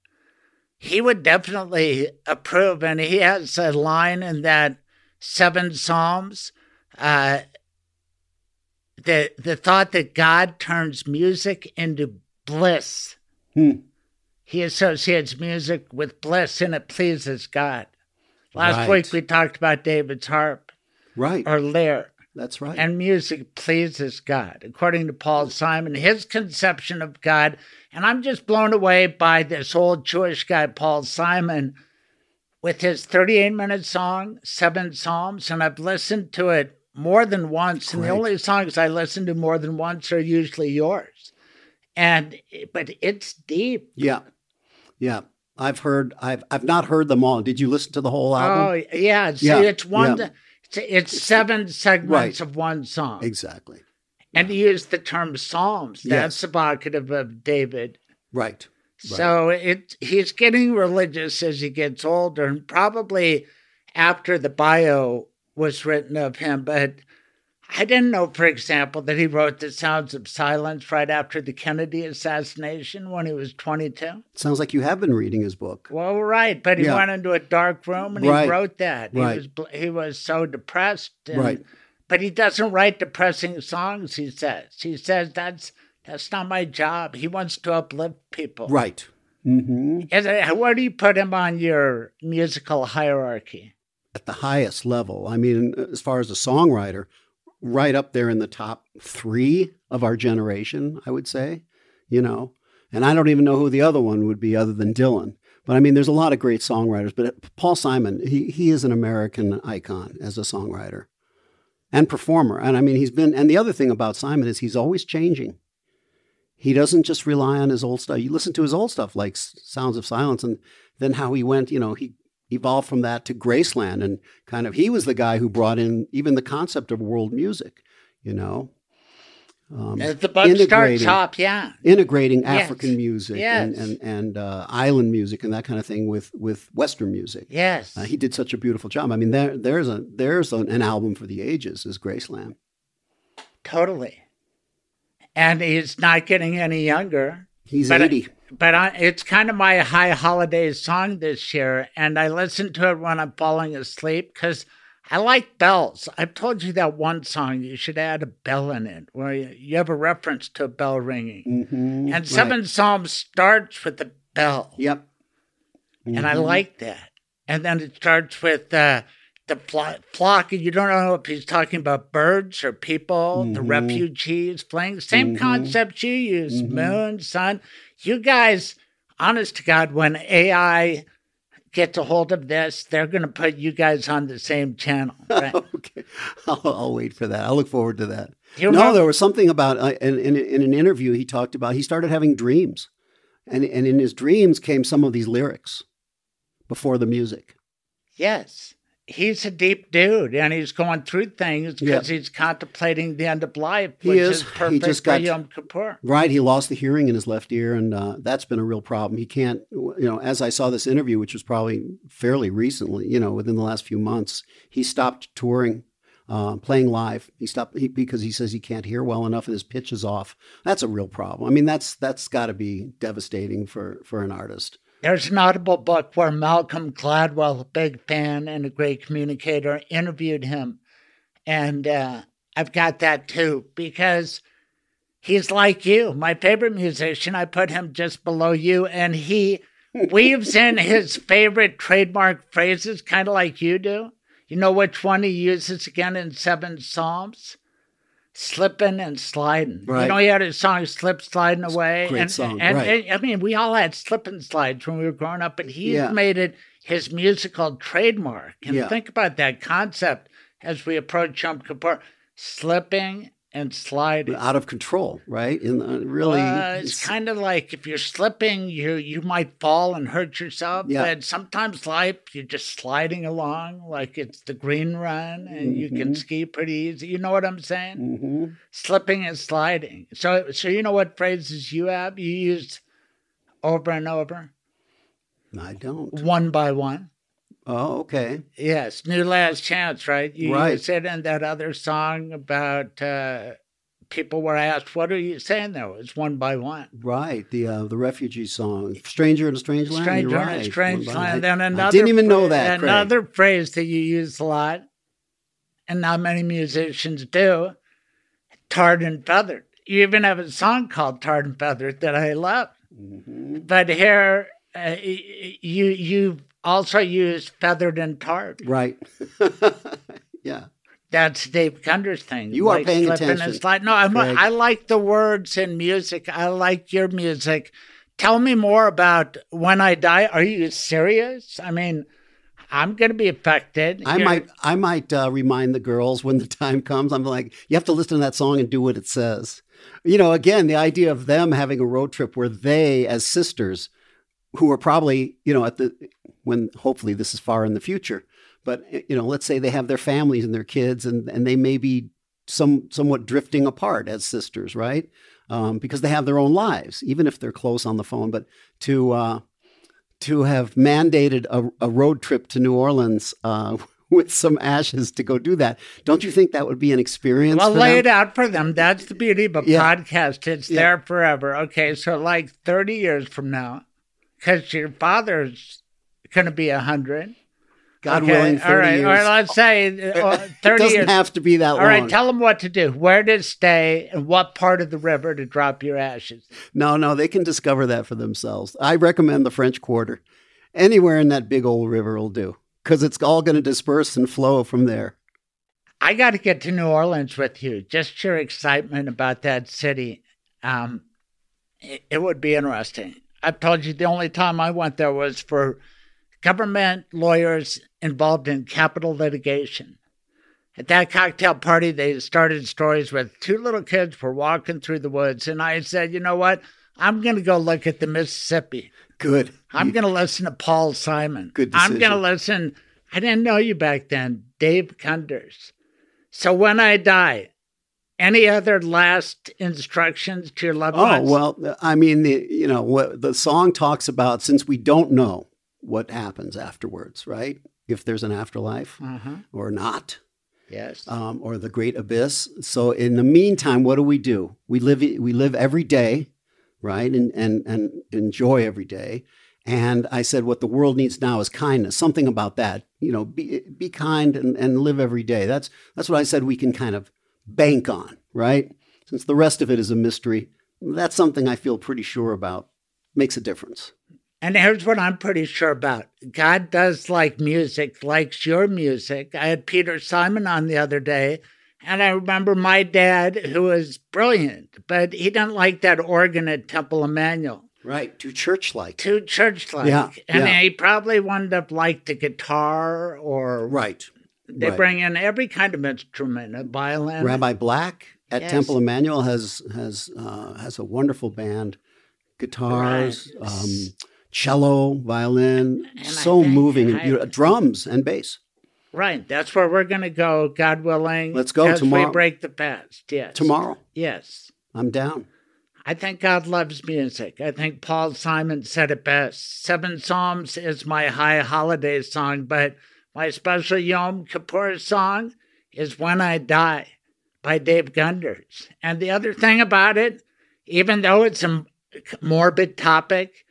He would definitely approve, and he has a line in that seven Psalms. Uh, the the thought that God turns music into bliss. Hmm. He associates music with bliss and it pleases God. Last right. week we talked about David's harp. Right. Or lyre. That's right. And music pleases God. According to Paul Simon, his conception of God, and I'm just blown away by this old Jewish guy, Paul Simon, with his 38 minute song, Seven Psalms, and I've listened to it more than once. And the only songs I listen to more than once are usually yours and but it's deep. Yeah, yeah. I've heard. I've I've not heard them all. Did you listen to the whole album? Oh yeah. See, yeah. it's one. Yeah. It's, seven segments right. of one song. Exactly. And he used the term psalms. That's yes. evocative of David. Right. So right. it he's getting religious as he gets older, and probably after the bio was written of him, but I didn't know, for example, that he wrote The Sounds of Silence right after the Kennedy assassination when he was 22. Sounds like you have been reading his book. Well, right, but he yeah. went into a dark room and right. he wrote that. He right. was he was so depressed. And, right. But he doesn't write depressing songs, he says. He says that's that's not my job. He wants to uplift people. Right. Mm-hmm. where do you put him on your musical hierarchy? At the highest level. I mean, as far as a songwriter, right up there in the top three of our generation, I would say, you know. And I don't even know who the other one would be other than Dylan. But I mean, there's a lot of great songwriters. But uh, Paul Simon, he, he is an American icon as a songwriter and performer. And I mean, he's been, and the other thing about Simon is he's always changing. He doesn't just rely on his old stuff. You listen to his old stuff like Sounds of Silence and then how he went, you know, he evolved from that to Graceland and kind of he was the guy who brought in even the concept of world music, you know. Um, the book starts top, yeah, integrating yes. African music yes. and and, and uh, island music and that kind of thing with with Western music. Yes, uh, he did such a beautiful job. I mean, there there's a there's an, an album for the ages is Graceland. Totally, and he's not getting any younger. He's but eighty but I, it's kind of my high holiday song this year, and I listen to it when I'm falling asleep because I like bells. I've told you that one song you should add a bell in it, where you, have a reference to a bell ringing, mm-hmm, and Seven right. Psalms starts with the bell. Yep, mm-hmm. and I mm-hmm. like that. And then it starts with uh, the flock. And you don't know if he's talking about birds or people, mm-hmm. the refugees playing. Same mm-hmm. concept you use: mm-hmm. moon, sun you guys, honest to God, when AI gets a hold of this, they're going to put you guys on the same channel. Right? okay, I'll, I'll, wait for that. I'll look forward to that. You no, there was something about uh, in, in, in an interview he talked about. He started having dreams, and and in his dreams came some of these lyrics before the music. Yes he's a deep dude and he's going through things because he's contemplating the end of life, he which is, is perfect he just got, Yom Kippur. Right. He lost the hearing in his left ear, and uh, that's been a real problem. He can't, you know, as I saw this interview, which was probably fairly recently, you know, within the last few months, he stopped touring. Uh, playing live, he stopped he, because he says he can't hear well enough and his pitch is off. That's a real problem. I mean, that's that's got to be devastating for for an artist. There's an audible book where Malcolm Gladwell, a big fan and a great communicator, interviewed him. And uh, I've got that too because he's like you, my favorite musician. I put him just below you, and he weaves in his favorite trademark phrases, kind of like you do. You know which one he uses again in Seven Psalms? Slipping and sliding. Right. You know, he had his song "Slip Sliding Away." Great and, song. And, right. and, I mean, we all had slip and slides when we were growing up, but he's yeah. made it his musical trademark. And yeah. think about that concept as we approach Yom Kippur: slipping and sliding out of control, right? In uh, really, uh, it's, it's kind of like if you're slipping, you you might fall and hurt yourself. Yeah. But sometimes life, you're just sliding along like it's the green run, and mm-hmm. you can mm-hmm. ski pretty easy. You know what I'm saying? Mm-hmm. Slipping and sliding. So, so you know what phrases you have? You use over and over. I don't. One by one. Oh, okay. Yes, New Last Chance, right? You right. said in that other song about uh, people were asked, "What are you saying?" There was one by one. Right. The uh, the refugee song, "Stranger in a Strange Land." Stranger right. in a Strange Land. Then another. I didn't even know that. Another Craig. phrase that you use a lot, and not many musicians do. Tarred and feathered. You even have a song called "Tarred and Feathered" that I love. Mm-hmm. But here, uh, you you also use feathered and tarred. Right. yeah. That's Dave Gunders' thing. You like are paying attention. Slide. No, I'm, I like the words in music. I like your music. Tell me more about When I Die. Are you serious? I mean, I'm going to be affected. I You're... might, I might uh, remind the girls when the time comes. I'm like, you have to listen to that song and do what it says. You know, again, the idea of them having a road trip where they, as sisters, who are probably, you know, at the when hopefully this is far in the future, but you know, let's say they have their families and their kids, and and they may be some somewhat drifting apart as sisters, right? Um, because they have their own lives, even if they're close on the phone. But to uh, to have mandated a, a, road trip to New Orleans uh, with some ashes to go do that. Don't you think that would be an experience? Well, lay it out for them. That's the beauty of a yeah. podcast. It's yeah. there forever. Okay, so like 30 years from now, because your father's going to be a hundred. God okay. willing, 30 all right, years. All right, let's say uh, 30 it doesn't years. have to be that all long. All right, tell them what to do, where to stay, and what part of the river to drop your ashes. No, no, they can discover that for themselves. I recommend the French Quarter. Anywhere in that big old river will do because it's all going to disperse and flow from there. I got to get to New Orleans with you. Just your excitement about that city. Um, it, it would be interesting. I've told you the only time I went there was for government lawyers involved in capital litigation. At that cocktail party, they started stories with two little kids were walking through the woods, and I said, you know what? I'm going to go look at the Mississippi. Good. I'm going to listen to Paul Simon. Good decision. I'm going to listen. I didn't know you back then, Dave Gunders. So when I die, any other last instructions to your loved oh, ones? Oh well, I mean, the, you know, what the song talks about. Since we don't know what happens afterwards, right? If there's an afterlife uh-huh. or not, yes, um, or the great abyss. So in the meantime, what do we do? We live. We live every day, right? And and and enjoy every day. And I said, what the world needs now is kindness. Something about that, you know, be be kind and, and live every day. That's that's what I said. We can kind of bank on, right? Since the rest of it is a mystery, that's something I feel pretty sure about. Makes a difference. And here's what I'm pretty sure about God does like music, likes your music. I had Peter Simon on the other day, and I remember my dad, who was brilliant, but he didn't like that organ at Temple Emanuel. Right, too church like. Too church like. Yeah, and yeah. he probably wound up like the guitar or. Right. They right. bring in every kind of instrument, a violin. Rabbi Black at Yes. Temple Emanuel has has uh, has a wonderful band, guitars, Right. um, cello, violin, And so think moving, and I- drums and bass. Right. That's where we're going to go, God willing. Let's go as tomorrow. we break the fast. Yes. Tomorrow, Yes. I'm down. I think God loves music. I think Paul Simon said it best. Seven Psalms is my high holiday song, but my special Yom Kippur song is When I Die by Dave Gunders. And the other thing about it, even though it's a morbid topic,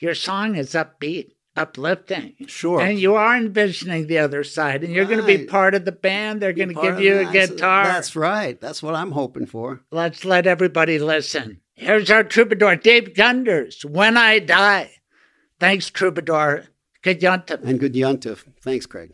your song is upbeat, uplifting. Sure. And you are envisioning the other side, and you're going to be part of the band. They're going to give you a guitar. That's right. That's what I'm hoping for. Let's let everybody listen. Here's our troubadour, Dave Gunders, When I Die. Thanks, troubadour. Good yontif. And good yontif. Thanks, Craig.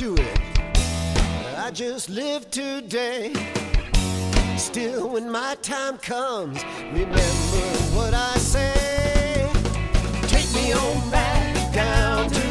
To it. I just live today. Still, when my time comes, remember what I say. Take me on back down to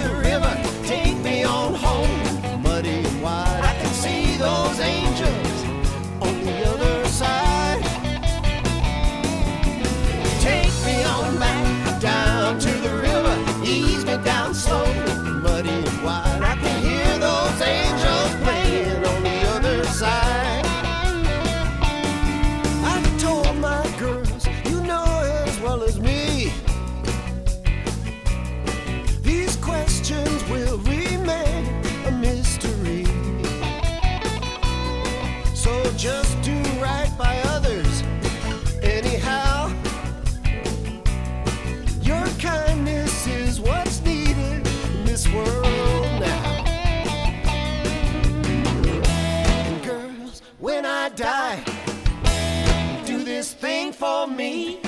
for me.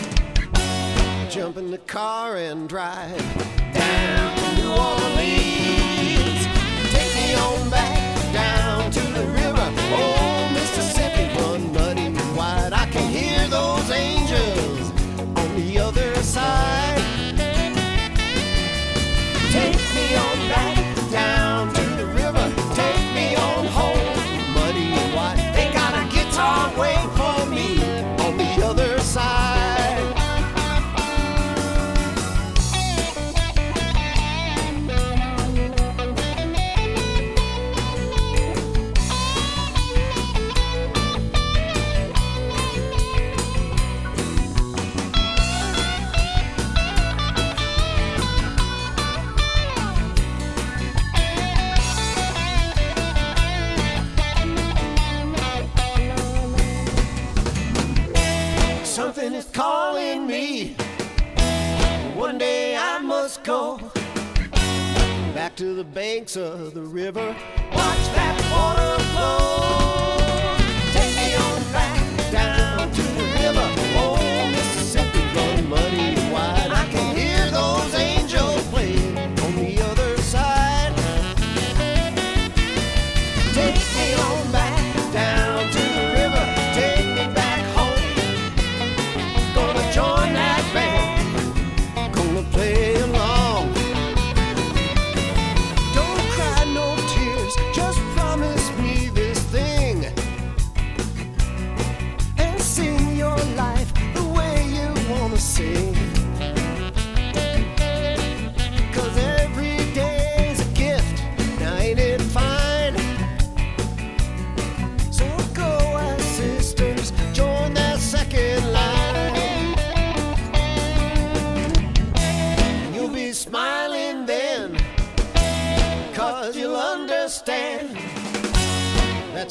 Jump in the car and drive down to New Orleans. Take me on back down to the river. Oh, Mississippi, run muddy and wide. I can hear those angels banks of the river. Watch that water flow.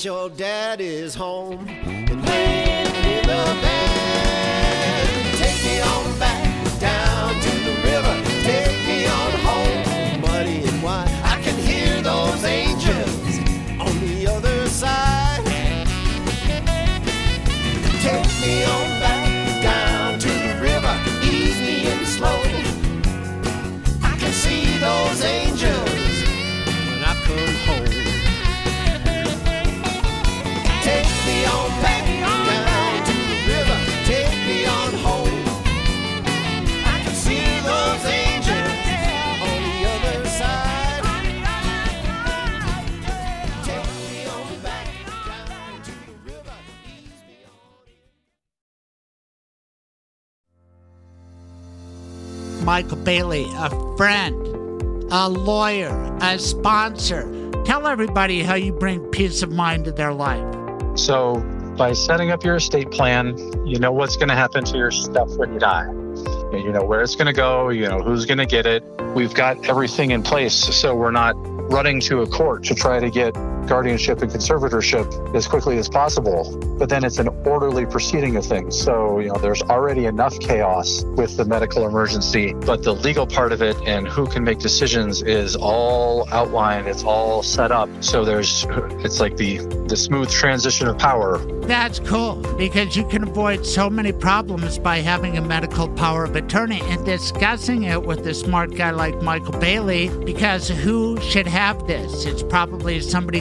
Your dad is home and playing in the band. Take me on back down to the river, take me on home, muddy and wide. I can hear those angels on the other side. Take me on Michael Bailey, a friend, a lawyer, a sponsor. Tell everybody how you bring peace of mind to their life. So, by setting up your estate plan, you know what's going to happen to your stuff when you die. You know where it's going to go, you know who's going to get it. We've got everything in place, so we're not running to a court to try to get guardianship and conservatorship as quickly as possible. But then it's an orderly proceeding of things. So, you know, there's already enough chaos with the medical emergency, but the legal part of it and who can make decisions is all outlined, it's all set up. So there's it's like the the smooth transition of power. That's cool because you can avoid so many problems by having a medical power of attorney and discussing it with a smart guy like Michael Bailey because who should have this? It's probably somebody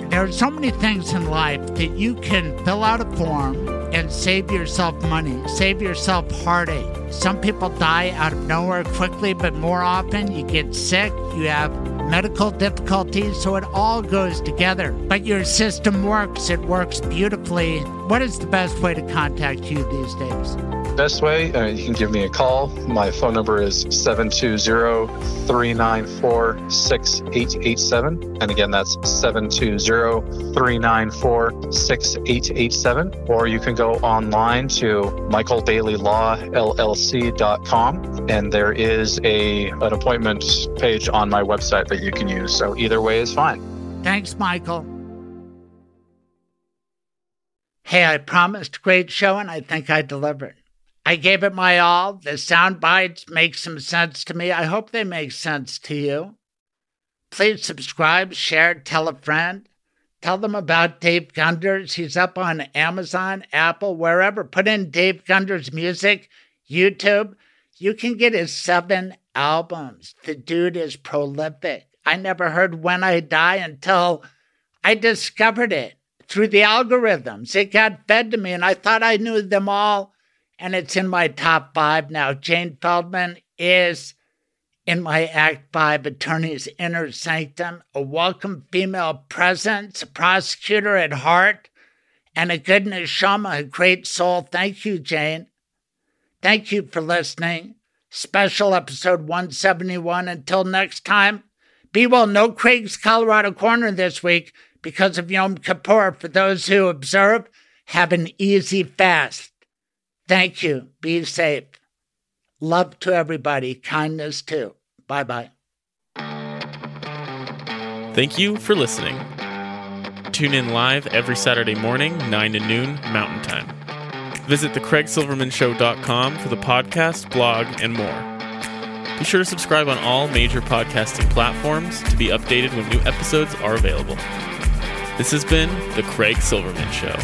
There are so many things in life that you can fill out a form and save yourself money, save yourself heartache. Some people die out of nowhere quickly, but more often you get sick, you have medical difficulties, so it all goes together. But your system works, it works beautifully. What is the best way to contact you these days? Best way, uh, you can give me a call. My phone number is 720-394-6887. And again, that's 720-394-6887. Or you can go online to michaelbaileyLawLLC.com and there is a an appointment page on my website that you can use. So either way is fine. Thanks, Michael. Hey, I promised great show and I think I delivered. I gave it my all. The sound bites make some sense to me. I hope they make sense to you. Please subscribe, share, tell a friend. Tell them about Dave Gunders. He's up on Amazon, Apple, wherever. Put in Dave Gunders music, YouTube. You can get his seven albums. The dude is prolific. I never heard When I Die until I discovered it through the algorithms. It got fed to me, and I thought I knew them all and it's in my top five now. Jane Feldman is in my Act Five Attorney's Inner Sanctum, a welcome female presence, a prosecutor at heart, and a good neshama, a great soul. Thank you, Jane. Thank you for listening. Special episode 171. Until next time, be well. No Craig's Colorado Corner this week because of Yom Kippur. For those who observe, have an easy fast. Thank you. Be safe. Love to everybody. Kindness too. Bye bye. Thank you for listening. Tune in live every Saturday morning, 9 to noon Mountain Time. Visit thecraigsilvermanshow.com for the podcast, blog, and more. Be sure to subscribe on all major podcasting platforms to be updated when new episodes are available. This has been The Craig Silverman Show.